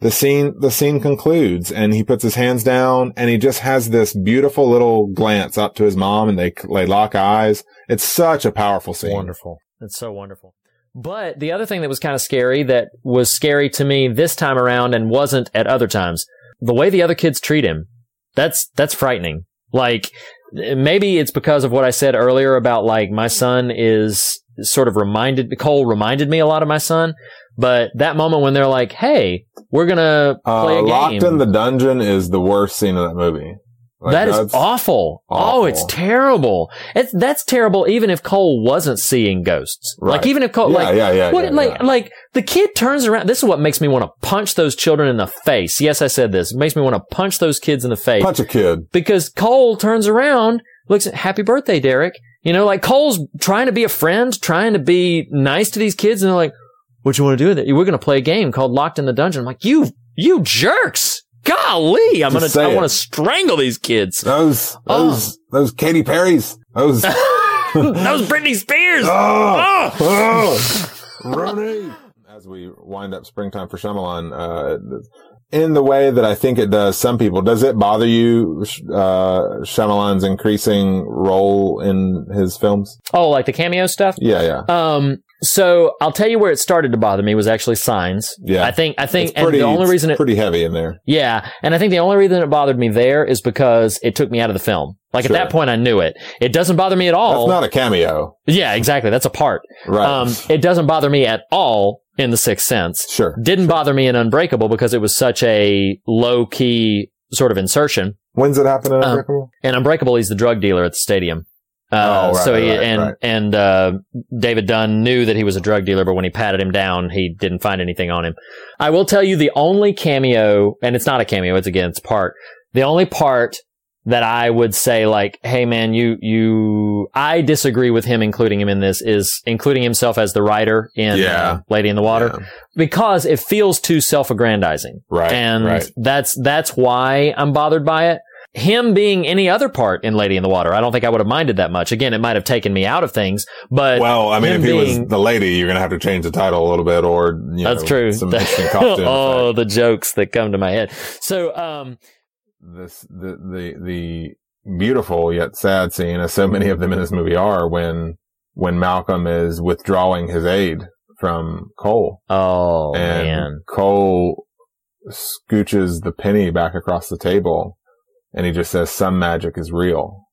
The scene, the scene concludes and he puts his hands down and he just has this beautiful little glance up to his mom and they, they lock eyes. It's such a powerful scene. Wonderful. It's so wonderful. But the other thing that was kind of scary that was scary to me this time around and wasn't at other times, the way the other kids treat him, that's, that's frightening. Like, maybe it's because of what I said earlier about like my son is sort of reminded, Cole reminded me a lot of my son. But that moment when they're like, hey, we're going to play Uh, a game." locked in the dungeon is the worst scene of that movie. Like, that is that's- awful. Oh, it's terrible. It's that's terrible. Even if Cole wasn't seeing ghosts, like even if Cole, Yeah, like, yeah, yeah, what, like, like the kid turns around. This is what makes me want to punch those children in the face. Yes, I said this. It makes me want to punch those kids in the face Punch a kid. because Cole turns around, looks at Happy Birthday, Derek. You know, like Cole's trying to be a friend, trying to be nice to these kids, and they're like, "What you want to do with it? We're going to play a game called Locked in the Dungeon." I'm like, "You, you jerks! Golly, I'm Just gonna, I want to strangle these kids." Those, Oh. those, those Katy Perry's. Those. those Britney Spears. oh, Oh! oh, Ronnie. As we wind up springtime for Shyamalan, uh, in the way that I think it does some people, does it bother you, uh, Shyamalan's increasing role in his films? Oh, like the cameo stuff. Yeah, yeah. Um, so I'll tell you where it started to bother me was actually signs. Yeah. I think, I think, It's and the only reason it, pretty heavy in there. yeah, and I think the only reason it bothered me there is because it took me out of the film. Like Sure. at that point, I knew it. It doesn't bother me at all. That's not a cameo. yeah, exactly. That's a part. Right. Um, it doesn't bother me at all in The Sixth Sense. sure. Didn't bother me in Unbreakable because it was such a low key sort of insertion. When's it happen in Um, Unbreakable? And Unbreakable, he's the drug dealer at the stadium. Uh, Oh, right, so he, right, and, right. and, uh, David Dunn knew that he was a drug dealer, but when he patted him down, he didn't find anything on him. I will tell you the only cameo, and it's not a cameo, it's again, it's part. The only part that I would say like, hey man, you, you, I disagree with him including him in this is including himself as the writer in Yeah. uh, Lady in the Water Yeah. because it feels too self-aggrandizing. Right. And that's, that's why I'm bothered by it. Him being any other part in Lady in the Water, I don't think I would have minded that much. Again, it might have taken me out of things, but Well, I mean, if he being- was the lady, you're going to have to change the title a little bit or, you that's know, true. some interesting costume. oh, the jokes that come to my head. So, um, This, the, the, the beautiful yet sad scene, as so many of them in this movie are, when, when Malcolm is withdrawing his aid from Cole. oh and man, Cole scooches the penny back across the table and he just says, some magic is real.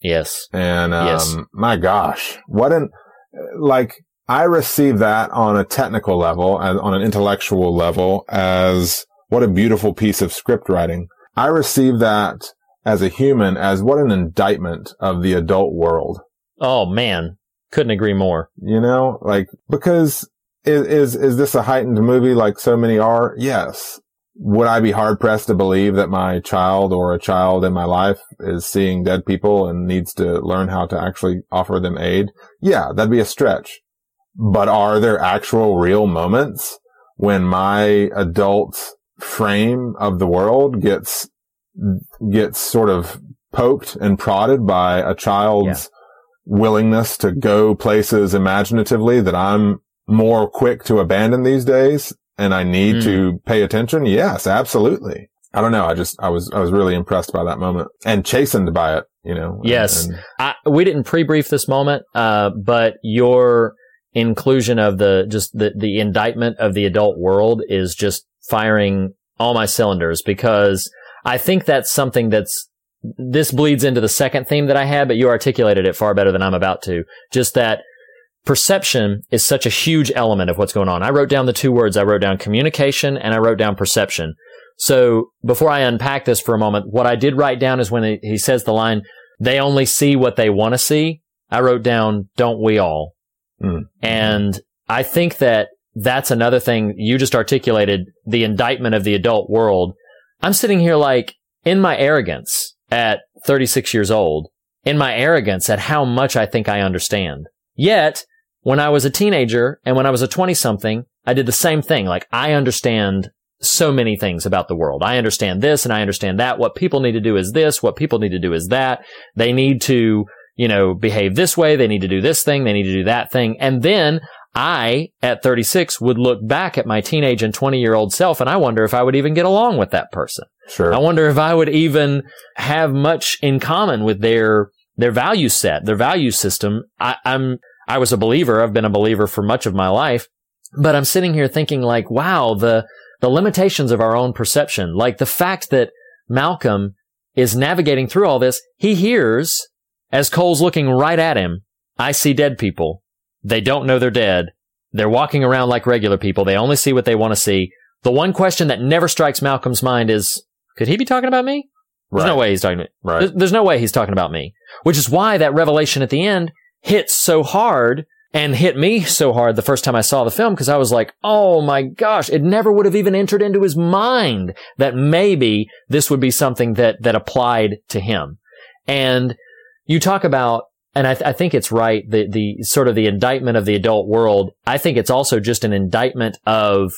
yes, And, um, Yes. my gosh, what an, like, I receive that on a technical level and on an intellectual level as what a beautiful piece of script writing. I receive that as a human as what an indictment of the adult world. oh man, couldn't agree more. You know, like, because is, is, is this a heightened movie like so many are? Yes. Would I be hard pressed to believe that my child or a child in my life is seeing dead people and needs to learn how to actually offer them aid? Yeah, that'd be a stretch. But are there actual real moments when my adult frame of the world gets, gets sort of poked and prodded by a child's willingness to go places imaginatively that I'm more quick to abandon these days and I need Mm. to pay attention? Yes, absolutely. I don't know. I just, I was, I was really impressed by that moment and chastened by it, you know? and- Yes. and- I, we didn't pre-brief this moment, uh, but your inclusion of the just the the indictment of the adult world is just firing all my cylinders because I think that's something that's this bleeds into the second theme that I had, but you articulated it far better than I'm about to. Just that perception is such a huge element of what's going on. I wrote down the two words. I wrote down communication and I wrote down perception. So before I unpack this for a moment, what I did write down is when he, says the line, they only see what they want to see. I wrote down, don't we all? Mm. And I think that that's another thing you just articulated the indictment of the adult world. I'm sitting here like in my arrogance at 36 years old, in my arrogance at how much I think I understand. Yet when I was a teenager and when I was a 20 something, I did the same thing. Like I understand so many things about the world. I understand this and I understand that. What people need to do is this. What people need to do is that. They need to, you know, behave this way. They need to do this thing. They need to do that thing. And then I, at 36, would look back at my teenage and 20 year old self and I wonder if I would even get along with that person. Sure. I wonder if I would even have much in common with their their value set, their value system. I, I'm I was a believer. I've been a believer for much of my life, but I'm sitting here thinking like, wow, the the limitations of our own perception, like the fact that Malcolm is navigating through all this. He hears as Cole's looking right at him. I see dead people. They don't know they're dead. They're walking around like regular people. They only see what they want to see. The one question that never strikes Malcolm's mind is, could he be talking about me? There's no way he's talking. Right. There's, there's no way he's talking about me. Which is why that revelation at the end hit so hard and hit me so hard the first time I saw the film because I was like, oh my gosh, it never would have even entered into his mind that maybe this would be something that that applied to him. And you talk about, and I, th- I think it's right, the the sort of the indictment of the adult world. I think it's also just an indictment of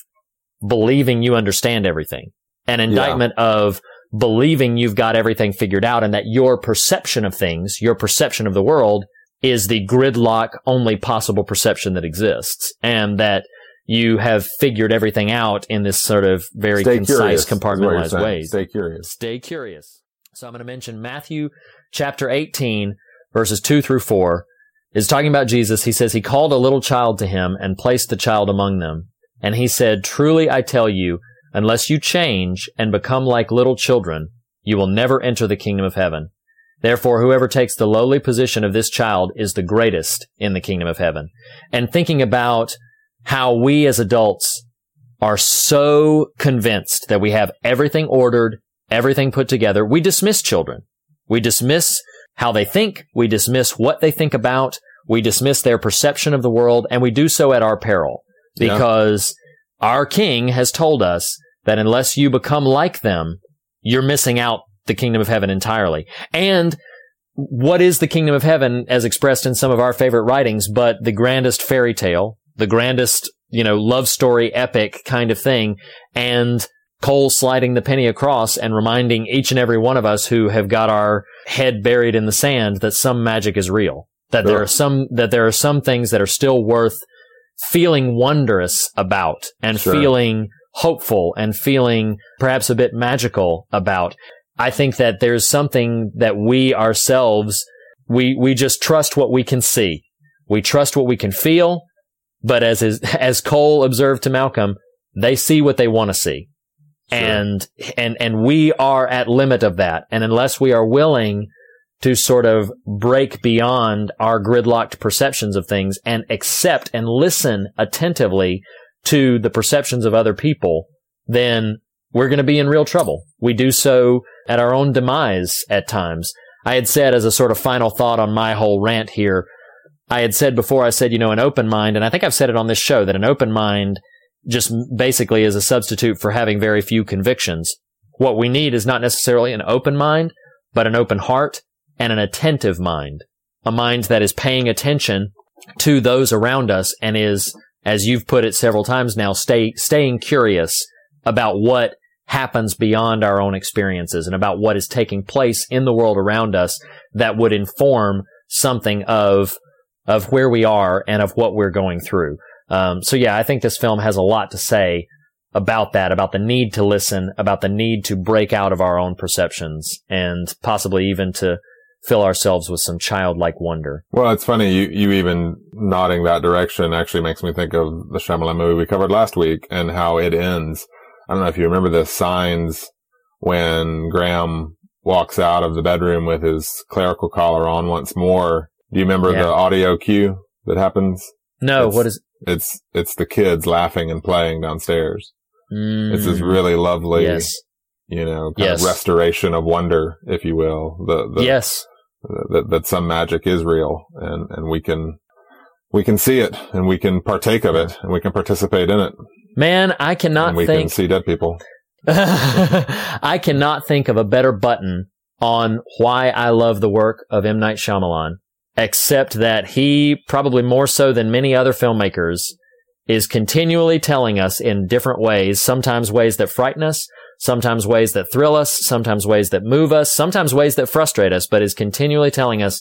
believing you understand everything, an indictment of believing you've got everything figured out and that your perception of things, your perception of the world is the gridlock only possible perception that exists and that you have figured everything out in this sort of very Stay concise, curious, is what you're compartmentalized ways. Stay curious. Stay curious. So I'm going to mention Matthew chapter 18 verses 2 through 4 is talking about Jesus. He says he called a little child to him and placed the child among them. And he said, truly I tell you, unless you change and become like little children, you will never enter the kingdom of heaven. Therefore, whoever takes the lowly position of this child is the greatest in the kingdom of heaven. And thinking about how we as adults are so convinced that we have everything ordered, everything put together, we dismiss children. We dismiss how they think. We dismiss what they think about. We dismiss their perception of the world and we do so at our peril Yeah. because our king has told us that unless you become like them, you're missing out the kingdom of heaven entirely. And what is the kingdom of heaven as expressed in some of our favorite writings, but the grandest fairy tale, the grandest, you know, love story epic kind of thing. And Cole sliding the penny across and reminding each and every one of us who have got our head buried in the sand that some magic is real. That there are some, that there are some things that are still worth feeling wondrous about and Sure. feeling hopeful and feeling perhaps a bit magical about. I think that there's something that we ourselves, we, we just trust what we can see. We trust what we can feel. But as, as Cole observed to Malcolm, they see what they want to see. Sure. And, and, and we are at limit of that. And unless we are willing to sort of break beyond our gridlocked perceptions of things and accept and listen attentively to the perceptions of other people, then we're going to be in real trouble. We do so at our own demise at times. I had said as a sort of final thought on my whole rant here, I had said before, I said, you know, an open mind, and I think I've said it on this show, that an open mind just basically is a substitute for having very few convictions. What we need is not necessarily an open mind, but an open heart and an attentive mind, a mind that is paying attention to those around us and is, as you've put it several times now, stay, staying curious about what happens beyond our own experiences and about what is taking place in the world around us that would inform something of, of where we are and of what we're going through. Um, so yeah, I think this film has a lot to say about that, about the need to listen, about the need to break out of our own perceptions and possibly even to fill ourselves with some childlike wonder. Well, it's funny. You, you even nodding that direction actually makes me think of the Shyamalan movie we covered last week and how it ends. I don't know if you remember the signs when Graham walks out of the bedroom with his clerical collar on once more. Do you remember Yeah. the audio cue that happens? No, It's- what is, It's, it's the kids laughing and playing downstairs. It's this Mm, really lovely, yes, you know, kind Yes. of restoration of wonder, if you will. The, the, yes, that, that some magic is real and, and we can, we can see it and we can partake of it and we can participate in it man, I cannot and we can see dead people. I cannot think of a better button on why I love the work of M. Night Shyamalan, except that he, probably more so than many other filmmakers, is continually telling us in different ways, sometimes ways that frighten us, sometimes ways that thrill us, sometimes ways that move us, sometimes ways that frustrate us, but is continually telling us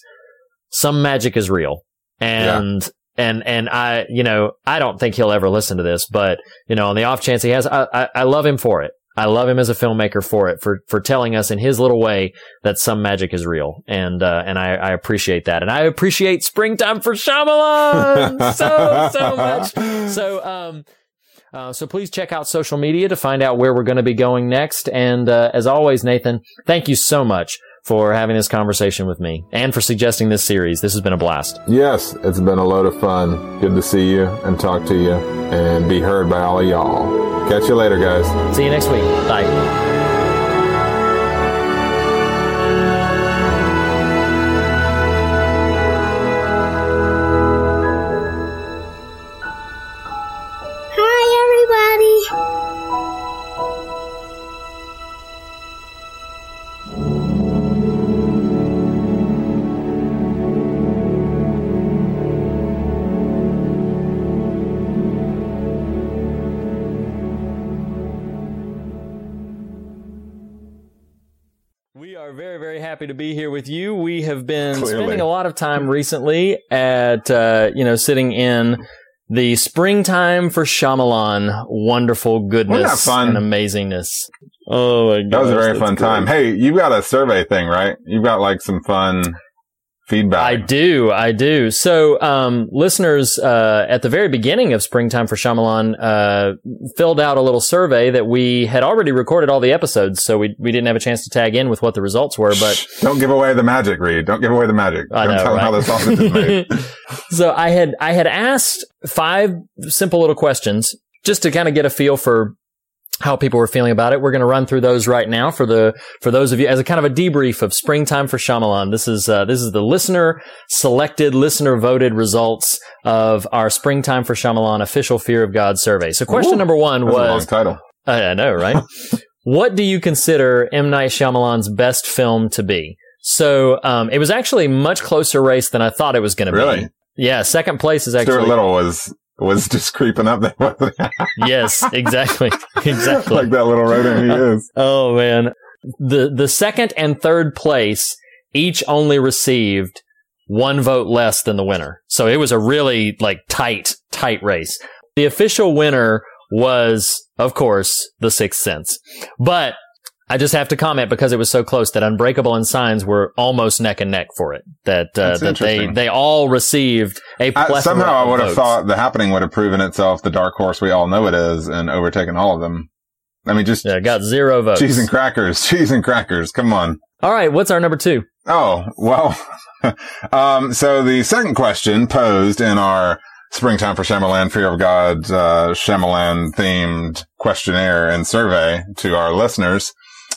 some magic is real. And, and, and I, you know, I don't think he'll ever listen to this, but, you know, on the off chance he has, I, I, I love him for it. I love him as a filmmaker for it, for, for telling us in his little way that some magic is real. And, uh, and I, I appreciate that. And I appreciate springtime for Shyamalan so, so much. So, um, uh, so please check out social media to find out where we're going to be going next. And, uh, as always, Nathan, thank you so much for having this conversation with me and for suggesting this series. This has been a blast. Yes, it's been a load of fun. Good to see you and talk to you and be heard by all of y'all. Catch you later, guys. See you next week. Bye. Happy to be here with you. We have been Clearly. spending a lot of time recently at, uh, you know, sitting in the springtime for Shyamalan wonderful goodness fun? and amazingness. Oh my god. That was a very fun time. Hey, you've got a survey thing, right? You've got like some fun feedback. I do, I do. So, um, listeners, uh, at the very beginning of Springtime for Shyamalan, uh, filled out a little survey that we had already recorded all the episodes, so we, we didn't have a chance to tag in with what the results were, but don't give away the magic, Reed. Don't give away the magic. I don't know, tell them how right? the sausage is made. so I had I had asked five simple little questions just to kind of get a feel for how people were feeling about it. We're going to run through those right now for the for those of you as a kind of a debrief of springtime for Shyamalan. This is uh, this is the listener selected, listener voted results of our springtime for Shyamalan official Fear of God survey. So question Ooh, number one That's a long was title. I I know, right? what do you consider M. Night Shyamalan's best film to be? So, um, it was actually much closer race than I thought it was going to Really? be. Yeah, second place is Stuart actually Little was was just creeping up there, yes, exactly, exactly. like that little rodent he is. Oh man, the the second and third place each only received one vote less than the winner. So it was a really like tight, tight race. The official winner was, of course, The Sixth Sense, but I just have to comment because it was so close that Unbreakable and Signs were almost neck and neck for it. That uh, that they they all received a I, somehow I would have votes. thought the happening would have proven itself the dark horse we all know it is and overtaken all of them. I mean, just Yeah, got zero votes. cheese and crackers, cheese and crackers. Come on. all right, what's our number two? Oh, well, um, so the second question posed in our Springtime for Shyamalan, Fear of God, uh, Shyamalan themed questionnaire and survey to our listeners,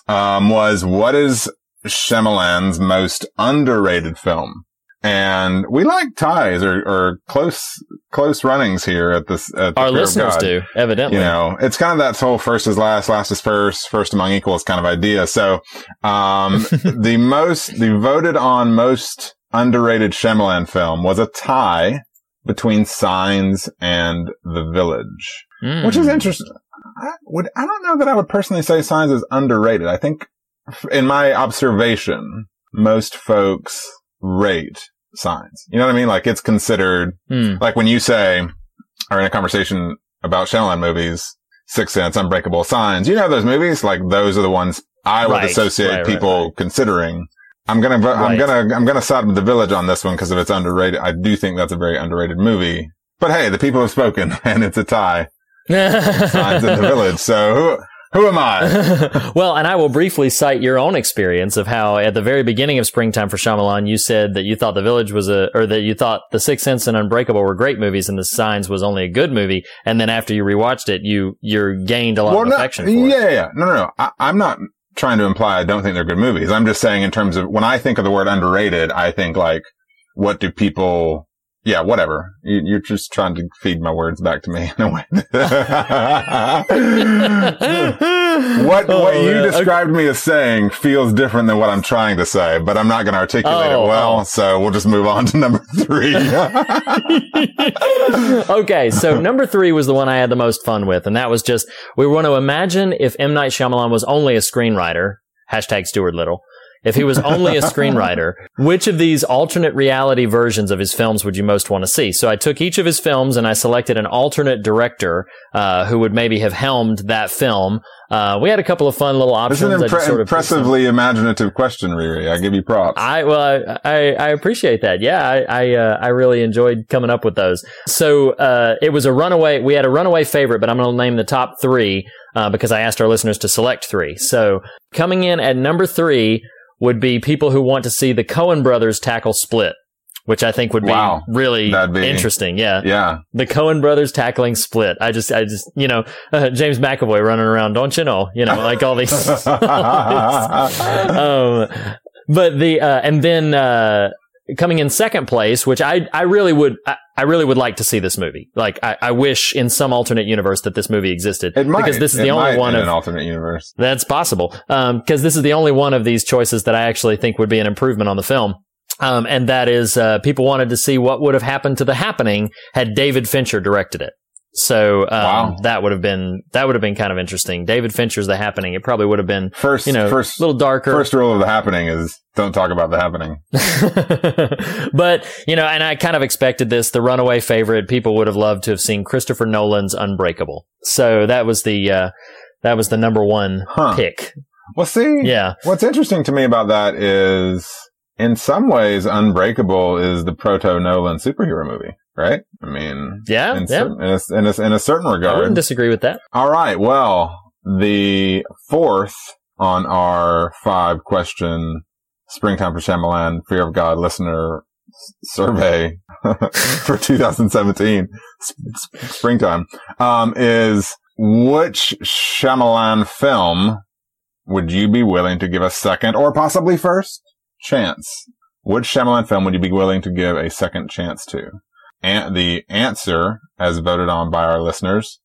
um, was what is Shyamalan's most underrated film? and we like ties or, or close close runnings here at this. At the Our listeners do, evidently. You know, it's kind of that whole first is last, last is first, first among equals kind of idea. So, um, the most, the voted on most underrated Shyamalan film was a tie between Signs and The Village, Mm. which is interesting. I would, I don't know that I would personally say Signs is underrated. I think in my observation, most folks rate Signs. You know what I mean? Like it's considered Hmm. like when you say, or in a conversation about Shyamalan movies, Six Sense, Unbreakable Signs, you know those movies? Like those are the ones I would Right, associate right, right, people considering. I'm gonna, I'm gonna, I'm gonna side with The Village on this one because if it's underrated, I do think that's a very underrated movie. But hey, the people have spoken and it's a tie. Signs in The Village. So who, who am I? well, and I will briefly cite your own experience of how at the very beginning of Springtime for Shyamalan, you said that you thought The Village was a, or that you thought The Sixth Sense and Unbreakable were great movies and The Signs was only a good movie. And then after you rewatched it, you, you gained a lot of no, affection for yeah, it. yeah, yeah. No, no, no. I, I'm not trying to imply I don't think they're good movies. I'm just saying in terms of when I think of the word underrated, I think like, what do people, yeah, whatever. You, you're just trying to feed my words back to me in a way. what, Oh, what you man. Okay. described me as saying feels different than what I'm trying to say, but I'm not going to articulate Oh, it well. oh. So we'll just move on to number three. okay, so number three was the one I had the most fun with, and that was just we want to imagine if M Night Shyamalan was only a screenwriter. Hashtag Stuart Little. If he was only a screenwriter, which of these alternate reality versions of his films would you most want to see? So I took each of his films and I selected an alternate director uh, who would maybe have helmed that film. Uh, we had a couple of fun little options. It's an impre- sort of impressively imaginative question, Riri. I give you props. I well, I I, I appreciate that. Yeah, I I, uh, I really enjoyed coming up with those. So uh, it was a runaway. We had a runaway favorite, but I'm going to name the top three uh, because I asked our listeners to select three. So coming in at number three would be people who want to see the Coen brothers tackle Split. Which I think would be Wow. really be- interesting. Yeah. yeah. The Coen brothers tackling Split. I just, I just, you know, uh, James McAvoy running around, don't you know? You know, like all these. um, but the uh, and then uh, coming in second place, which I I really would I, I really would like to see this movie. Like I, I wish in some alternate universe that this movie existed It might. because this is the only one of an alternate universe. that's possible. Because this is the only one of these choices that I actually think would be an improvement on the film. Um, and that is, uh, people wanted to see what would have happened to the happening had David Fincher directed it. So, um, Wow. that would have been, that would have been kind of interesting. David Fincher's The Happening. It probably would have been, First, you know, first, a little darker. first rule of the happening is don't talk about the happening. but, you know, and I kind of expected this. The runaway favorite, people would have loved to have seen Christopher Nolan's Unbreakable. So that was the, uh, that was the number one Huh. pick. Well, see, Yeah. what's interesting to me about that is, in some ways, Unbreakable is the proto Nolan superhero movie, right? I mean, Yeah. in, yeah. certain, in, a, in, a, in a certain regard. I wouldn't disagree with that. All right. Well, the fourth on our five question Springtime for Shyamalan Fear of God listener survey for 2017 s- s- springtime um, is which Shyamalan film would you be willing to give a second or possibly first chance? Which Shyamalan film would you be willing to give a second chance to? And the answer, as voted on by our listeners,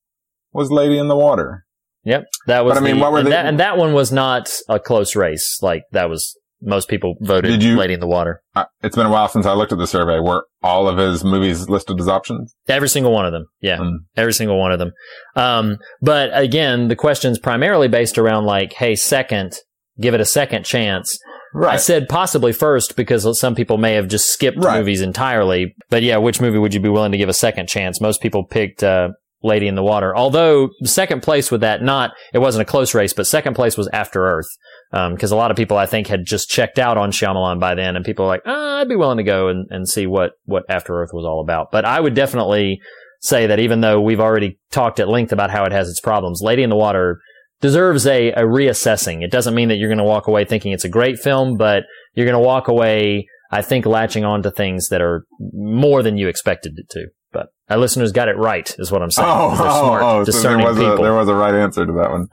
was Lady in the Water. Yep, that was. But I mean, the- what were and the- that, and that one was not a close race. Like that was most people voted Did you- Lady in the Water. Uh, it's been a while since I looked at the survey. Were all of his movies listed as options? Every single one of them. Yeah, Mm. every single one of them. Um, but again, the question's primarily based around like, hey, second, give it a second chance. I said possibly first because some people may have just skipped Right. movies entirely. But yeah, which movie would you be willing to give a second chance? Most people picked uh, Lady in the Water. Although second place with that, not it wasn't a close race, but second place was After Earth. Because a lot of people, I think, had just checked out on Shyamalan by then, and people were like, ah, I'd be willing to go and, and see what what After Earth was all about. But I would definitely say that even though we've already talked at length about how it has its problems, Lady in the Water deserves a, a reassessing. It doesn't mean that you're going to walk away thinking it's a great film, but you're going to walk away, I think, latching on to things that are more than you expected it to. But our listeners got it right, is what I'm saying. Oh, oh, smart, oh, so there was people. a there was a right answer to that one.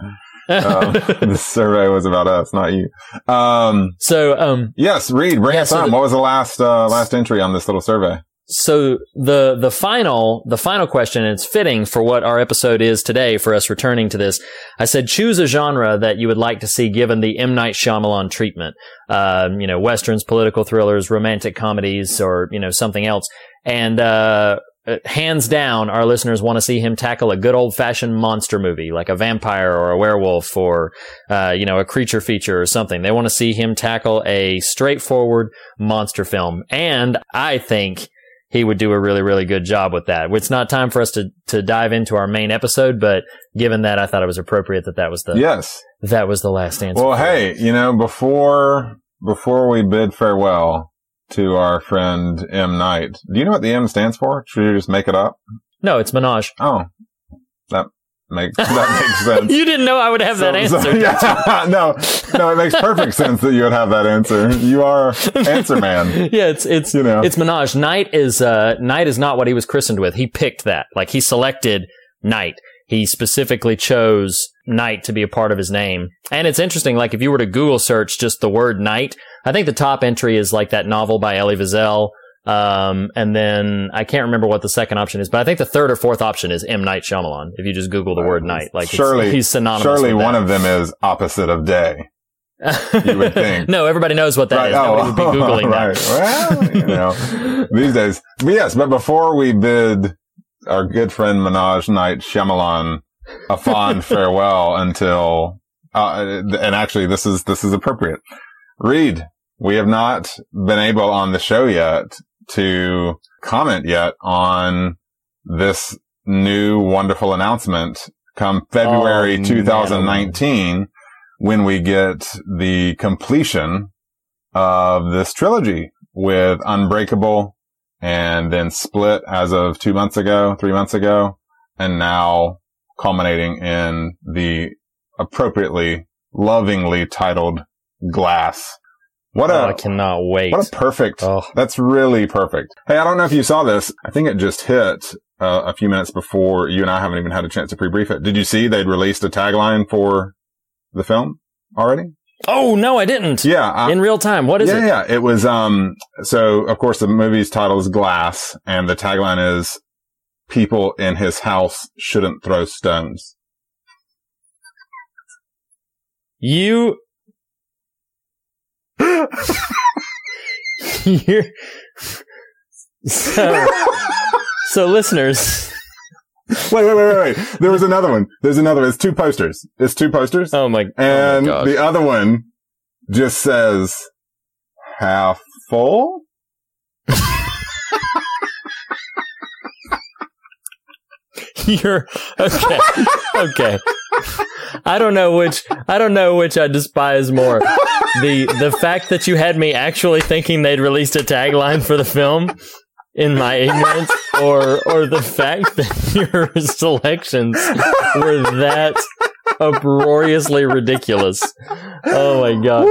Um, this survey was about us, not you. Um, so, um, yes, Reed, bring Yeah, us so on. the- what was the last uh, last entry on this little survey? So the the final the final question and it's fitting for what our episode is today for us returning to this i said choose a genre that you would like to see given the m night Shyamalan treatment um, you know westerns political thrillers romantic comedies or you know something else and uh uh, hands down, our listeners want to see him tackle a good old fashioned monster movie, like a vampire or a werewolf or, uh, you know, a creature feature or something. They want to see him tackle a straightforward monster film. And I think he would do a really, really good job with that. It's not time for us to, to dive into our main episode, but given that, I thought it was appropriate that that was the, yes. that was the last answer. Well, hey, you know, before before we bid farewell to our friend M Night, do you know what the M stands for? Should you just make it up? no, it's Manoj. Oh, that makes that makes sense. You didn't know I would have that answer. so- yeah, no, no, it makes perfect sense that you would have that answer. You are answer man. yeah, it's it's You know. it's Manoj. Night is uh Night is not what he was christened with. He picked that. Like he selected Night. He specifically chose Night to be a part of his name. And it's interesting, like if you were to Google search just the word Night, I think the top entry is like that novel by Elie Wiesel. Um, and then I can't remember what the second option is, but I think the third or fourth option is M. Night Shyamalan. If you just Google the word night, like it's- surely, he's synonymous. surely one of them is opposite of day. you would think. no, everybody knows what that is. Nobody would be Googling that. right. Well, you know, these days. But yes, but before we bid our good friend Manoj Night Shyamalan a fond farewell until, uh, and actually this is, this is appropriate. Reed, we have not been able on the show yet to comment yet on this new wonderful announcement come February Oh, no. 2019 when we get the completion of this trilogy with Unbreakable and then Split as of two months ago, three months ago, and now culminating in the appropriately, lovingly titled Glass. What Oh, a I cannot wait. what a perfect. Oh. That's really perfect. Hey, I don't know if you saw this. I think it just hit uh, a few minutes before you and I haven't even had a chance to pre-brief it. Did you see they'd released a tagline for the film already? Oh no, I didn't. Yeah. I- In real time. What is yeah, it? yeah. It was, um, so of course the movie's title is Glass and the tagline is people in his house shouldn't throw stones. You. You're. So, so listeners. wait, wait, wait, wait, wait. There was another one. There's another. one. It's two posters. It's two posters. Oh my. And oh my the other one just says half full. You're okay. Okay. I don't know which. I don't know which I despise more. The the fact that you had me actually thinking they'd released a tagline for the film in my ignorance, or or the fact that your selections were that uproariously ridiculous. Oh my gosh.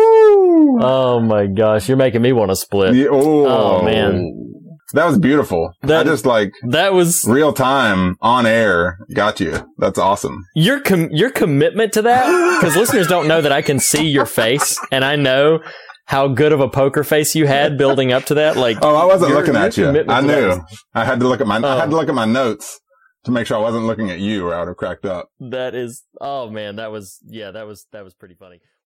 Oh my gosh. You're making me want to split. Yeah, oh, Oh, man. That was beautiful. That- I just like That was real time on air. Got you. That's awesome. your com- your commitment to that because listeners don't know that I can see your face and I know how good of a poker face you had building up to that. Like, Oh, I wasn't your- looking at you. I knew. I had to look at my. I Oh. had to oh. look at my notes to make sure I wasn't looking at you, or I would have cracked up. that is, oh man, that was yeah, that was that was pretty funny.